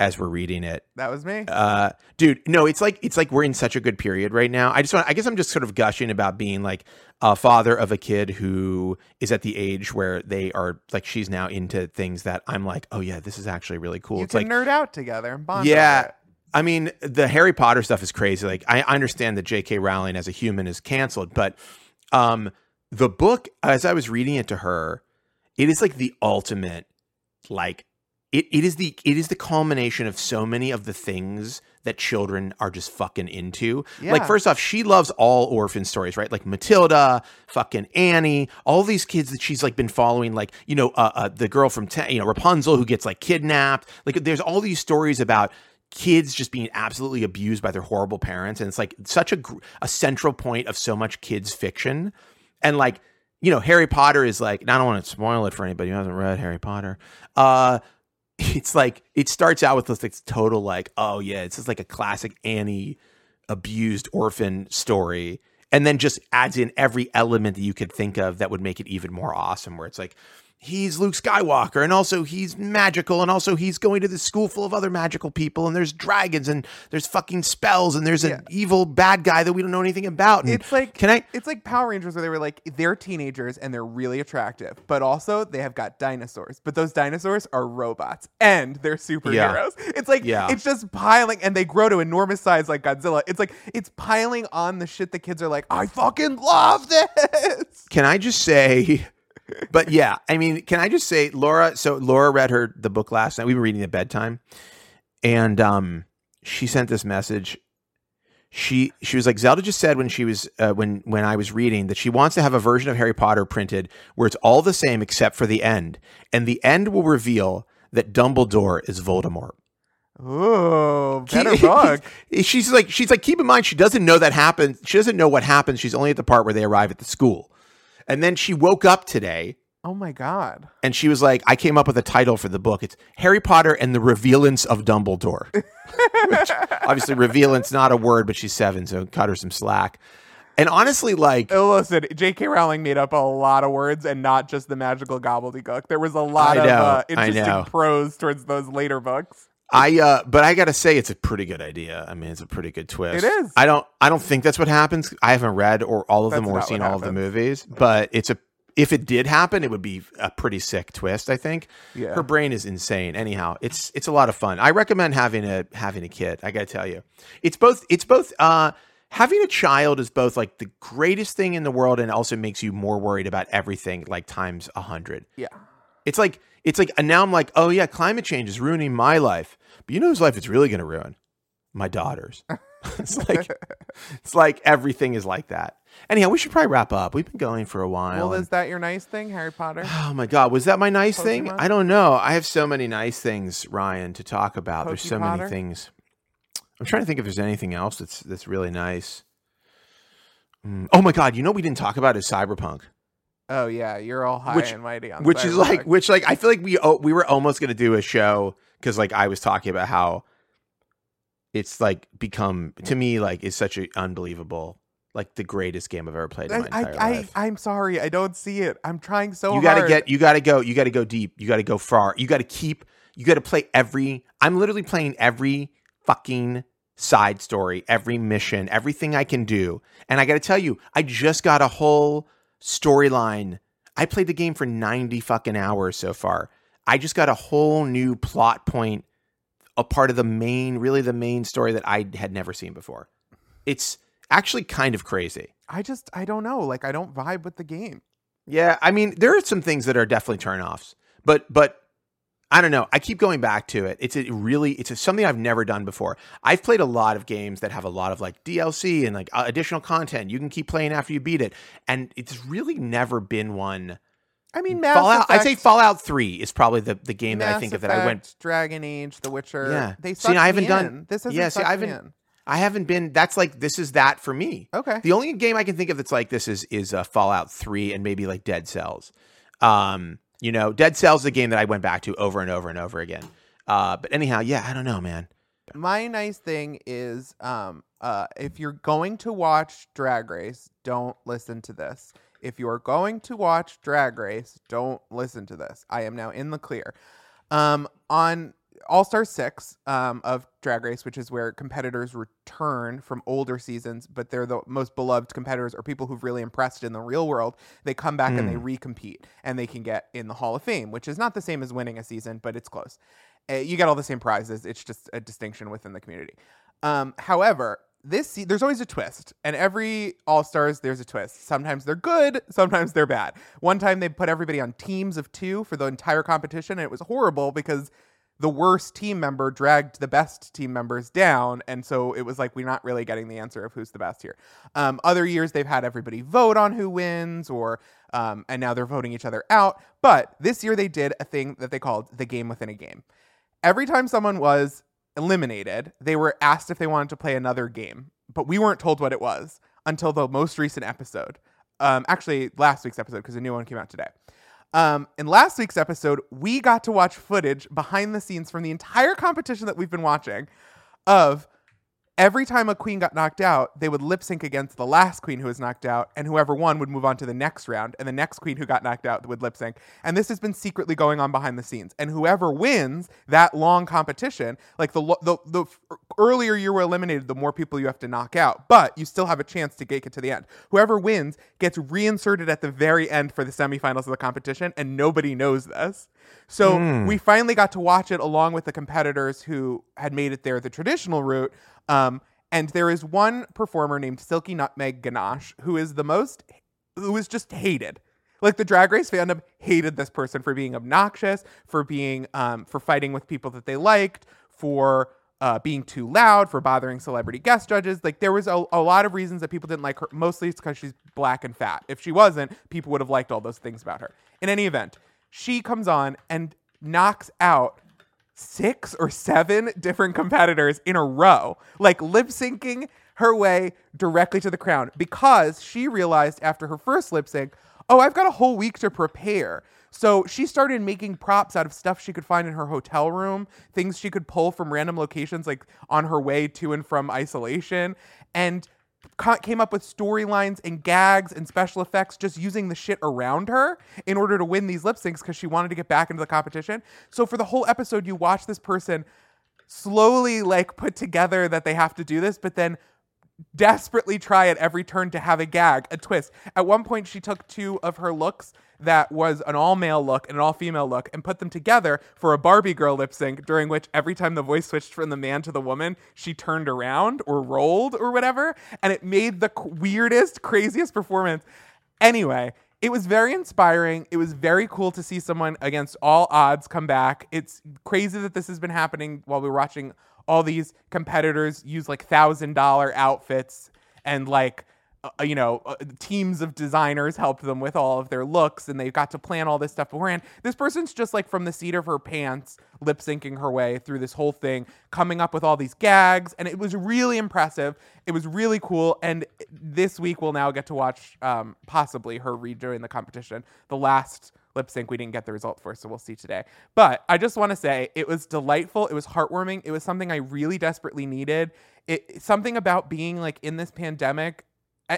[SPEAKER 1] as we're reading it.
[SPEAKER 2] That was me.
[SPEAKER 1] Uh, dude, no, it's like it's like we're in such a good period right now. I just want, I guess I'm just sort of gushing about being like a father of a kid who is at the age where they are like she's now into things that I'm like, oh yeah, this is actually really cool.
[SPEAKER 2] you
[SPEAKER 1] it's
[SPEAKER 2] can
[SPEAKER 1] like
[SPEAKER 2] nerd out together and bond.
[SPEAKER 1] Yeah. I mean, the Harry Potter stuff is crazy. Like, I understand that J.K. Rowling as a human is canceled, but um, the book, as I was reading it to her, it is like the ultimate, like, it, it is the it is the culmination of so many of the things that children are just fucking into. Like first off, she loves all orphan stories, right? Like Matilda, fucking Annie, all these kids that she's like been following, like you know, uh, uh, the girl from Ta- you know Rapunzel who gets like kidnapped. Like there's all these stories about kids just being absolutely abused by their horrible parents, and it's like such a gr- a central point of so much kids fiction, and like you know, Harry Potter is like, and I don't want to spoil it for anybody who hasn't read Harry Potter. Uh, it's like it starts out with this like total like, oh yeah, it's just like a classic Annie abused orphan story, and then just adds in every element that you could think of that would make it even more awesome. Where it's like, he's Luke Skywalker, and also he's magical, and also he's going to this school full of other magical people, and there's dragons, and there's fucking spells, and there's an
[SPEAKER 2] Yeah.
[SPEAKER 1] evil bad guy that we don't know anything about. And
[SPEAKER 2] It's like
[SPEAKER 1] can I?
[SPEAKER 2] It's like Power Rangers where they were like they're teenagers and they're really attractive, but also they have got dinosaurs. But those dinosaurs are robots and they're superheroes. It's like
[SPEAKER 1] Yeah.
[SPEAKER 2] it's just piling and they grow to enormous size like Godzilla. It's like it's piling on the shit the kids are like, I fucking love this.
[SPEAKER 1] Can I just say? But yeah, I mean, can I just say, Laura? So Laura read her the book last night. We were reading at bedtime, and um, she sent this message. She she was like Zelda just said when she was uh, when when I was reading that she wants to have a version of Harry Potter printed where it's all the same except for the end, and the end will reveal that Dumbledore is Voldemort.
[SPEAKER 2] Ooh, better book.
[SPEAKER 1] She's like, she's like, keep in mind, she doesn't know that happens. She doesn't know what happens. She's only at the part where they arrive at the school. And then she woke up today
[SPEAKER 2] Oh my god.
[SPEAKER 1] and she was like, I came up with a title for the book. It's Harry Potter and the Revealance of Dumbledore. Which, obviously, revealance not a word, but she's seven, so cut her some slack. And honestly, like,
[SPEAKER 2] Oh, listen, J.K. Rowling made up a lot of words and not just the magical gobbledygook. There was a lot
[SPEAKER 1] I
[SPEAKER 2] of uh, interesting prose towards those later books.
[SPEAKER 1] I uh but I gotta say it's a pretty good idea. I mean it's a pretty good twist.
[SPEAKER 2] It is.
[SPEAKER 1] I don't I don't think that's what happens. I haven't read or all of them or seen all of the movies, but it's a if it did happen, it would be a pretty sick twist, I think.
[SPEAKER 2] Yeah.
[SPEAKER 1] Her brain is insane. Anyhow, it's it's a lot of fun. I recommend having a having a kid. I gotta tell you. It's both it's both uh having a child is both like the greatest thing in the world and also makes you more worried about everything like times a hundred.
[SPEAKER 2] Yeah.
[SPEAKER 1] It's like it's like and now I'm like, oh yeah, climate change is ruining my life. But you know whose life it's really gonna ruin? My daughter's. it's like it's like everything is like that. Anyhow, we should probably wrap up. We've been going for a while.
[SPEAKER 2] Well,
[SPEAKER 1] and-
[SPEAKER 2] is that your nice thing, Harry Potter?
[SPEAKER 1] oh my god, was that my nice thing? I don't know. I have so many nice things, Ryan, to talk about. There's so many things. I'm trying to think if there's anything else that's that's really nice. Mm. Oh my god, you know what we didn't talk about is Cyberpunk.
[SPEAKER 2] Oh yeah, you're all high
[SPEAKER 1] Which-
[SPEAKER 2] and mighty on
[SPEAKER 1] which is like which like I feel like we oh, we were almost gonna do a show because like I was talking about how it's like become to me like is such an unbelievable like the greatest game I've ever played in my
[SPEAKER 2] I,
[SPEAKER 1] entire
[SPEAKER 2] I,
[SPEAKER 1] life.
[SPEAKER 2] I, I'm sorry, I don't see it. I'm trying so hard.
[SPEAKER 1] you got to
[SPEAKER 2] hard.
[SPEAKER 1] get you got to go you got to go deep you got to go far you got to keep you got to play every i'm literally playing every fucking side story every mission everything i can do and i got to tell you i just got a whole storyline i played the game for 90 fucking hours so far i just got a whole new plot point a part of the main really the main story that i had never seen before it's actually kind of crazy
[SPEAKER 2] I just I don't know. Like I don't vibe with the game.
[SPEAKER 1] Yeah, I mean, there are some things that are definitely turnoffs, but but I don't know. I keep going back to it. It's a really it's a, something I've never done before. I've played a lot of games that have a lot of like DLC and like additional content. You can keep playing after you beat it, and it's really never been one.
[SPEAKER 2] I mean, Mass
[SPEAKER 1] Fallout. I'd say Fallout Three is probably the the game that I
[SPEAKER 2] Mass
[SPEAKER 1] think of that I went.
[SPEAKER 2] Effect, Dragon Age, The Witcher.
[SPEAKER 1] Yeah.
[SPEAKER 2] They
[SPEAKER 1] See, I haven't done-
[SPEAKER 2] in. This hasn't
[SPEAKER 1] Yeah, see, I haven't-
[SPEAKER 2] in.
[SPEAKER 1] I haven't been. That's like this is that for me.
[SPEAKER 2] Okay.
[SPEAKER 1] The only game I can think of that's like this is is uh, Fallout Three and maybe like Dead Cells. Um, you know, Dead Cells is a game that I went back to over and over and over again. Uh, but anyhow, yeah, I don't know, man.
[SPEAKER 2] My nice thing is, um, uh, if you're going to watch Drag Race, don't listen to this. If you are going to watch Drag Race, don't listen to this. I am now in the clear. Um, on All Star Six um, of Drag Race, which is where competitors return from older seasons, but they're the most beloved competitors or people who've really impressed in the real world. They come back and they recompete, and they can get in the Hall of Fame, which is not the same as winning a season, but it's close. Uh, you get all the same prizes. It's just a distinction within the community. Um, however, this there's always a twist, and every All Stars there's a twist. Sometimes they're good, sometimes they're bad. One time they put everybody on teams of two for the entire competition, and it was horrible because the worst team member dragged the best team members down, and so it was like we're not really getting the answer of who's the best here. Um, other years they've had everybody vote on who wins, or um, and now they're voting each other out. But this year they did a thing that they called the game within a game every time someone was eliminated, they were asked if they wanted to play another game, but we weren't told what it was until the most recent episode um, actually last week's episode because a new one came out today. Um, in last week's episode, we got to watch footage behind the scenes from the entire competition that we've been watching of every time a queen got knocked out, they would lip sync against the last queen who was knocked out, and whoever won would move on to the next round, and the next queen who got knocked out would lip sync. And this has been secretly going on behind the scenes. And whoever wins that long competition, like the the, the earlier you were eliminated, the more people you have to knock out, but you still have a chance to get it to the end. Whoever wins gets reinserted at the very end for the semifinals of the competition, and nobody knows this. So we finally got to watch it along with the competitors who had made it there the traditional route. Um, and there is one performer named Silky Nutmeg Ganache who is the most, who is just hated. Like the Drag Race fandom hated this person for being obnoxious, for being, um, for fighting with people that they liked, for uh, being too loud, for bothering celebrity guest judges. Like there was a, a lot of reasons that people didn't like her. Mostly it's because she's black and fat. If she wasn't, people would have liked all those things about her. In any event, she comes on and knocks out six or seven different competitors in a row, like lip syncing her way directly to the crown because she realized after her first lip sync, oh, I've got a whole week to prepare. So she started making props out of stuff she could find in her hotel room, things she could pull from random locations, like on her way to and from isolation, and came up with storylines and gags and special effects just using the shit around her in order to win these lip syncs because she wanted to get back into the competition. So for the whole episode, you watch this person slowly like put together that they have to do this, but then desperately try at every turn to have a gag, a twist. At one point, she took two of her looks that was an all male look and an all female look and put them together for a Barbie girl lip sync, during which every time the voice switched from the man to the woman, she turned around or rolled or whatever. And it made the weirdest, craziest performance. Anyway, it was very inspiring. It was very cool to see someone against all odds come back. It's crazy that this has been happening while we were watching all these competitors use like thousand dollar outfits and like uh, you know uh, teams of designers helped them with all of their looks and they've got to plan all this stuff beforehand. This person's just like from the seat of her pants lip syncing her way through this whole thing coming up with all these gags and it was really impressive. It was really cool and this week we'll now get to watch um, possibly her redoing the competition. The last lip sync we didn't get the result for so we'll see today but i just want to say it was delightful it was heartwarming it was something i really desperately needed it something about being like in this pandemic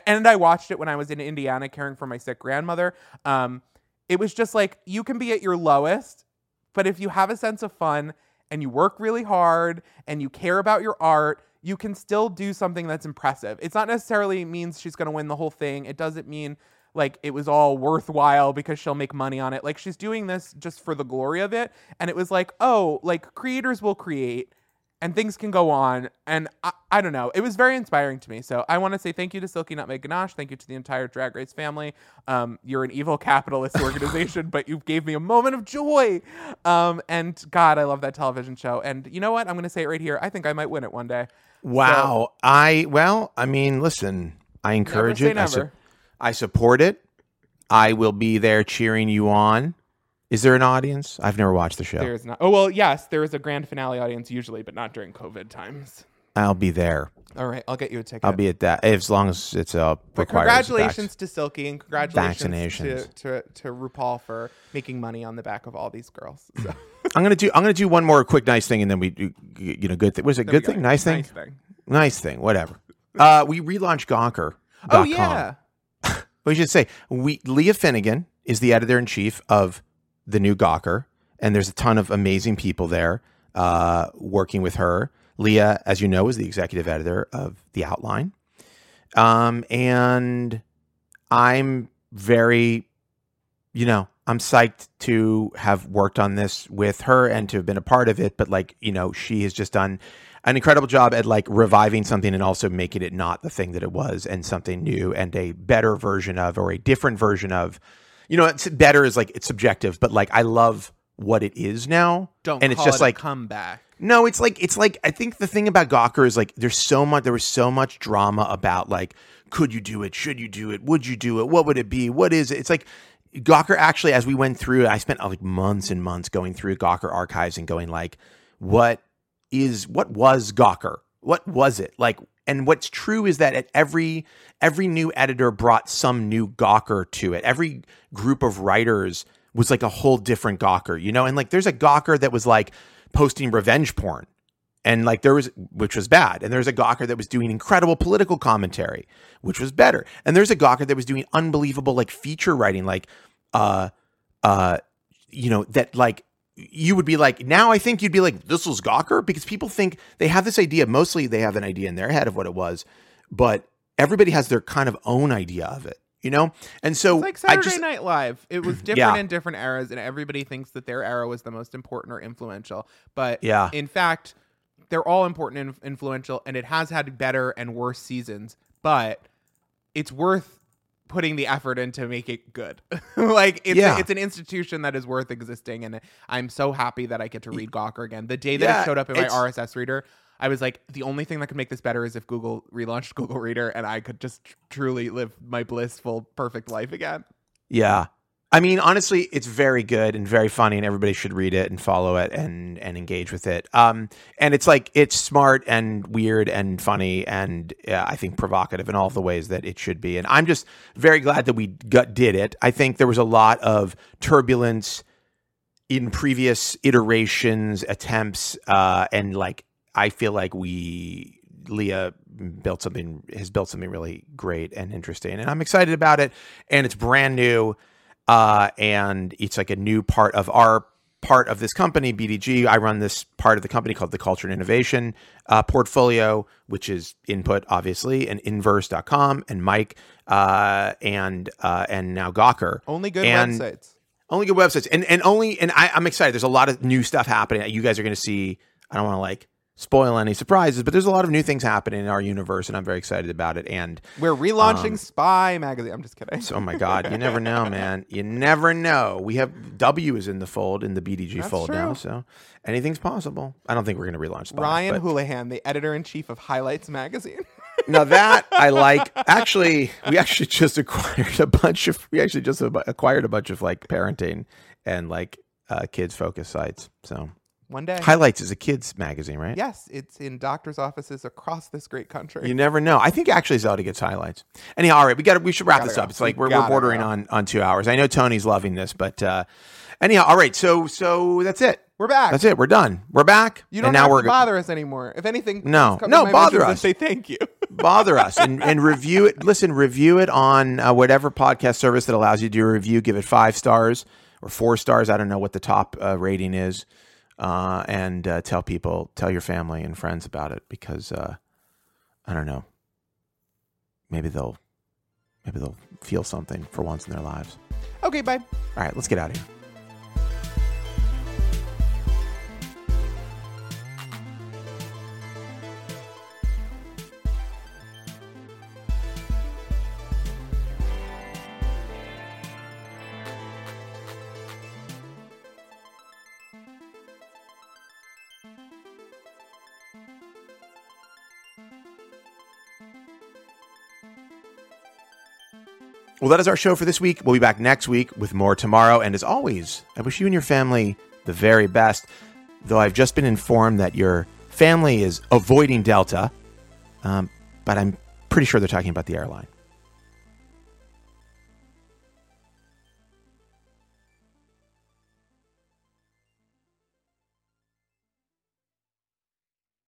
[SPEAKER 2] and I watched it when I was in Indiana caring for my sick grandmother. Um, it was just like you can be at your lowest, but if you have a sense of fun and you work really hard and you care about your art, you can still do something that's impressive. It's not necessarily means she's going to win the whole thing. It doesn't mean like it was all worthwhile because she'll make money on it. Like she's doing this just for the glory of it. And it was like, oh, like creators will create and things can go on. And I, I don't know. It was very inspiring to me. So I want to say thank you to Silky Nutmeg Ganache. Thank you to the entire Drag Race family. Um, you're an evil capitalist organization, but you gave me a moment of joy. Um, and God, I love that television show. And you know what? I'm going to say it right here. I think I might win it one day.
[SPEAKER 1] Wow. I well, I mean, listen, I encourage it. I, su-
[SPEAKER 2] never.
[SPEAKER 1] I support it. I will be there cheering you on. Is there an audience? I've never watched the show.
[SPEAKER 2] There's not. Oh well, yes, there is a grand finale audience usually, but not during COVID times.
[SPEAKER 1] I'll be there.
[SPEAKER 2] All right, I'll get you a ticket.
[SPEAKER 1] I'll be at that as long as it's a
[SPEAKER 2] But
[SPEAKER 1] requires
[SPEAKER 2] congratulations to Silky and congratulations to, to to RuPaul for making money on the back of all these girls. So,
[SPEAKER 1] I'm gonna do. I'm gonna do one more quick nice thing, and then we, do, you know, good thing. Was it
[SPEAKER 2] there
[SPEAKER 1] good
[SPEAKER 2] go.
[SPEAKER 1] thing? Nice thing?
[SPEAKER 2] Nice thing.
[SPEAKER 1] Nice thing. Whatever. Uh, we relaunched Gawker.
[SPEAKER 2] Oh yeah.
[SPEAKER 1] We should say we Leah Finnegan is the editor in chief of the new Gawker, and there's a ton of amazing people there uh, working with her. Leah, as you know, is the executive editor of the Outline, um, and I'm very, you know, I'm psyched to have worked on this with her and to have been a part of it. But like, you know, she has just done an incredible job at like reviving something and also making it not the thing that it was and something new and a better version of or a different version of. You know, it's better is like it's subjective, but like I love what it is now.
[SPEAKER 2] Don't
[SPEAKER 1] and it's just like
[SPEAKER 2] comeback.
[SPEAKER 1] no, it's like it's like I think the thing about Gawker is like there's so much there was so much drama about like could you do it, should you do it, would you do it, what would it be, what is it? It's like Gawker actually as we went through, I spent like months and months going through Gawker archives and going like, what is what was Gawker? What was it like? And what's true is that at every every new editor brought some new Gawker to it. Every group of writers was like a whole different Gawker, you know? And like there's a Gawker that was like posting revenge porn. And like there was which was bad. And there's a Gawker that was doing incredible political commentary, which was better. And there's a Gawker that was doing unbelievable like feature writing, like uh uh you know, that like you would be like, now I think you'd be like, this was Gawker because people think they have this idea. Mostly they have an idea in their head of what it was, but everybody has their kind of own idea of it, you know? And so
[SPEAKER 2] It's like Saturday
[SPEAKER 1] just,
[SPEAKER 2] Night Live. It was different
[SPEAKER 1] Yeah.
[SPEAKER 2] in different eras, and everybody thinks that their era was the most important or influential. But
[SPEAKER 1] Yeah.
[SPEAKER 2] in fact, they're all important and influential, and it has had better and worse seasons. But it's worth putting the effort in to make it good. like it's
[SPEAKER 1] Yeah.
[SPEAKER 2] it's an institution that is worth existing, and I'm so happy that I get to read Gawker again. The day that
[SPEAKER 1] Yeah,
[SPEAKER 2] it showed up in my RSS reader. I was like, the only thing that could make this better is if Google relaunched Google Reader and I could just tr- truly live my blissful, perfect life again.
[SPEAKER 1] yeah. I mean, honestly, it's very good and very funny, and everybody should read it and follow it and and engage with it. Um, and it's like it's smart and weird and funny and uh, I think provocative in all the ways that it should be. And I'm just very glad that we got did it. I think there was a lot of turbulence in previous iterations, attempts, uh, and like I feel like we Leah built something has built something really great and interesting, and I'm excited about it. And it's brand new, uh, and it's like a new part of our part of this company, BDG. I run this part of the company called the Culture and Innovation uh, Portfolio, which is Input, obviously, and Inverse.com, and Mic, uh, and uh, and now Gawker.
[SPEAKER 2] Only good
[SPEAKER 1] And-
[SPEAKER 2] websites.
[SPEAKER 1] Only good websites, and and only and I, I'm excited. There's a lot of new stuff happening. You guys are going to see. I don't want to like spoil any surprises, but there's a lot of new things happening in our universe, and I'm very excited about it. And
[SPEAKER 2] We're relaunching
[SPEAKER 1] Um,
[SPEAKER 2] Spy magazine. I'm just kidding.
[SPEAKER 1] so, oh my God, you never know, man. You never know. We have W is in the fold in the BDG
[SPEAKER 2] That's
[SPEAKER 1] fold now, so anything's possible. I don't think we're going to relaunch Spy,
[SPEAKER 2] Ryan
[SPEAKER 1] but-
[SPEAKER 2] Houlihan, the editor in chief of Highlights magazine.
[SPEAKER 1] now that I like. Actually, we actually just acquired a bunch of. We actually just acquired a bunch of like parenting and like uh, kids focused sites. So
[SPEAKER 2] One day.
[SPEAKER 1] Highlights is a kids magazine, right?
[SPEAKER 2] Yes, it's in doctors' offices across this great country.
[SPEAKER 1] You never know. I think actually Zelda gets highlights. Anyhow, all right, we got we should wrap
[SPEAKER 2] Gotta
[SPEAKER 1] this
[SPEAKER 2] go.
[SPEAKER 1] up. It's like
[SPEAKER 2] We
[SPEAKER 1] we're, we're bordering
[SPEAKER 2] go.
[SPEAKER 1] on on two hours. I know Tony's loving this, but uh anyhow, all right. So so that's it.
[SPEAKER 2] We're back.
[SPEAKER 1] That's it. We're done. We're back.
[SPEAKER 2] You don't
[SPEAKER 1] and now
[SPEAKER 2] have
[SPEAKER 1] we're
[SPEAKER 2] to bother us anymore. If anything,
[SPEAKER 1] No. No, bother us.
[SPEAKER 2] Say thank you.
[SPEAKER 1] bother us and, and review it. Listen, review it on uh, whatever podcast service that allows you to do a review. Give it five stars or four stars. I don't know what the top uh, rating is. Uh, and uh, tell people, tell your family and friends about it because uh, I don't know. Maybe they'll, maybe they'll feel something for once in their lives.
[SPEAKER 2] Okay, bye.
[SPEAKER 1] All right, let's get out of here. Well, that is our show for this week. We'll be back next week with more tomorrow. And as always, I wish you and your family the very best. Though I've just been informed that your family is avoiding Delta, um, but I'm pretty sure they're talking about the airline.